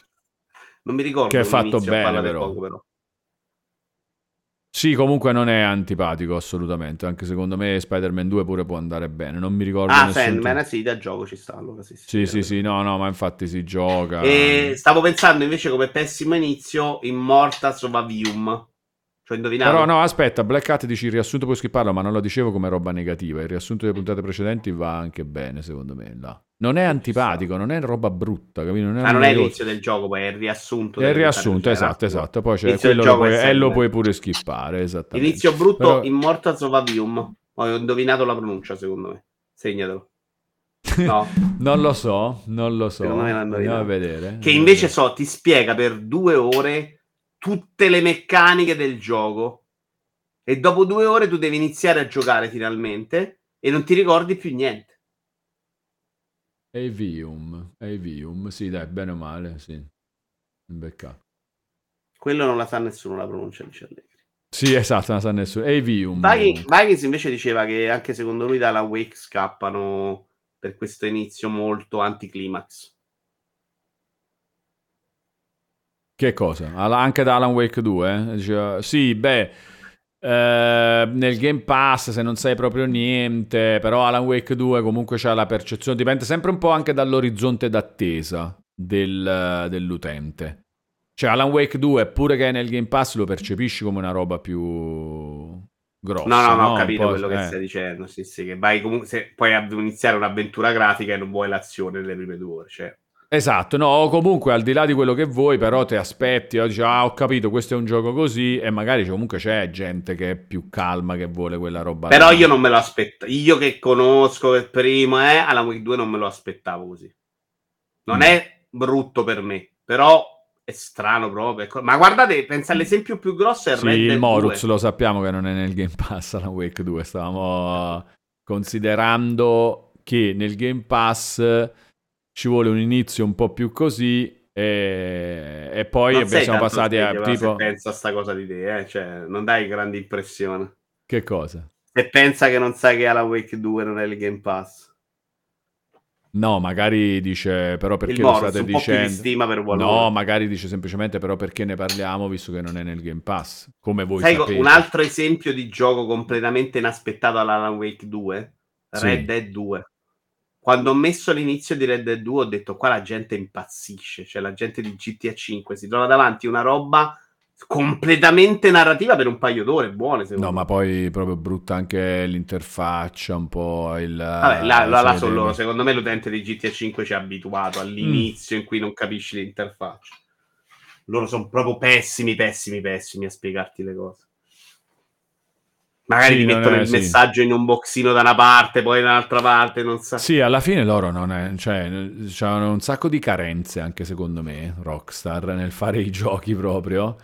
Non mi ricordo che è fatto bene, però. Poco, però. Sì, comunque non è antipatico assolutamente. Anche secondo me Spider-Man 2 pure può andare bene. Non mi ricordo. Ah, Sandman, sì, da gioco ci sta. Allora, sì, sì, sì, sì, no, no, ma infatti si gioca. E stavo pensando invece come pessimo inizio Immortals of Avium. Cioè, indovinato. Però no, aspetta, Black Hat dici il riassunto puoi skipparlo, ma non lo dicevo come roba negativa. Il riassunto delle puntate precedenti va anche bene, secondo me. Là. Non è antipatico, non è roba brutta, capito? Non è, ah, non è l'inizio del gioco, poi è il riassunto. È il riassunto, esatto, esatto. Poi c'è quello lo puoi, e lo puoi pure skippare, esattamente. Inizio brutto, Però... Immortals of Avium. Ho indovinato la pronuncia, secondo me. Segnatelo. No. *laughs* non lo so, non lo so. Andiamo a vedere. Che invece so, ti spiega per due ore tutte le meccaniche del gioco. E dopo due ore tu devi iniziare a giocare finalmente e non ti ricordi più niente. Avium, Avium, sì dai, bene o male, sì. Beccato. Quello non la sa nessuno la pronuncia di Allegri. Sì, esatto, non la sa nessuno. Avium. Vikings invece diceva che anche secondo lui dalla Wake scappano per questo inizio molto anticlimax. Che cosa? Anche da Alan Wake 2? Eh? Sì, beh Uh, nel Game Pass se non sai proprio niente, però Alan Wake 2 comunque c'ha la percezione, dipende sempre un po' anche dall'orizzonte d'attesa del, dell'utente. Cioè Alan Wake 2, pure che è nel Game Pass, lo percepisci come una roba più grossa. No, no, no, ho capito quello eh. che stai dicendo. Sì, sì, che vai comunque, se puoi iniziare un'avventura grafica e non vuoi l'azione nelle prime due ore, cioè Esatto, no, comunque al di là di quello che vuoi, però ti aspetti, o dici, ah, ho capito, questo è un gioco così, e magari comunque c'è gente che è più calma, che vuole quella roba. Però là. io non me lo aspetto, io che conosco per primo, eh, alla Wii 2 non me lo aspettavo così. Non mm. è brutto per me, però è strano proprio. Ma guardate, pensa all'esempio più grosso è sì, Red Dead il Moruz 2. lo sappiamo che non è nel Game Pass alla Wake 2, stavamo considerando che nel Game Pass ci vuole un inizio un po' più così e, e poi non siamo passati a tipo... pensa a sta cosa di te, eh? cioè, non dai grandi impressioni. Che cosa? Se pensa che non sai che Alan Wake 2 non è il Game Pass. No, magari dice però perché lo state dicendo. per no, magari dice semplicemente però perché ne parliamo visto che non è nel Game Pass. Come voi Sai, sapete. un altro esempio di gioco completamente inaspettato all'Alan Wake 2, sì. Red Dead 2 quando ho messo l'inizio di Red Dead 2 ho detto qua la gente impazzisce, cioè la gente di GTA 5 si trova davanti una roba completamente narrativa per un paio d'ore, buone secondo No, me. ma poi proprio brutta anche l'interfaccia, un po' il... Vabbè, là, là, là sono loro, secondo me l'utente di GTA 5 ci è abituato all'inizio mm. in cui non capisci l'interfaccia. Loro sono proprio pessimi, pessimi, pessimi a spiegarti le cose. Magari sì, ti mettono è, il sì. messaggio in un boxino da una parte, poi da un'altra parte, non so. Sì, alla fine loro non è, cioè, hanno un sacco di carenze anche secondo me, Rockstar, nel fare i giochi proprio.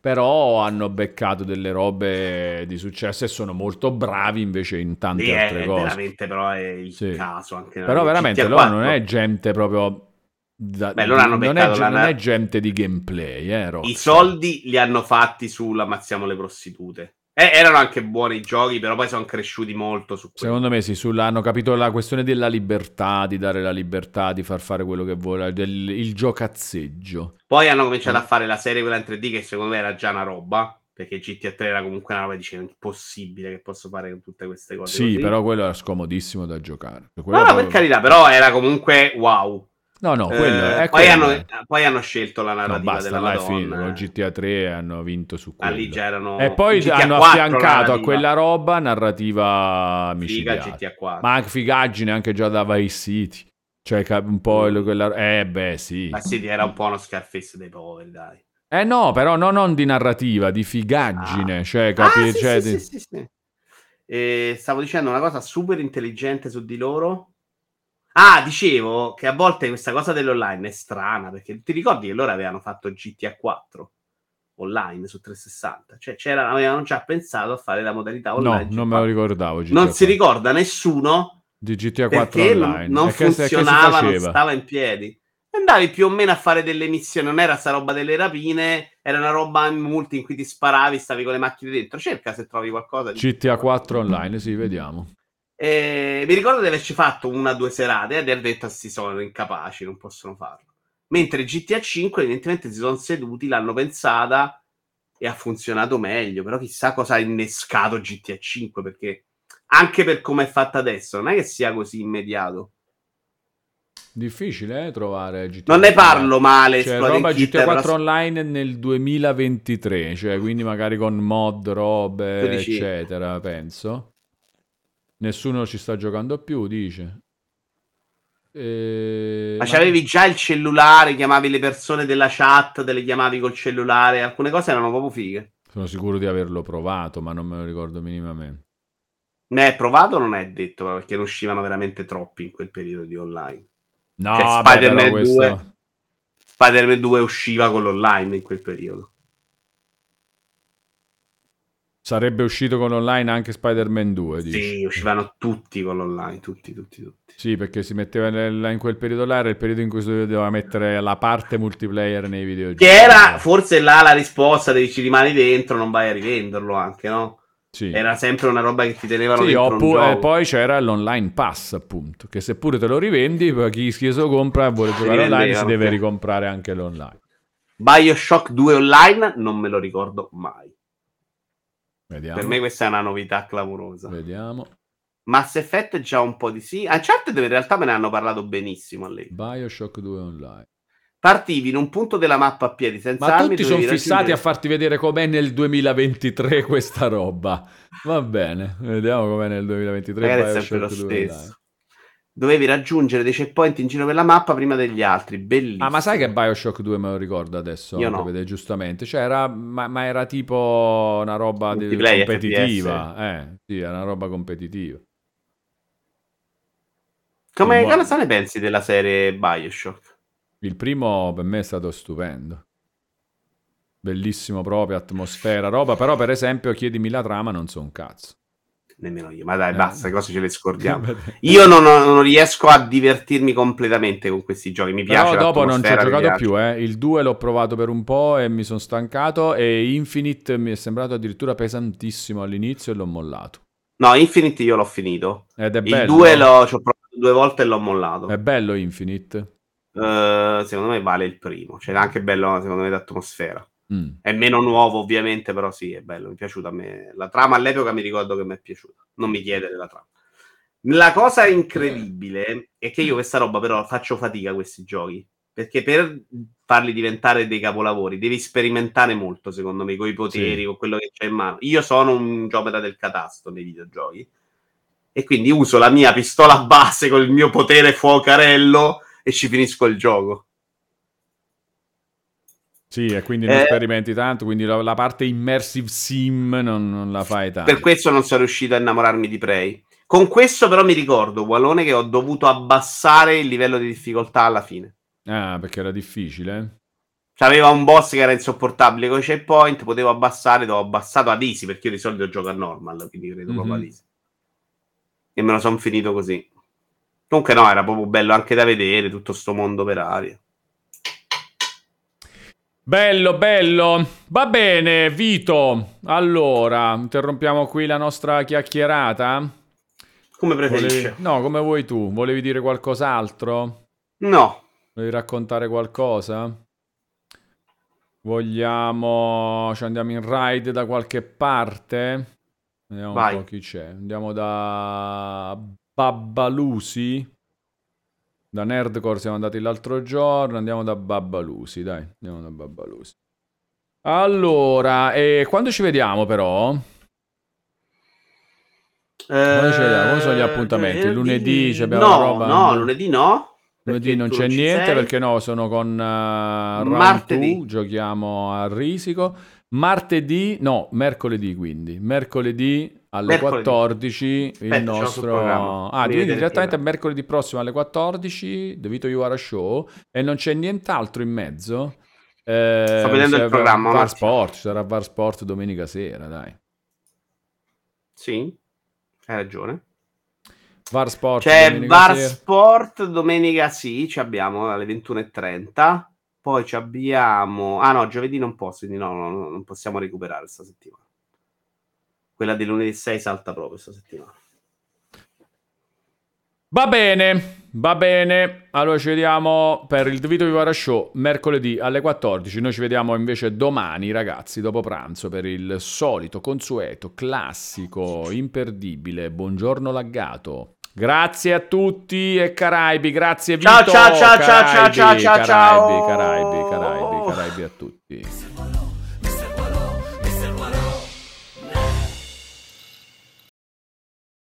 Però hanno beccato delle robe di successo e sono molto bravi invece in tante sì, altre è, cose. Veramente, però è il sì. caso anche. Però veramente loro non è gente proprio da, Beh, loro hanno non, è, la... non è gente di gameplay, eh, I soldi li hanno fatti sulla Ammazziamo le prostitute. Eh, erano anche buoni i giochi, però poi sono cresciuti molto su quello. Secondo me sì, sulla, hanno capito la questione della libertà, di dare la libertà, di far fare quello che vuole, del, il giocazzeggio. Poi hanno cominciato eh. a fare la serie quella in 3D che secondo me era già una roba, perché GTA 3 era comunque una roba dicevo impossibile che posso fare con tutte queste cose. Sì, così. però quello era scomodissimo da giocare. Quello no, no, per carità, però era comunque wow. No, no, quello, eh, poi, hanno, poi, hanno, scelto la narrativa no, basta, della Madonna. Con GTA 3 hanno vinto su quello. Ah, lì già erano... E poi GTA hanno affiancato a quella roba narrativa micidiale. Figa GTA 4. Ma anche figaggine anche già da Vice City. Cioè un po' mm. quella... Eh beh, sì. Ma City era un po' uno Scarface dei poveri, dai. Eh no, però no, non di narrativa, di figaggine. Ah. Cioè, capi... Ah, sì, cioè, sì, di... sì, sì, sì. E stavo dicendo una cosa super intelligente su di loro Ah, dicevo che a volte questa cosa dell'online è strana perché ti ricordi che loro avevano fatto GTA 4 online su 360, cioè c'era, avevano già pensato a fare la modalità online. No, non me lo ricordavo. GTA non 4. si ricorda nessuno di GTA 4 online. non che, funzionava, non stava in piedi. Andavi più o meno a fare delle missioni, non era sta roba delle rapine, era una roba in multi in cui ti sparavi, stavi con le macchine dentro. Cerca se trovi qualcosa. Di GTA 4 online, sì, vediamo. E mi ricordo di averci fatto una o due serate e aver detto si sono incapaci, non possono farlo. Mentre GTA 5 evidentemente si sono seduti, l'hanno pensata e ha funzionato meglio, però chissà cosa ha innescato GTA 5 perché anche per come è fatta adesso non è che sia così immediato. Difficile eh, trovare GTA Non ne parlo male. Cioè, roba GTA 4 però... online nel 2023, cioè quindi magari con mod, robe, eccetera, penso. Nessuno ci sta giocando più, dice. E... Ma c'avevi già il cellulare, chiamavi le persone della chat, te le chiamavi col cellulare, alcune cose erano proprio fighe. Sono sicuro di averlo provato, ma non me lo ricordo minimamente. Ne provato non è detto, perché non uscivano veramente troppi in quel periodo di online. No, cioè, Spider-Man, questo... 2, Spider-Man 2 usciva con l'online in quel periodo. Sarebbe uscito con l'online anche Spider-Man 2, dici? Sì, uscivano tutti con l'online, tutti, tutti, tutti. Sì, perché si metteva nel, in quel periodo là, era il periodo in cui si doveva mettere la parte multiplayer nei videogiochi. Che era forse là la risposta, devi ci rimani dentro, non vai a rivenderlo anche, no? Sì. Era sempre una roba che ti tenevano sì, dentro oppu- E poi c'era l'online pass, appunto, che seppure te lo rivendi, chi, chi lo compra e vuole giocare online si deve ricomprare anche l'online. Bioshock 2 online non me lo ricordo mai. Vediamo. Per me questa è una novità clamorosa. Vediamo. Mass Effect già un po' di sì. Uncharted in realtà me ne hanno parlato benissimo a lei. Bioshock 2 online. Partivi in un punto della mappa a piedi senza Ma armi. tutti sono fissati a farti vedere com'è nel 2023 questa roba. Va bene, vediamo com'è nel 2023. Magari è sempre lo stesso. Dovevi raggiungere dei checkpoint in giro per la mappa prima degli altri. Bellissimo. Ah, ma sai che Bioshock 2 me lo ricordo adesso? Io no. Vede, giustamente. Cioè, era, ma, ma, era tipo una roba di, competitiva. Eh, sì, era una roba competitiva. Come buono. cosa ne pensi della serie Bioshock? Il primo per me è stato stupendo. Bellissimo proprio, atmosfera, roba. Però, per esempio, chiedimi la trama, non so un cazzo nemmeno io. Ma dai, eh. basta, le cose ce le scordiamo. *laughs* io non, non, riesco a divertirmi completamente con questi giochi. Mi piace. Però dopo non ci ho giocato più. Eh. Il 2 l'ho provato per un po' e mi sono stancato. E Infinite mi è sembrato addirittura pesantissimo all'inizio e l'ho mollato. No, Infinite io l'ho finito. Ed è bello. Il 2 l'ho, ci ho provato due volte e l'ho mollato. È bello Infinite. Uh, secondo me vale il primo. Cioè, è anche bello, secondo me, l'atmosfera. Mm. È meno nuovo, ovviamente, però sì, è bello. Mi è piaciuta a me. La trama all'epoca mi ricordo che mi è piaciuta. Non mi chiede della trama. La cosa incredibile è che io questa roba però faccio fatica a questi giochi. Perché per farli diventare dei capolavori devi sperimentare molto, secondo me, con i poteri, sì. con quello che c'è in mano. Io sono un giovane del catasto nei videogiochi. E quindi uso la mia pistola base con il mio potere fuocarello e ci finisco il gioco. Sì, e quindi non eh, sperimenti tanto, quindi la, la parte immersive sim non, non, la fai tanto. Per questo non sono riuscito a innamorarmi di Prey. Con questo però mi ricordo, Wallone, che ho dovuto abbassare il livello di difficoltà alla fine. Ah, perché era difficile? C'aveva un boss che era insopportabile con i checkpoint, potevo abbassare, l'ho abbassato ad easy, perché io di solito gioco a normal, quindi credo mm-hmm. proprio ad easy. E me lo sono finito così. Comunque no, era proprio bello anche da vedere tutto sto mondo per aria. Bello, bello. Va bene, Vito. Allora, interrompiamo qui la nostra chiacchierata. Come preferisci? Volevi... No, come vuoi tu. Volevi dire qualcos'altro? No. Volevi raccontare qualcosa? Vogliamo... Ci andiamo in ride da qualche parte? Vediamo Vai. un po' chi c'è. Andiamo da Babbalusi. Da Nerdcore siamo andati l'altro giorno, andiamo da Babbalusi, dai, andiamo da Babbalusi. Allora, e quando ci vediamo però? Quando ci vediamo? Come sono gli appuntamenti? Eh, lunedì abbiamo no, roba? No, lunedì no. Lunedì non c'è niente sei. perché no, sono con uh, Martedì giochiamo a Risico. Martedì, no, mercoledì quindi. Mercoledì alle mercoledì. 14 il nostro... Ah, quindi direttamente mercoledì prossimo alle 14, The Vito You Are a Show, e non c'è nient'altro in mezzo. Eh, Sto vedendo il programma. Var Sport, sarà Var Sport domenica sera, dai. Sì, hai ragione. Var Sport. C'è Var. Sport domenica sì, ci abbiamo alle 21.30. Poi ci abbiamo... Ah no, giovedì non posso, quindi no, no, no non possiamo recuperare questa settimana. Quella di lunedì 6 salta proprio questa settimana. Va bene, va bene. Allora ci vediamo per il Vito Vivara Show mercoledì alle 14. Noi ci vediamo invece domani, ragazzi, dopo pranzo per il solito, consueto, classico, imperdibile. Buongiorno laggato. Grazie a tutti e Caraibi, grazie Vito. Ciao ciao ciao Caraibi, ciao ciao ciao ciao Caraibi, Caraibi, Caraibi, Caraibi a tutti.